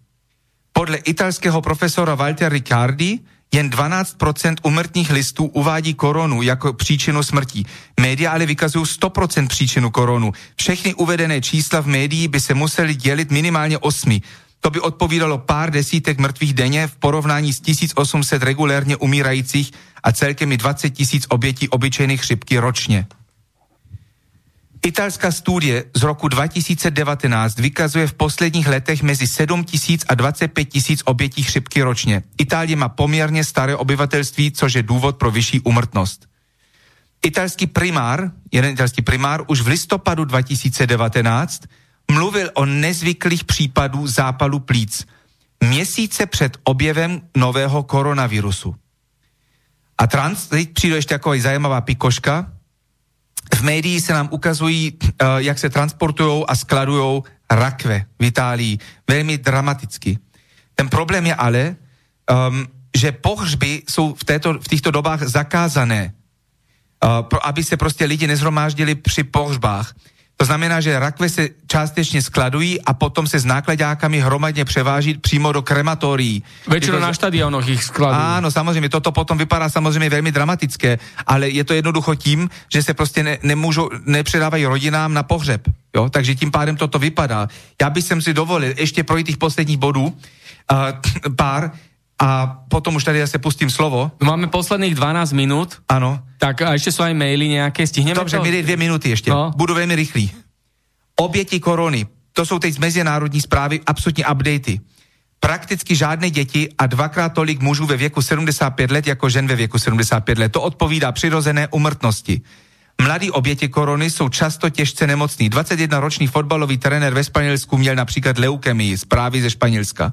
Podle italského profesora Walter Riccardi jen 12% umrtních listů uvádí koronu jako příčinu smrti. Média ale vykazují 100% příčinu koronu. Všechny uvedené čísla v médii by se museli dělit minimálně osmi. To by odpovídalo pár desítek mrtvých denně v porovnání s 1800 regulérně umírajících a celkem i 20 tisíc obětí obyčejných chřipky ročně. Italská studie z roku 2019 vykazuje v posledních letech mezi 7 tisíc a 25 tisíc obětí chřipky ročně. Itálie má poměrně staré obyvatelství, což je důvod pro vyšší umrtnost. Italský primár, jeden italský primár, už v listopadu 2019 mluvil o nezvyklých případů zápalu plíc měsíce před objevem nového koronavirusu. A trans, teď přijde ještě taková zajímavá pikoška. V médiích se nám ukazují, uh, jak se transportují a skladují rakve v Itálii. Velmi dramaticky. Ten problém je ale, um, že pohřby jsou v, této, v těchto dobách zakázané, uh, pro, aby se prostě lidi nezhromáždili při pohřbách. To znamená, že rakve se částečně skladují a potom se s nákladákami hromadně převáží přímo do krematórií. Väčšinou na štadionoch ich skladujú. Áno, samozrejme, toto potom vypadá samozrejme veľmi dramatické, ale je to jednoducho tím, že se prostě ne, nemůžu, nepředávají rodinám na pohřeb. Jo? Takže tím pádem toto vypadá. Já bych si dovolil ještě projít těch posledních bodů uh, pár, a potom už tady ja sa pustím slovo. Máme posledných 12 minút. Áno. Tak a ešte sú aj maily nejaké, stihneme Dobře, to? mi dvě minuty ešte. No. Budu veľmi rýchly. Oběti korony. To jsou teď z mezinárodní zprávy absolutní updaty. Prakticky žádné děti a dvakrát tolik mužů ve věku 75 let jako žen ve věku 75 let. To odpovídá přirozené umrtnosti. Mladí oběti korony jsou často těžce nemocní. 21-ročný fotbalový trenér ve Španělsku měl například leukemii, zprávy ze Španělska.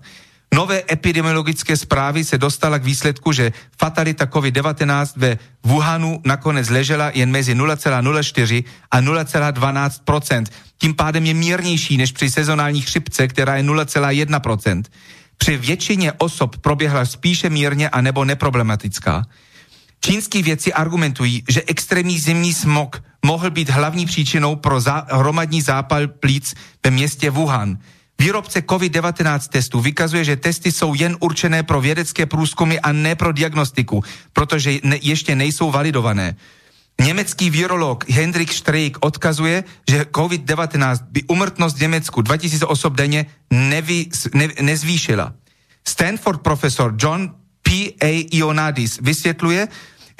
Nové epidemiologické zprávy se dostala k výsledku, že fatalita COVID-19 ve Wuhanu nakonec ležela jen mezi 0,04 a 0,12 Tím pádem je mírnější než při sezonální chřipce, která je 0,1% Při většině osob proběhla spíše mírně a nebo neproblematická. Čínskí vědci argumentují, že extrémní zimní smog mohl být hlavní příčinou pro hromadní zápal plíc ve městě Wuhan. Výrobce COVID-19 testů vykazuje, že testy jsou jen určené pro vědecké průzkumy a ne pro diagnostiku, protože ne, ještě nejsou validované. Německý virolog Hendrik Streik odkazuje, že COVID-19 by umrtnost v Německu 2000 osob denně nevy, ne, nezvýšila. Stanford profesor John P. A. Ionadis vysvětluje,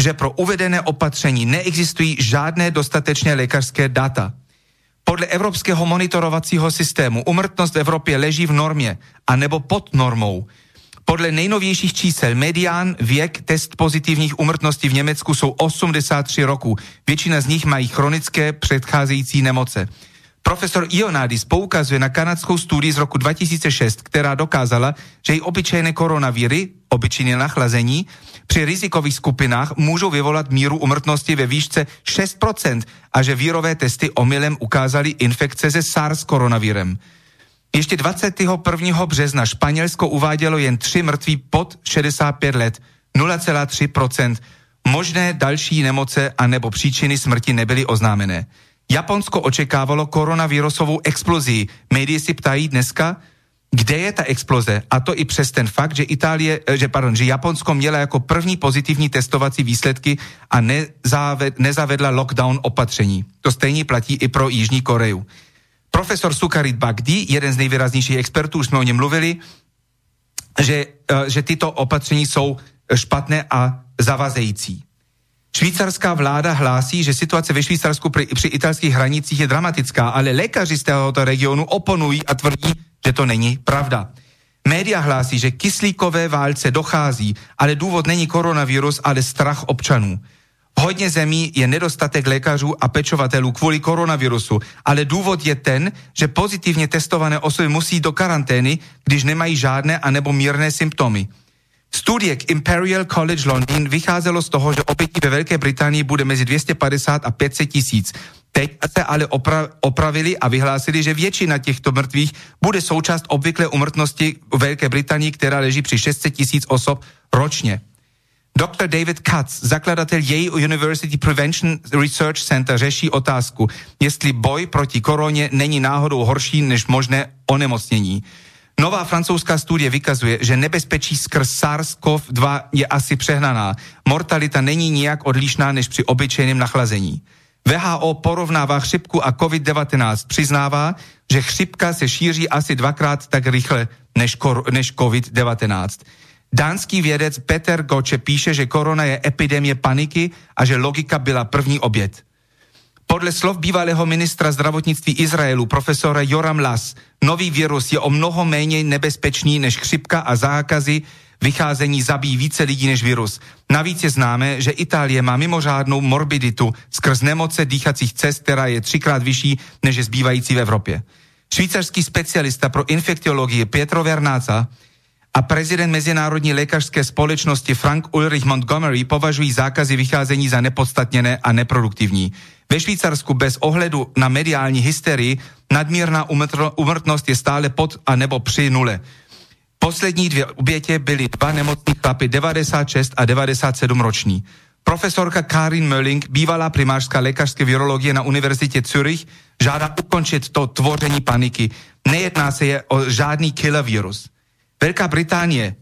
že pro uvedené opatření neexistují žádné dostatečné lékařské data. Podle evropského monitorovacího systému umrtnost v Evropě leží v normě a nebo pod normou. Podle nejnovějších čísel medián věk test pozitivních umrtností v Německu jsou 83 roků. Většina z nich mají chronické předcházející nemoce. Profesor Ionadis poukazuje na kanadskou studii z roku 2006, která dokázala, že i obyčejné koronavíry, obyčejné nachlazení, při rizikových skupinách můžou vyvolat míru umrtnosti ve výšce 6% a že vírové testy omylem ukázaly infekce se SARS koronavírem. Ještě 21. března Španělsko uvádělo jen tři mrtví pod 65 let, 0,3%. Možné další nemoce a nebo příčiny smrti nebyly oznámené. Japonsko očekávalo koronavírusovou explozii. Médii si ptají dneska, kde je ta exploze? A to i přes ten fakt, že Itálie, eh, že, pardon, že Japonsko měla jako první pozitivní testovací výsledky a nezaved, nezavedla lockdown opatření. To stejně platí i pro Jižní Koreju. Profesor Sukarit Bagdi, jeden z nejvýraznějších expertů, už jsme o něm mluvili, že, eh, že tyto opatření jsou špatné a zavazející. Švýcarská vláda hlásí, že situace ve Švýcarsku při, při italských hranicích je dramatická, ale lékaři z tohoto regionu oponují a tvrdí, že to není pravda. Média hlásí, že kyslíkové válce dochází, ale důvod není koronavirus, ale strach občanů. V hodně zemí je nedostatek lékařů a pečovatelů kvůli koronavirusu, ale důvod je ten, že pozitivně testované osoby musí do karantény, když nemají žádné anebo mírné symptomy. Studie k Imperial College London vycházelo z toho, že obětí ve Velké Británii bude mezi 250 a 500 tisíc. Teď se ale opra- opravili a vyhlásili, že většina těchto mrtvých bude součást obvyklé umrtnosti Velké Británii, která leží při 600 tisíc osob ročně. Dr. David Katz, zakladatel Yale University Prevention Research Center, řeší otázku, jestli boj proti koroně není náhodou horší než možné onemocnění. Nová francouzská studie vykazuje, že nebezpečí skrz SARS-CoV-2 je asi přehnaná. Mortalita není nijak odlišná než při obyčejném nachlazení. VHO porovnává chřipku a COVID-19. Přiznává, že chřipka se šíří asi dvakrát tak rychle než, než COVID-19. Dánský vědec Peter Goče píše, že korona je epidemie paniky a že logika byla první oběd. Podle slov bývalého ministra zdravotnictví Izraelu, profesora Joram Las, nový virus je o mnoho méně nebezpečný než chřipka a zákazy vycházení zabíjí více lidí než virus. Navíc je známé, že Itálie má mimořádnou morbiditu skrz nemoce dýchacích cest, která je třikrát vyšší než je zbývající v Evropě. Švýcarský specialista pro infektiologii Pietro Vernáca a prezident Mezinárodní lékařské společnosti Frank Ulrich Montgomery považují zákazy vycházení za nepodstatněné a neproduktivní. Ve Švýcarsku bez ohledu na mediální hysterii nadmírná umrtnost je stále pod a nebo při nule. Poslední dvě obětě byly dva nemocní chlapy 96 a 97 roční. Profesorka Karin Mölling, bývalá primářská lékařské virologie na Univerzitě Zürich, žádá ukončit to tvoření paniky. Nejedná se je o žádný killer virus. Velká Británie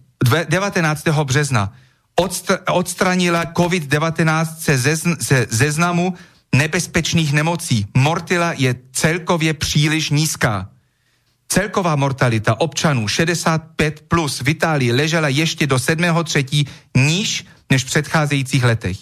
19. března odstr- odstranila COVID-19 se ze, ze zeznamu nebezpečných nemocí. Mortila je celkově příliš nízká. Celková mortalita občanů 65 plus v Itálii ležela ještě do 7.3. níž než v předcházejících letech.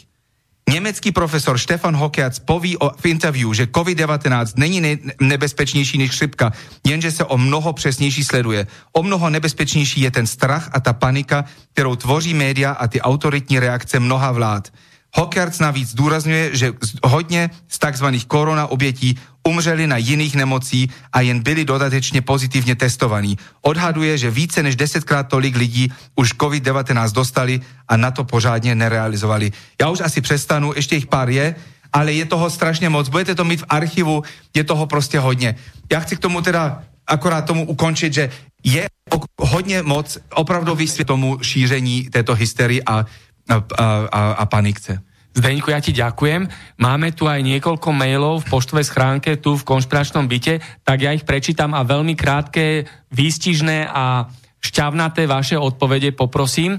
Německý profesor Stefan Hokeac poví o, v interview, že COVID-19 není ne, nebezpečnější než chřipka, jenže se o mnoho přesnější sleduje. O mnoho nebezpečnější je ten strach a ta panika, kterou tvoří média a ty autoritní reakce mnoha vlád. Hockerts navíc zdůrazňuje, že hodně z takzvaných korona obětí umřeli na jiných nemocí a jen byli dodatečně pozitivně testovaní. Odhaduje, že více než desetkrát tolik lidí už COVID-19 dostali a na to pořádně nerealizovali. Já už asi přestanu, ještě jich pár je, ale je toho strašně moc. Budete to mít v archivu, je toho prostě hodně. Já chci k tomu teda akorát tomu ukončit, že je hodně moc opravdový svět tomu šíření této hysterie a a, a, a panikce. Zdeňku, ja ti ďakujem. Máme tu aj niekoľko mailov v poštovej schránke tu v konšpiračnom byte, tak ja ich prečítam a veľmi krátke, výstižné a šťavnaté vaše odpovede poprosím.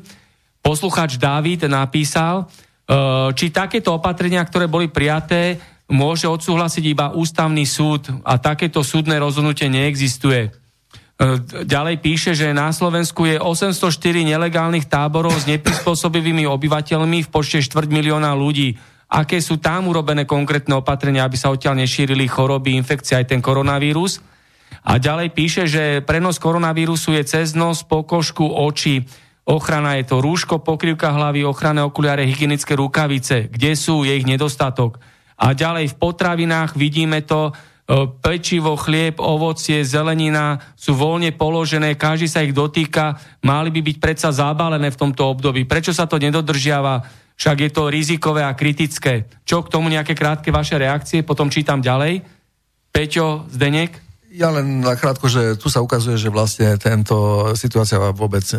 Posluchač Dávid napísal, e, či takéto opatrenia, ktoré boli prijaté, môže odsúhlasiť iba ústavný súd a takéto súdne rozhodnutie neexistuje. E, ďalej píše, že na Slovensku je 804 nelegálnych táborov s neprispôsobivými obyvateľmi v počte 4 milióna ľudí. Aké sú tam urobené konkrétne opatrenia, aby sa odtiaľ nešírili choroby, infekcie aj ten koronavírus? A ďalej píše, že prenos koronavírusu je cez nos, pokožku, oči. ochrana je to rúško, pokrývka hlavy, ochranné okuliare, hygienické rukavice. Kde sú, je ich nedostatok. A ďalej v potravinách vidíme to, pečivo, chlieb, ovocie, zelenina sú voľne položené, každý sa ich dotýka, mali by byť predsa zabalené v tomto období. Prečo sa to nedodržiava? Však je to rizikové a kritické. Čo k tomu nejaké krátke vaše reakcie? Potom čítam ďalej. Peťo, Zdenek? Ja len nakrátko, že tu sa ukazuje, že vlastne tento situácia vôbec e,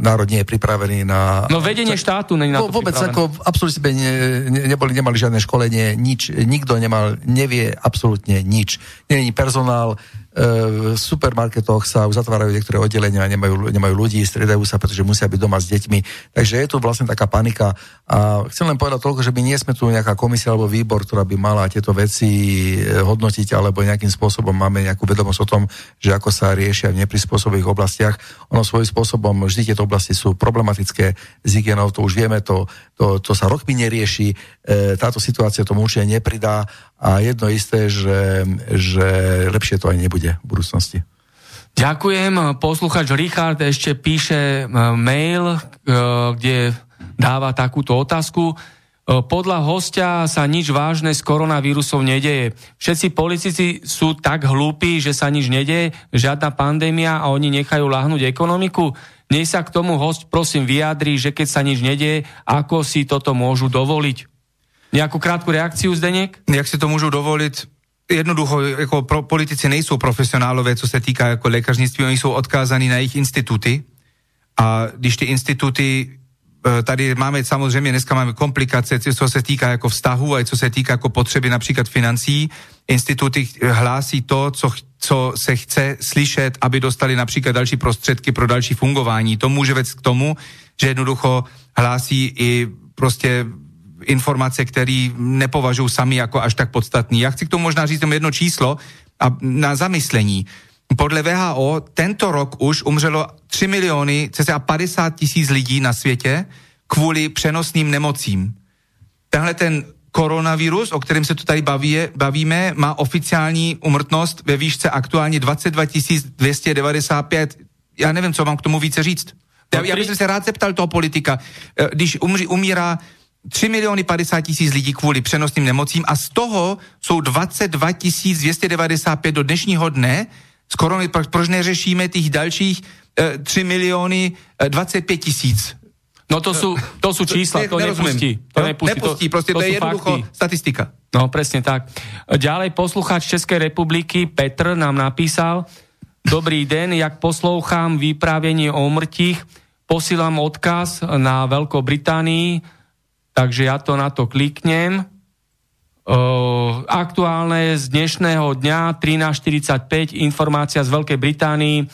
národ nie je pripravený na... No vedenie štátu není na to Vôbec pripravené. ako absolútne ne, ne, neboli, nemali žiadne školenie, nič, nikto nemal, nevie absolútne nič. Není personál, v supermarketoch sa uzatvárajú niektoré oddelenia, nemajú, nemajú ľudí, striedajú sa, pretože musia byť doma s deťmi. Takže je tu vlastne taká panika. A chcem len povedať toľko, že my nie sme tu nejaká komisia alebo výbor, ktorá by mala tieto veci eh, hodnotiť alebo nejakým spôsobom máme nejakú vedomosť o tom, že ako sa riešia v neprispôsobých oblastiach. Ono svojím spôsobom vždy tieto oblasti sú problematické s hygienou, to už vieme, to, to, to sa rokmi nerieši, e, táto situácia tomu určite nepridá a jedno isté, že, že lepšie to aj nebude v budúcnosti. Ďakujem. Posluchač Richard ešte píše e, mail, e, kde dáva takúto otázku. E, podľa hostia sa nič vážne s koronavírusom nedeje. Všetci politici sú tak hlúpi, že sa nič nedeje, žiadna pandémia a oni nechajú lahnúť ekonomiku. Nech sa k tomu host prosím vyjadri, že keď sa nič nedeje, ako si toto môžu dovoliť. Nejakú krátku reakciu, Zdeněk? Jak si to můžu dovolit? Jednoducho, jako pro, politici nejsou profesionálové, co se týká jako lékařnictví, oni jsou odkázaní na jejich instituty a když ty instituty e, tady máme samozřejmě, dneska máme komplikace, co se týká jako vztahu a co se týká jako potřeby například financí. Instituty hlásí to, co, co se chce slyšet, aby dostali například další prostředky pro další fungování. To může vést k tomu, že jednoducho hlásí i prostě informace, které nepovažují sami jako až tak podstatný. Já chci k tomu možná říct jedno číslo a na zamyslení. Podle VHO tento rok už umřelo 3 miliony, cca 50 tisíc lidí na světě kvůli přenosným nemocím. Tenhle ten koronavirus, o kterém se tu tady baví, bavíme, má oficiální umrtnost ve výšce aktuálně 22 295. Já nevím, co mám k tomu více říct. Já, já bych se rád zeptal toho politika. Eh, když umří, umírá 3 miliony 50 tisíc lidí kvůli přenosným nemocím a z toho jsou 22 295 do dnešního dne. Skoro proč neřešíme těch dalších e, 3 miliony e, 25 tisíc? No to sú, to sú čísla, to nepustí. To nepustí, nepustí to, proste to, to je jednoducho fakty. statistika. No presne tak. Ďalej poslucháč Českej republiky Petr nám napísal Dobrý den, jak poslouchám vyprávenie o mrtích, posílám odkaz na Veľkou Británii, takže ja to na to kliknem. Uh, aktuálne z dnešného dňa 13.45 informácia z Veľkej Británii.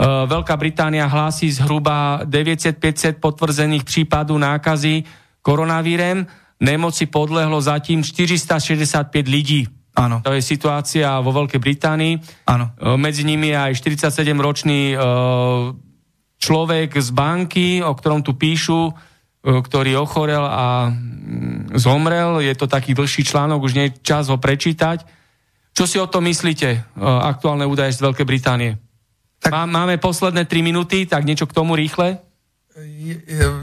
Uh, Veľká Británia hlási zhruba 9500 potvrzených prípadov nákazy koronavírem. Nemoci podlehlo zatím 465 ľudí. Áno. To je situácia vo Veľkej Británii. Áno. Uh, medzi nimi je aj 47-ročný človek z banky, o ktorom tu píšu, ktorý ochorel a mm, zomrel. Je to taký dlhší článok, už nie je čas ho prečítať. Čo si o tom myslíte, e, aktuálne údaje z Veľkej Británie? Tak... Máme posledné 3 minúty, tak niečo k tomu rýchle?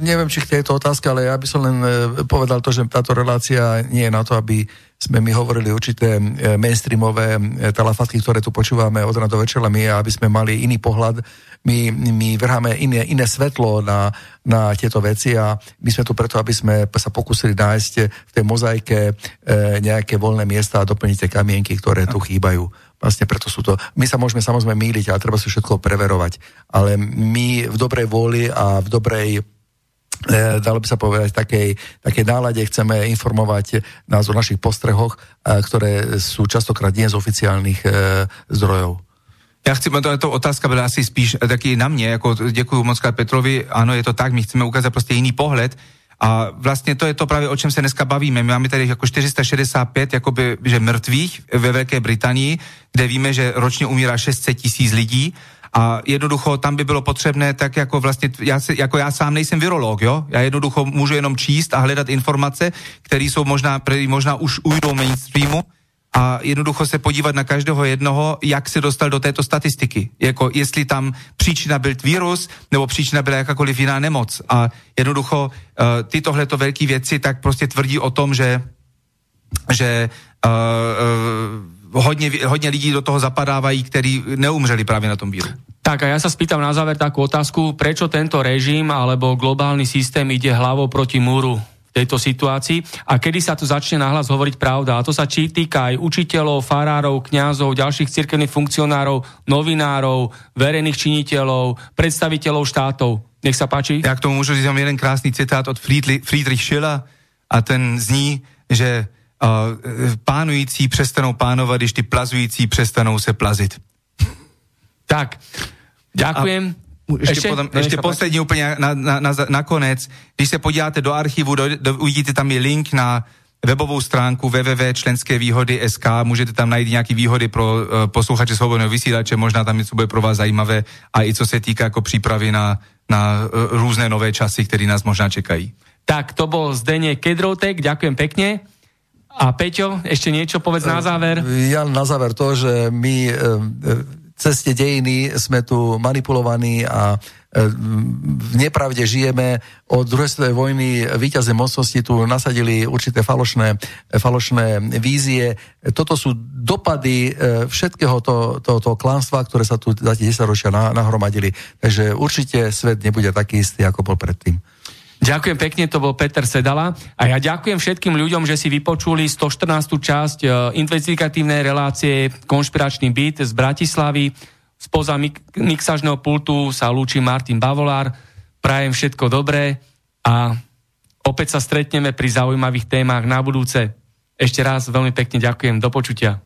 Neviem, či k tejto otázke, ale ja by som len e, povedal to, že táto relácia nie je na to, aby sme my hovorili určité e, mainstreamové e, talafatky, ktoré tu počúvame od rana do večera my, aby sme mali iný pohľad. My, my vrháme iné, iné svetlo na, na tieto veci a my sme tu preto, aby sme sa pokúsili nájsť v tej mozaike nejaké voľné miesta a doplniť tie kamienky, ktoré tu chýbajú. Vlastne preto sú to... My sa môžeme samozrejme míliť, ale treba si všetko preverovať. Ale my v dobrej vôli a v dobrej e, dalo by sa povedať, takej, takej nálade chceme informovať nás o našich postrehoch, e, ktoré sú častokrát nie z oficiálnych e, zdrojov. Já chci, to, to otázka byla asi spíš taky na mě, jako děkuji moc Petrovi, ano, je to tak, my chceme ukázat prostě jiný pohled, a vlastně to je to právě, o čem se dneska bavíme. My máme tady jako 465 jakoby, že mrtvých ve Velké Británii, kde víme, že ročně umírá 600 tisíc lidí a jednoducho tam by bylo potřebné, tak jako vlastně, já, jako já sám nejsem virolog, jo? Já jednoducho můžu jenom číst a hledat informace, které jsou možná, možná už ujdou mainstreamu, a jednoducho se podívat na každého jednoho, jak se dostal do této statistiky. Jako jestli tam příčina byl virus, nebo příčina byla jakákoliv jiná nemoc. A jednoducho uh, ty tohleto velké věci tak prostě tvrdí o tom, že, že uh, uh, hodně, hodně lidí do toho zapadávají, kteří neumřeli právě na tom víru. Tak a ja sa spýtam na záver takú otázku, prečo tento režim alebo globálny systém ide hlavou proti múru tejto situácii a kedy sa tu začne nahlas hovoriť pravda. A to sa či týka aj učiteľov, farárov, kňazov, ďalších cirkevných funkcionárov, novinárov, verejných činiteľov, predstaviteľov štátov. Nech sa páči. Ja k tomu môžu říct jeden krásny citát od Friedrich Schiller a ten zní, že uh, pánující přestanou pánovat, když ty plazující přestanou se plazit. Tak, ďakujem. A ešte, ešte, potom, ešte poslední úplne na, na, na, na konec. Když se podíváte do archivu, do, do, uvidíte tam je link na webovou stránku www.členské.výhody.sk, můžete tam najít nějaké výhody pro uh, posluchače svobodného vysílače, možná tam něco bude pro vás zajímavé a i co se týká jako přípravy na, na uh, různé nové časy, které nás možná čekají. Tak, to bol Zdenie Kedroutek, ďakujem pekne. A Peťo, ešte niečo povedz na záver. Ja na záver to, že my uh, ceste dejiny sme tu manipulovaní a e, v nepravde žijeme. Od druhej svetovej vojny víťazné mocnosti tu nasadili určité falošné, falošné vízie. Toto sú dopady e, všetkého toho to, to klanstva, ktoré sa tu za tie 10 ročia nahromadili. Takže určite svet nebude taký istý, ako bol predtým. Ďakujem pekne, to bol Peter Sedala. A ja ďakujem všetkým ľuďom, že si vypočuli 114. časť e, investigatívnej relácie Konšpiračný byt z Bratislavy. Spoza mik- mixažného pultu sa lúči Martin Bavolár. Prajem všetko dobré a opäť sa stretneme pri zaujímavých témach na budúce. Ešte raz veľmi pekne ďakujem. Do počutia.